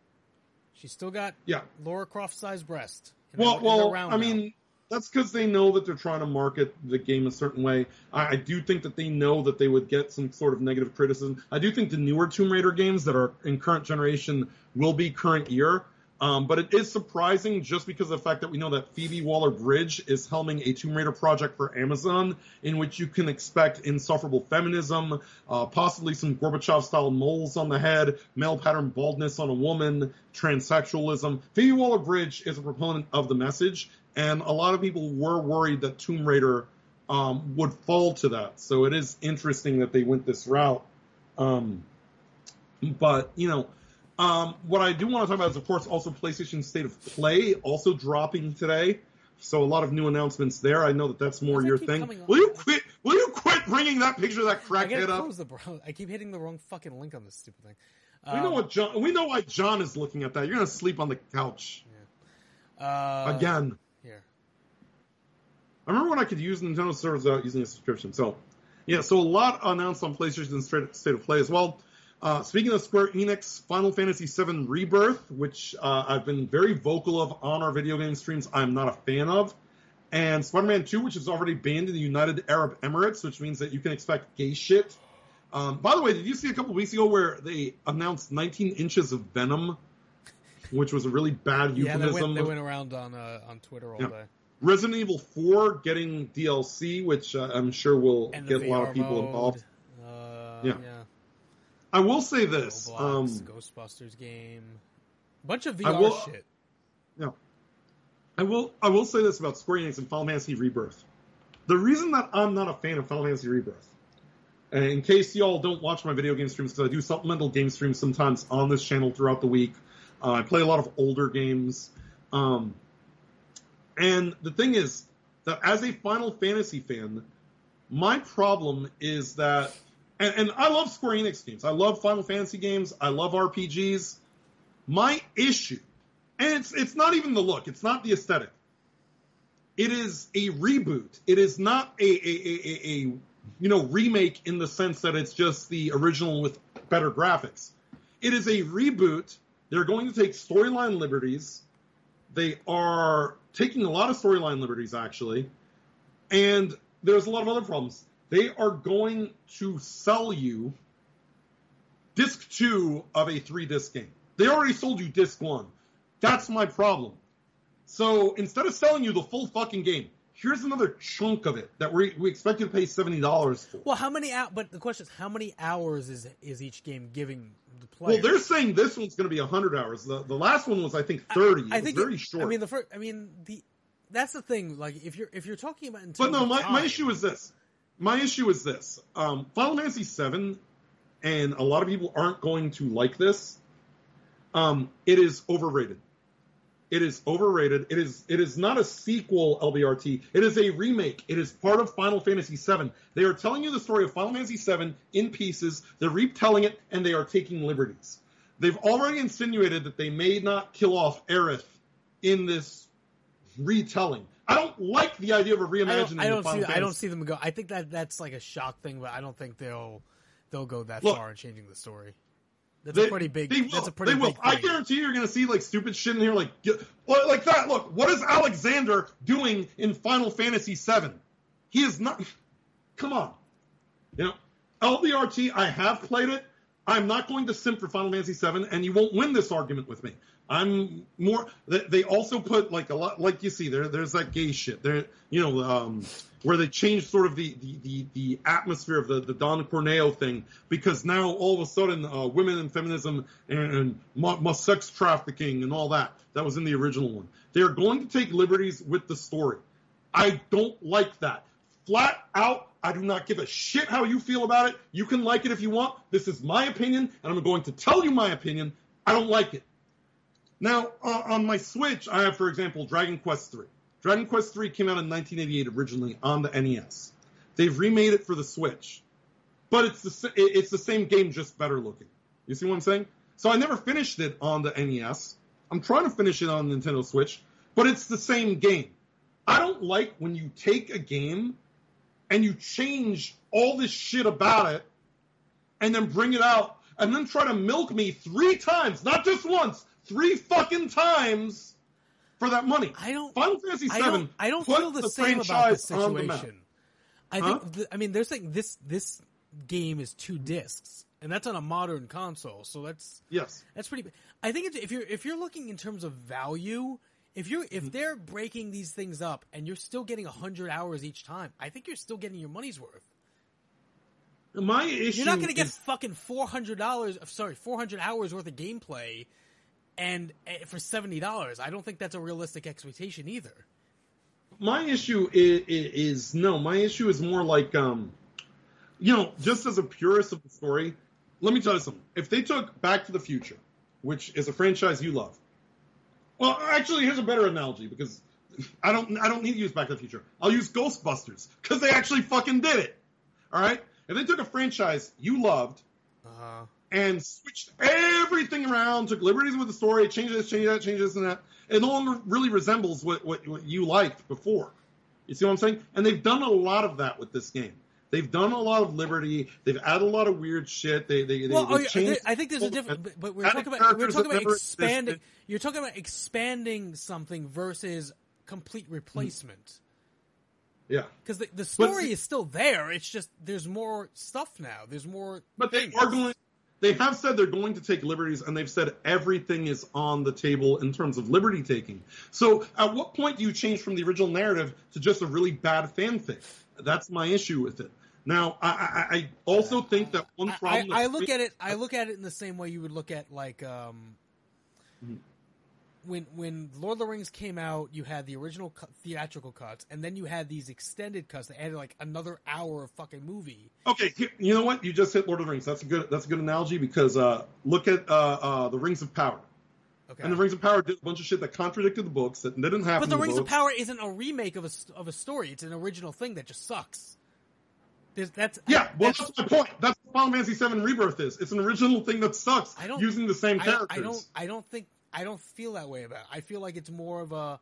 She's still got Yeah. Laura Croft size breast. Well, they're- and they're well, I mean, that's because they know that they're trying to market the game a certain way. I, I do think that they know that they would get some sort of negative criticism. I do think the newer Tomb Raider games that are in current generation will be current year. Um, but it is surprising just because of the fact that we know that Phoebe Waller Bridge is helming a Tomb Raider project for Amazon, in which you can expect insufferable feminism, uh, possibly some Gorbachev style moles on the head, male pattern baldness on a woman, transsexualism. Phoebe Waller Bridge is a proponent of the message, and a lot of people were worried that Tomb Raider um, would fall to that. So it is interesting that they went this route. Um, but, you know, Um, what I do want to talk about is, of course, also PlayStation State of Play also dropping today. So a lot of new announcements there. I know that that's more your thing. Will you quit? Will you quit bringing that picture of that crackhead up? the bro. I keep hitting the wrong fucking link on this stupid thing. we know Um, what John. We know why John is looking at that. You're gonna sleep on the couch uh, again. I remember when I could use Nintendo servers without using a subscription. So, yeah, so a lot announced on PlayStation State State of Play as well. Uh, speaking of Square Enix, Final Fantasy VII Rebirth, which uh, I've been very vocal of on our video game streams, I'm not a fan of. And Spider-Man 2, which is already banned in the United Arab Emirates, which means that you can expect gay shit. Um, by the way, did you see a couple weeks ago where they announced 19 inches of Venom, which was a really bad Yeah, they euphemism? went, they went around on uh, on Twitter all Yeah. day. Resident Evil 4 getting DLC, which uh, I'm sure will get a lot of people mode. involved. Uh, Yeah. yeah. I will say this. Roblox, Um, Ghostbusters game, bunch of VR will- shit. no. I will I will say this about Square Enix and Final Fantasy Rebirth. The reason that I'm not a fan of Final Fantasy Rebirth, and in case y'all don't watch my video game streams, because I do supplemental game streams sometimes on this channel throughout the week. Uh, I play a lot of older games. Um, and the thing is that as a Final Fantasy fan, my problem is that, and, and I love Square Enix games. I love Final Fantasy games. I love RPGs. My issue, and it's it's not even the look. It's not the aesthetic. It is a reboot. It is not a a, a, a, a you know remake in the sense that it's just the original with better graphics. It is a reboot. They're going to take storyline liberties. They are taking a lot of storyline liberties actually, and there's a lot of other problems. They are going to sell you disc two of a three disc game. They already sold you disc one. That's my problem. So instead of selling you the full fucking game, here's another chunk of it that we we expect you to pay seventy dollars for. Well, how many out? But the question is, how many hours is is each game giving the player? Well, they're saying this one's going to be hundred hours. The the last one was I think thirty. I it was think very it- short. I mean, the first. I mean, the that's the thing. Like, if you're if you're talking about, But no, my, my issue is this. My issue is this. Um, Final Fantasy VII, and a lot of people aren't going to like this. Um, it is overrated. It is overrated. It is it is not a sequel, LBRT. It is a remake. It is part of Final Fantasy VII. They are telling you the story of Final Fantasy VII in pieces. They're retelling it, and they are taking liberties. They've already insinuated that they may not kill off Aerith in this retelling. I don't like the idea of a reimagining. don't, I don't of Final see. I don't see them go. I think that that's like a shock thing, but I don't think they'll they'll go that Look, far in changing the story. That's They- a pretty big. They will. that's a pretty they will. big. I guarantee you're going to see like stupid shit in here, like like that. Look, what is Alexander doing in Final Fantasy VII? He is not. Come on, you know, LBRT. I have played it. I'm not going to simp for Final Fantasy VII, and you won't win this argument with me. I'm more. They, also put like a lot, like you see there. There's that gay shit there. You know, um, where they changed sort of the the the, the atmosphere of the the Don Corneo thing because now all of a sudden uh, women and feminism and, and sex trafficking and all that that was in the original one. They are going to take liberties with the story. I don't like that. Flat out, I do not give a shit how you feel about it. You can like it if you want. This is my opinion, and I'm going to tell you my opinion. I don't like it. Now, uh, on my Switch, I have, for example, Dragon Quest III. Dragon Quest III came out in 1988 originally on the NES. They've remade it for the Switch, but it's the it's the same game, just better looking. You see what I'm saying? So I never finished it on the NES. I'm trying to finish it on the Nintendo Switch, but it's the same game. I don't like when you take a game and you change all this shit about it and then bring it out and then try to milk me three times, not just once, three fucking times for that money. I don't. Final Fantasy VII. I don't. I don't feel the, same about this the situation. I Huh? think. th- I mean, they're saying this this game is two discs, and that's on a modern console. So that's Yes. that's pretty. I think if you're if you're looking in terms of value, if you're Mm-hmm. if they're breaking these things up and you're still getting hundred hours each time, I think you're still getting your money's worth. My issue You're not going to get is- fucking four hundred dollars. Sorry, four hundred hours worth of gameplay, and uh, for seventy dollars, I don't think that's a realistic expectation either. my issue is, is no. My issue is more like, um, you know, just as a purist of the story. Let me tell you something. If they took Back to the Future which is a franchise you love. Well, actually, here's a better analogy because I don't I don't need to use Back to the Future. I'll use Ghostbusters because they actually fucking did it. All right, if they took a franchise you loved Uh, and switched everything around, took liberties with the story, changed this, changed that, changed this and that, it no longer really resembles what, what, what you liked before. You see what I'm saying? And they've done a lot of that with this game. They've done a lot of liberty. They've added a lot of weird shit. They they, well, they, oh, they. I think there's a difference, but, but we're talking about we're talking about expanding. existed. You're talking about expanding something versus complete replacement. Yeah, Because the, the story see- is still there. It's just there's more stuff now. There's more. But they are going. They have said they're going to take liberties, and they've said everything is on the table in terms of liberty taking. So, at what point do you change from the original narrative to just a really bad fanfic? That's my issue with it. Now, I, I, I also think that one I, problem. I look at it. I look at it in the same way you would look at like um, Mhm. When when Lord of the Rings came out. You had the original cut, theatrical cuts, and then you had these extended cuts that added like another hour of fucking movie. Okay, here- you know what? You just hit Lord of the Rings. That's a good. That's a good analogy because uh, look at uh, uh, the Rings of Power. Okay. And the Rings of Power did a bunch of shit that contradicted the books that didn't happen. But the in Rings of. Power isn't a remake of a of a story. It's an original thing that just sucks. There's, that's Yeah, well, that's- that's my point. That's what Final Fantasy VII Rebirth is. It's an original thing that sucks. I don't using the same I, characters. I don't. I don't think. I don't feel that way about. it. I feel like it's more of a.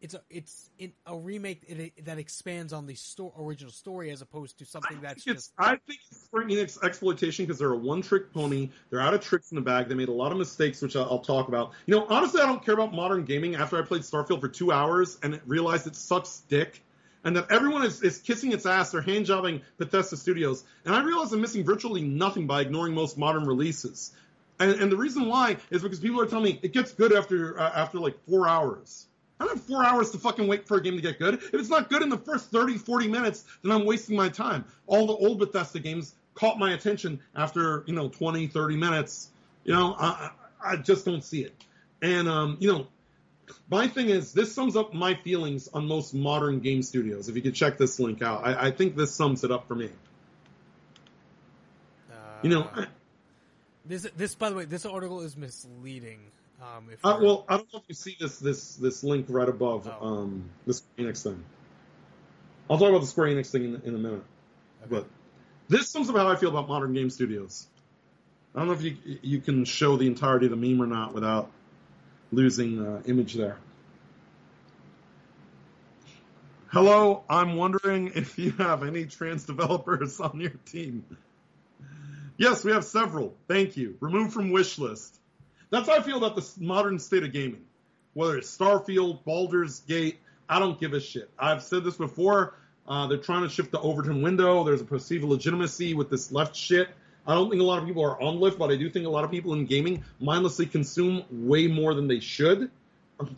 It's a. It's in, a remake that- that expands on the sto- original story as opposed to something that's just. I think it's Square Enix exploitation because they're a one-trick pony. They're out of tricks in the bag. They made a lot of mistakes, which I'll, I'll talk about. You know, honestly, I don't care about modern gaming. After I played Starfield for two hours and realized it sucks dick, and that everyone is, is kissing its ass, they're hand jobbing Bethesda Studios, and I realize I'm missing virtually nothing by ignoring most modern releases. And, and the reason why is because people are telling me it gets good after uh, after like four hours. I don't have four hours to fucking wait for a game to get good. If it's not good in the first 30, 40 minutes, then I'm wasting my time. All the old Bethesda games caught my attention after, you know, 20, 30 minutes. You know, I, I I just don't see it. And, um, you know, my thing is, this sums up my feelings on most modern game studios. If you could check this link out, I, I think this sums it up for me. You know, uh, this this by the way, this article is misleading. Um, if Uh, well, I don't know if you see this this this link right above Oh. um, the Square Enix thing. I'll talk about the Square Enix thing in, in a minute, but this sums up how I feel about modern game studios. I don't know if you you can show the entirety of the meme or not without losing uh, image there. Hello, I'm wondering if you have any trans developers on your team. Yes, we have several. Thank you. Removed from wish list. That's how I feel about the modern state of gaming. Whether it's Starfield, Baldur's Gate, I don't give a shit. I've said this before. Uh, they're trying to shift the Overton window. There's a perceived legitimacy with this left shit. I don't think a lot of people are on lift, but I do think a lot of people in gaming mindlessly consume way more than they should.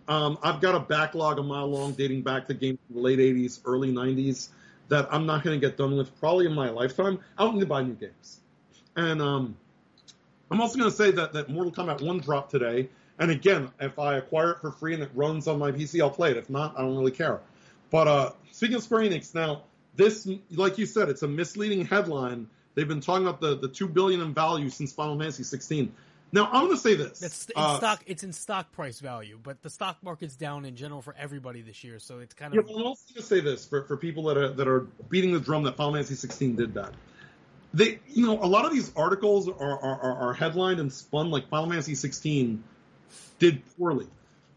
Um, I've got a backlog a mile long dating back to games the late 80s, early 90s that I'm not going to get done with probably in my lifetime. I don't need to buy new games. And um, I'm also going to say that, that Mortal Kombat 1 dropped today. And again, if I acquire it for free and it runs on my PC, I'll play it. If not, I don't really care. But uh, speaking of Square Enix, now this, like you said, it's a misleading headline. They've been talking about the, the two billion in value since Final Fantasy 16. Now I'm going to say this. That's in Uh, stock. It's in stock price value, but the stock market's down in general for everybody this year, so it's kind of. but I'm also going to say this for, for people that are that are beating the drum that Final Fantasy 16 did that. They, you know, a lot of these articles are, are, are, headlined and spun like Final Fantasy 16 did poorly.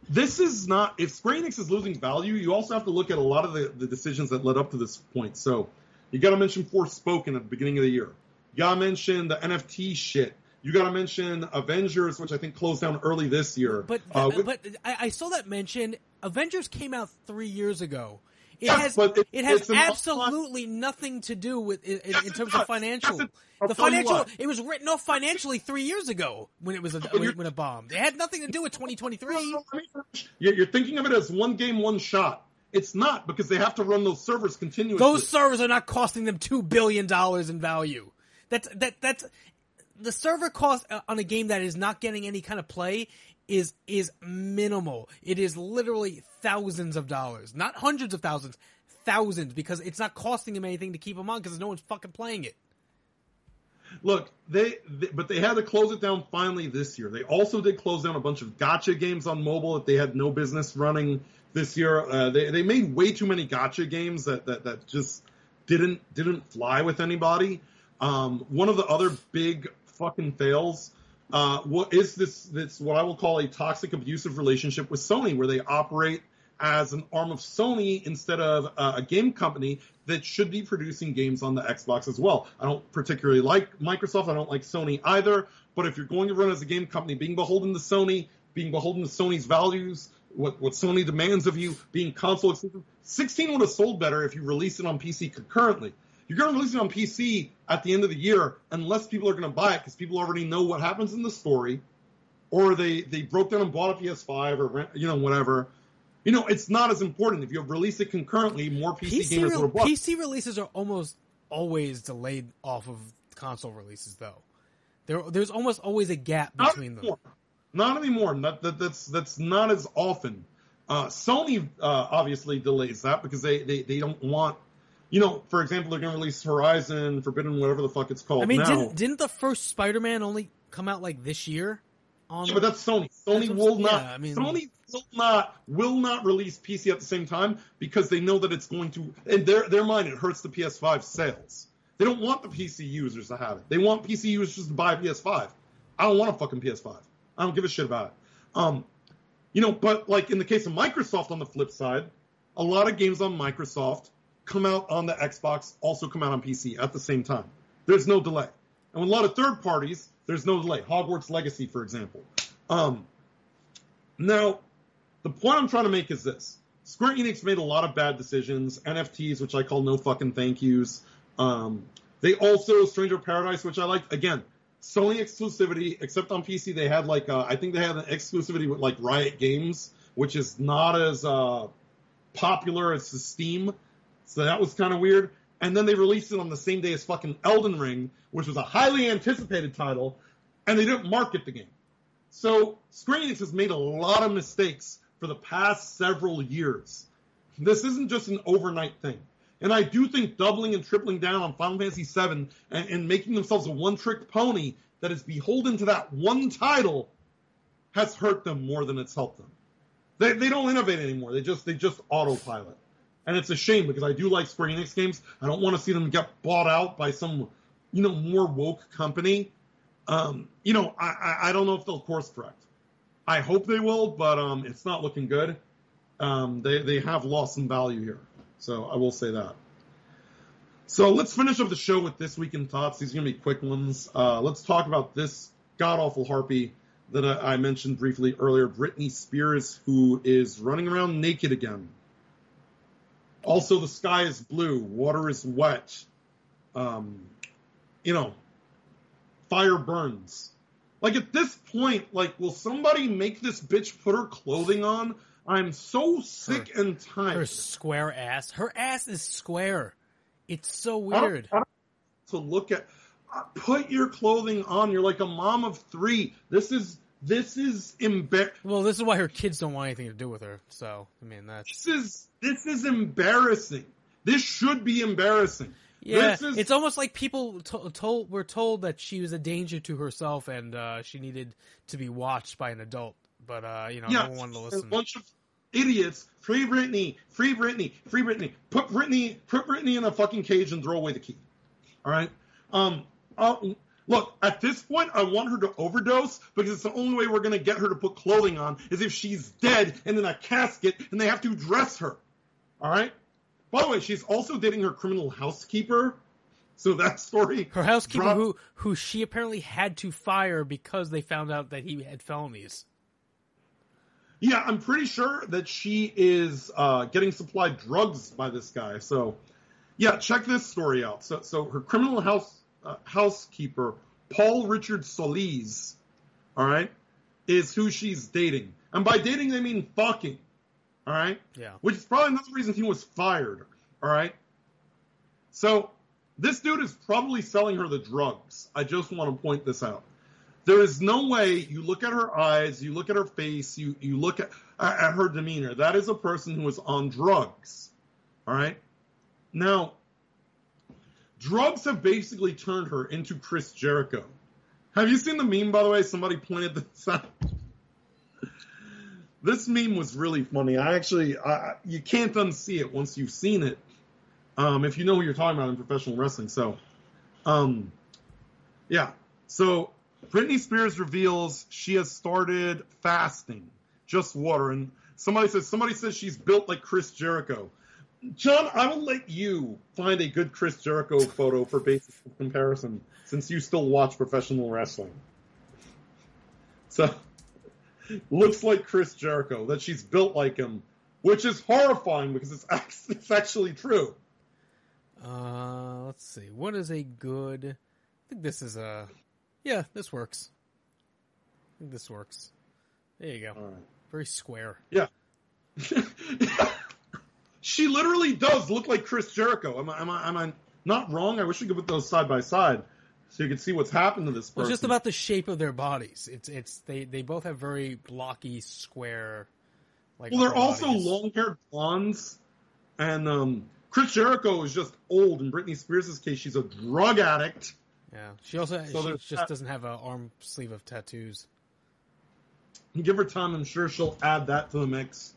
This is not. If Square Enix is losing value, you also have to look at a lot of the, the decisions that led up to this point. So you got to mention Forspoken at the beginning of the year. You got to mention the NFT shit. You got to mention Avengers, which I think closed down early this year. But Uh, with- but I, I saw that mention. Avengers came out three years ago. It Yes, has it- it has absolutely nothing to do with in, in, Yes, in terms of financial. The financial what. it was written off financially three years ago when it was a, when, it- when it bombed. It had nothing to do with 2023. You're you're thinking of it as one game, one shot. It's not because they have to run those servers continuously. Those servers are not costing them two billion dollars in value. That's that that's the server cost uh, on a game that is not getting any kind of play is is minimal. It is literally thousands of dollars, not hundreds of thousands, thousands, because it's not costing them anything to keep them on because no one's fucking playing it. look, they, they, but they had to close it down finally this year. They also did close down a bunch of gotcha games on mobile that they had no business running this year. Uh, they they made way too many gotcha games that that that just didn't didn't fly with anybody. Um, one of the other big fucking fails uh, what is this this what I will call a toxic abusive relationship with Sony, where they operate as an arm of Sony instead of uh, a game company that should be producing games on the Xbox as well. I don't particularly like Microsoft. I don't like Sony either. But if you're going to run as a game company, being beholden to Sony, being beholden to Sony's values, what, what Sony demands of you, being console exclusive, 16 would have sold better if you released it on PC concurrently. You're going to release it on PC at the end of the year unless people are going to buy it because people already know what happens in the story, or they they broke down and bought a PS5 or you know whatever. You know, it's not as important if you release it concurrently. More PC, PC, gamers re- will buy. PC releases are almost always delayed off of console releases, though. There, there's almost always a gap Not between them. Not anymore. Not, that, that's that's not as often. Uh, Sony uh, obviously delays that because they, they, they don't want, you know, for example, they're going to release Horizon Forbidden, whatever the fuck it's called I mean, now. didn't didn't the first Spider-Man only come out like this year? On Yeah, but that's Sony. Sony what I'm will not. Yeah, I mean- Sony will not will not release PC at the same time because they know that it's going to. In their their mind, it hurts the PS5 sales. They don't want the PC users to have it. They want PC users to buy a PS5. I don't want a fucking PS5. I don't give a shit about it. Um, you know, but like in the case of Microsoft, on the flip side, a lot of games on Microsoft come out on the Xbox, also come out on PC at the same time. There's no delay. And with a lot of third parties, there's no delay. Hogwarts Legacy, for example. Um, now, the point I'm trying to make is this. Square Enix made a lot of bad decisions. NFTs, which I call no fucking thank yous. Um, they also, Stranger Paradise, which I like. Again, Sony exclusivity, except on PC, they had like, uh, I think they had an exclusivity with like Riot Games, which is not as uh, popular as Steam. So that was kind of weird. And then they released it on the same day as fucking Elden Ring, which was a highly anticipated title, and they didn't market the game. So Square Enix has made a lot of mistakes for the past several years. This isn't just an overnight thing. And I do think doubling and tripling down on Final Fantasy VII and, and making themselves a one-trick pony that is beholden to that one title has hurt them more than it's helped them. They, they don't innovate anymore. They just they just autopilot, and it's a shame because I do like Square Enix games. I don't want to see them get bought out by some you know more woke company. Um, you know I, I I don't know if they'll course correct. I hope they will, but um, it's not looking good. Um, they they have lost some value here, so I will say that. So let's finish up the show with this week in thoughts. These are gonna be quick ones. Uh, let's talk about this god awful harpy that I, I mentioned briefly earlier, Britney Spears, who is running around naked again. Also, the sky is blue, water is wet. Um, you know, fire burns. Like at this point, like, will somebody make this bitch put her clothing on? I'm so sick and tired. Her square ass. Her ass is square. It's so I don't- weird. I don't- to look at. uh, Put your clothing on. You're like a mom of three. This is this is embar- Well, this is why her kids don't want anything to do with her. So, I mean, that's This is this is embarrassing. This should be embarrassing. yeah. This is It's almost like people to- told were told that she was a danger to herself and uh, she needed to be watched by an adult. But uh, you know, yeah, no one wanted to a listen. bunch of idiots. Free Britney, free Britney, free Britney. Put Britney, put Britney in a fucking cage and throw away the key. All right. Um. I'll- look, at this point, I want her to overdose because it's the only way we're gonna get her to put clothing on is if she's dead and in a casket and they have to dress her. All right. By the way, she's also dating her criminal housekeeper. So that story. Her housekeeper, dropped- who who she apparently had to fire because they found out that he had felonies. Yeah, I'm pretty sure that she is uh, getting supplied drugs by this guy. So, yeah, check this story out. So, so her criminal house uh, housekeeper, Paul Richard Solis, all right, is who she's dating, and by dating they mean fucking, all right. Yeah. Which is probably another reason he was fired. All right. So this dude is probably selling her the drugs. I just want to point this out. There is no way you look at her eyes, you look at her face, you you look at at her demeanor. That is a person who is on drugs. All right. Now, drugs have basically turned her into Chris Jericho. Have you seen the meme, by the way? Somebody pointed this out. This meme was really funny. I actually, I, you can't unsee it once you've seen it. Um, if you know who you're talking about in professional wrestling. So, um, yeah. So Britney Spears reveals she has started fasting, just water. And somebody says somebody says she's built like Chris Jericho. John, I will let you find a good Chris Jericho photo for basis of comparison, since you still watch professional wrestling. So, looks like Chris Jericho. That she's built like him, which is horrifying because it's it's actually true. Uh, let's see. What is a good? I think this is a. Yeah, this works. I think this works. There you go. Very square. Yeah. she literally does look like Chris Jericho. Am I, am I, am I not wrong? I wish we could put those side by side so you could see what's happened to this person. Well, it's just about the shape of their bodies. It's it's they they both have very blocky, square. Like well, they're bodies. also long-haired blondes, and um, Chris Jericho is just old. In Britney Spears' case, she's a drug addict. Yeah, she also So she just that. doesn't have an arm sleeve of tattoos. Give her time, I'm sure she'll add that to the mix.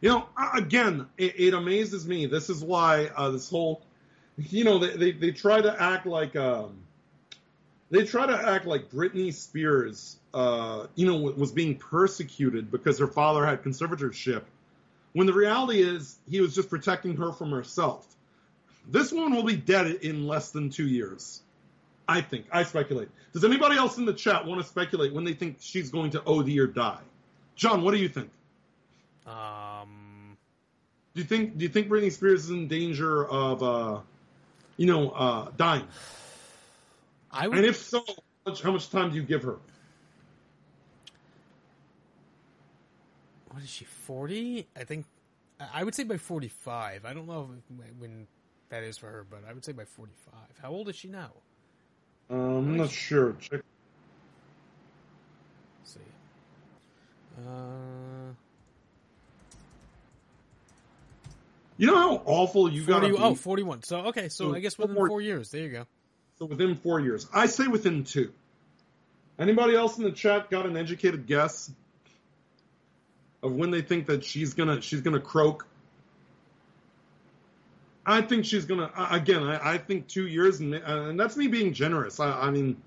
You know, again, it, it amazes me. This is why uh, this whole, you know, they, they they try to act like um, they try to act like Britney Spears, uh, you know, was being persecuted because her father had conservatorship, when the reality is he was just protecting her from herself. This woman will be dead in less than two years. I think. I speculate. Does anybody else in the chat want to speculate when they think she's going to OD or die? John, what do you think? Um, Do you think do you think Britney Spears is in danger of uh, you know, uh, dying? I would, And if so, how much, how much time do you give her? what is she? Forty? I think. I would say by forty-five. I don't know if- when that is for her, but I would say by forty-five. How old is she now? Um, I'm not sure. Check. Let's see. Uh, You know how awful you got 40, to be. oh, 41. So okay, so So I guess four within more- four years. There you go. So within four years, I say within two. Anybody else in the chat got an educated guess of when they think that she's gonna she's gonna croak? I think she's gonna again. I, I think two years, and, and that's me being generous. I, I mean,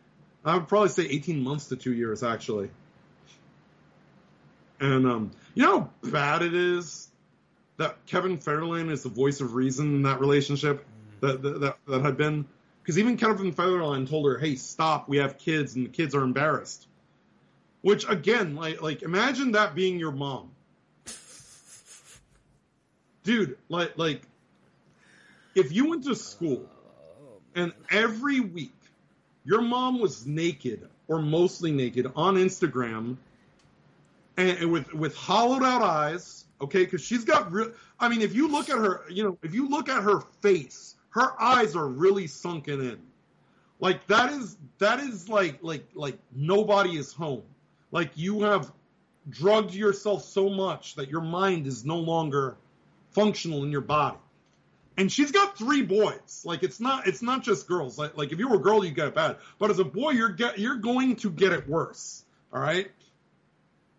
I would probably say eighteen months to two years actually. And um, you know how bad it is that Kevin Federline is the voice of reason in that relationship mm. that that that, that had been because even Kevin Federline told her, "Hey, stop! We have kids, and the kids are embarrassed." Which again, like like imagine that being your mom, dude. Like like if you went to school oh, and every week your mom was naked or mostly naked on Instagram and, and with with hollowed out eyes, okay, because she's got real. I mean, if you look at her, you know, if you look at her face, her eyes are really sunken in. Like that is that is like like like nobody is home. Like you have drugged yourself so much that your mind is no longer functional in your body. And she's got three boys. Like it's not it's not just girls. Like like if you were a girl you get it bad, but as a boy you're get you're going to get it worse. All right.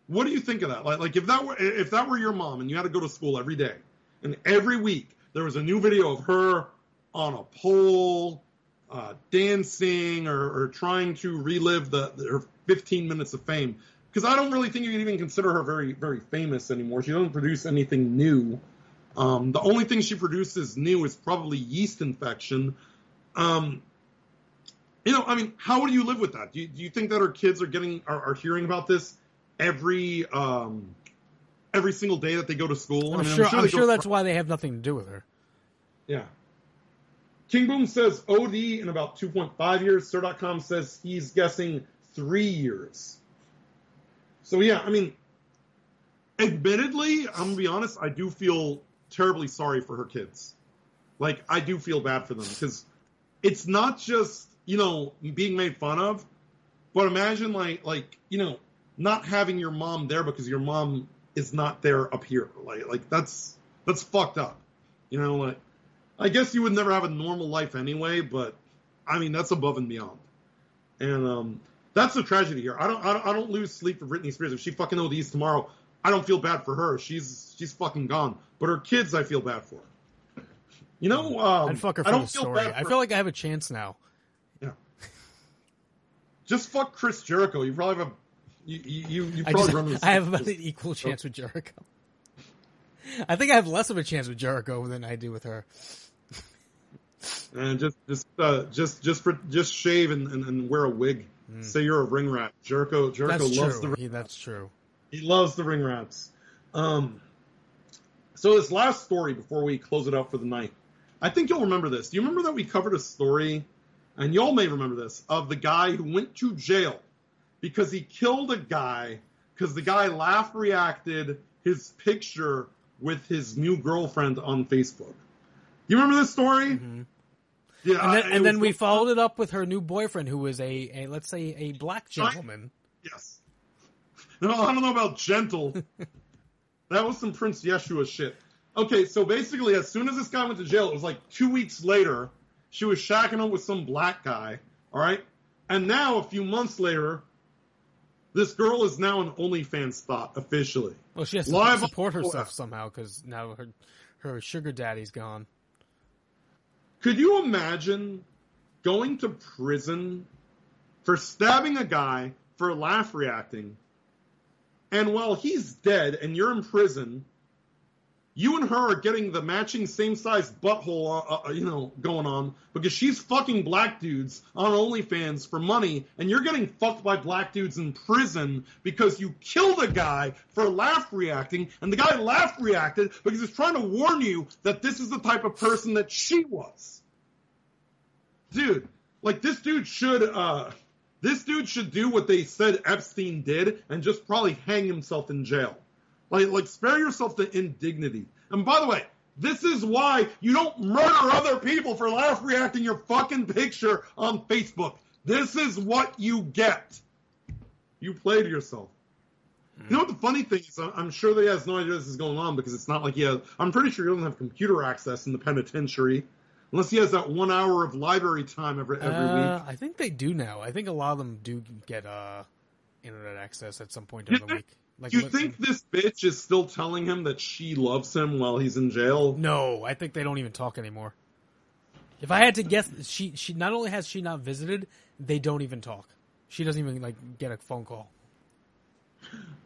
What do you think of that? Like like if that were if that were your mom and you had to go to school every day, and every week there was a new video of her on a pole, uh, dancing or, or trying to relive the, her 15 minutes of fame. Because I don't really think you can even consider her very very famous anymore. She doesn't produce anything new. Um, the only thing she produces new is probably yeast infection. Um, you know, I mean, how do you live with that? Do you, do you think that our kids are getting are, are hearing about this every um, every single day that they go to school? I'm I mean, sure. I'm sure, go- that's why they have nothing to do with her. yeah. King Boom says OD in about 2.5 years. Sir.com says he's guessing three years. So yeah, I mean, admittedly, I'm gonna be honest. I do feel terribly sorry for her kids. Like I do feel bad for them because it's not just you know being made fun of, but imagine like like you know not having your mom there because your mom is not there up here. Like like that's that's fucked up. You know like I guess you would never have a normal life anyway, but I mean that's above and beyond. And um, that's the tragedy here. I don't, I don't I don't lose sleep for Britney Spears. If she fucking ODs tomorrow, I don't feel bad for her. She's she's fucking gone. But her kids, I feel bad for. You know, um, I'd fuck her I don't the feel story. bad I feel like I have a chance now. Yeah. Just fuck Chris Jericho. You probably have a you you, you I, just, I have about an equal chance with Jericho. I think I have less of a chance with Jericho than I do with her. and just just uh, just just for just shave and, and, and wear a wig. Say you're a ring rat. Jericho Jericho Mm. That's loves true. the He- that's true. He loves the ring rats. Um, so this last story before we close it out for the night, I think you'll remember this. Do you remember that we covered a story, and y'all may remember this, of the guy who went to jail because he killed a guy because the guy laugh reacted his picture with his new girlfriend on Facebook. You remember this story? Yeah, Mm-hmm. And then, and then we followed it up with her new boyfriend, who was a, a let's say a black gentleman. Yes. No, I don't know about gentle. that was some Prince Yeshua shit. Okay, so basically, as soon as this guy went to jail, it was like two weeks later, she was shacking up with some black guy. All right, and now a few months later, this girl is now an OnlyFans thought officially. Well, she has to Live support on- herself somehow because now her her sugar daddy's gone. Could you imagine going to prison for stabbing a guy for laugh reacting, and while he's dead and you're in prison, you and her are getting the matching same size butthole, uh, uh, you know, going on because she's fucking black dudes on OnlyFans for money, and you're getting fucked by black dudes in prison because you killed a guy for laugh reacting, and the guy laugh reacted because he's trying to warn you that this is the type of person that she was. Dude, like this dude should, uh, this dude should do what they said Epstein did and just probably hang himself in jail. Like, like spare yourself the indignity. And by the way, this is why you don't murder other people for laugh reacting your fucking picture on Facebook. This is what you get. You played yourself. You know what the funny thing is? I'm- sure that he has no idea this is going on because it's not like he has. I'm pretty sure he doesn't have computer access in the penitentiary, unless he has that one hour of library time every every Uh, week. I think they do now. I think a lot of them do get uh, internet access at some point during the week. Like, you think this bitch is still telling him that she loves him while he's in jail? No, I think they don't even talk anymore. If I had to guess, she she not only has she not visited, they don't even talk. She doesn't even like get a phone call.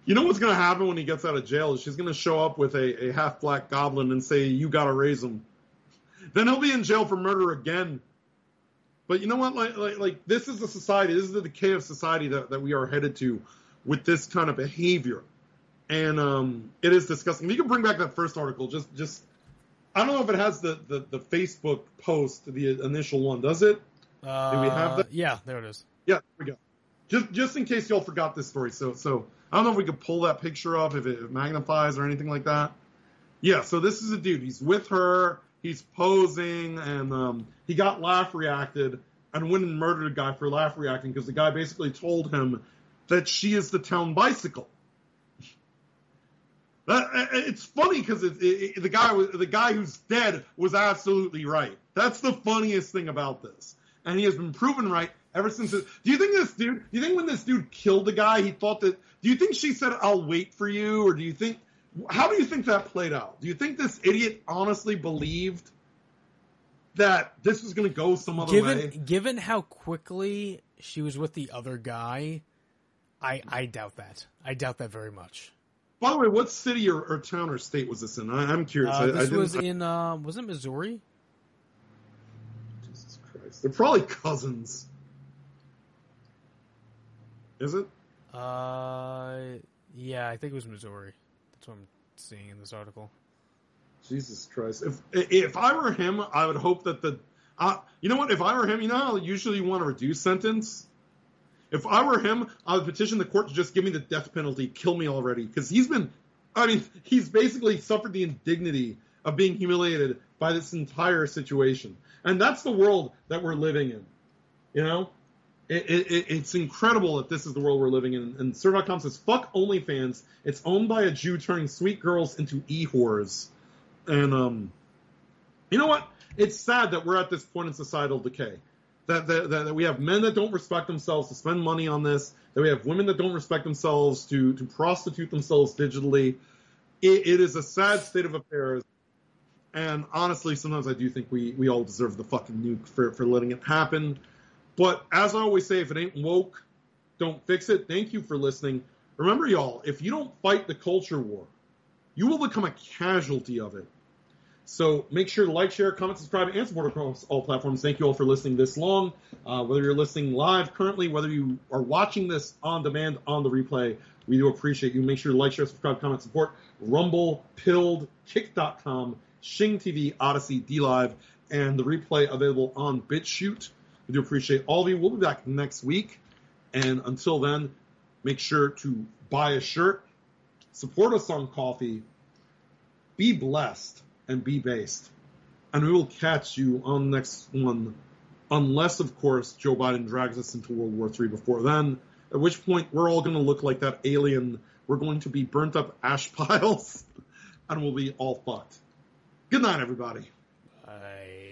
You know what's going to happen when he gets out of jail? is She's going to show up with a, a half black goblin and say, "You got to raise him." Then he'll be in jail for murder again. But you know what? Like, like, like this is the society. This is the decay of society that, that we are headed to with this kind of behavior, and um, it is disgusting. You can bring back that first article. Just, just I don't know if it has the, the, the Facebook post, the initial one. Does it? Uh, Do we have that? Yeah, there it is. Yeah, there we go. Just just in case y'all forgot this story. So so I don't know if we could pull that picture up if it magnifies or anything like that. Yeah, so this is a dude. He's with her. He's posing, and um, he got laugh reacted and went and murdered a guy for laugh reacting because the guy basically told him that she is the town bicycle. That, uh, uh, it's funny because it, it, the guy the guy who's dead was absolutely right. That's the funniest thing about this, and he has been proven right ever since. It, do you think this dude? Do you think when this dude killed the guy, he thought that? Do you think she said, "I'll wait for you," or do you think? How do you think that played out? Do you think this idiot honestly believed that this was going to go some other given way? given how quickly she was with the other guy, I I doubt that. I doubt that very much. By the way, what city or, or town or state was this in? I, I'm curious. Uh, I, I this was in uh, was it Missouri? Jesus Christ. They're probably cousins. Is it? Uh, yeah, I think it was Missouri. That's what I'm seeing in this article. Jesus Christ! If if I were him, I would hope that the, uh, you know what? If I were him, you know how usually you want to reduce sentence. If I were him, I would petition the court to just give me the death penalty, kill me already, because he's been, I mean, he's basically suffered the indignity of being humiliated by this entire situation, and that's the world that we're living in. You know, it, it, it- it's incredible that this is the world we're living in. And Sir.com says, "Fuck OnlyFans. It's owned by a Jew turning sweet girls into e whores." And um, you know what? it's sad that we're at this point in societal decay. That, that, that we have men that don't respect themselves to spend money on this. That we have women that don't respect themselves to to prostitute themselves digitally. it, it is a sad state of affairs. And honestly, sometimes I do think we we all deserve the fucking nuke for for letting it happen. But as I always say, if it ain't woke, don't fix it. Thank you for listening. Remember, y'all, if you don't fight the culture war, you will become a casualty of it. So make sure to like, share, comment, subscribe, and support across all platforms. Thank you all for listening this long. Uh, whether you're listening live currently, whether you are watching this on demand on the replay, we do appreciate you. Make sure to like, share, subscribe, comment, support. Rumble, Pilled, Kick.com, Shing TV, Odysee, DLive, and the replay available on BitChute. We do appreciate all of you. We'll be back next week. And until then, make sure to buy a shirt, support us on Ko-fi, be blessed, and be based. And we will catch you on the next one, unless, of course, Joe Biden drags us into World War III before then, at which point we're all going to look like that alien. We're going to be burnt up ash piles, and we'll be all fucked. Good night, everybody. Bye.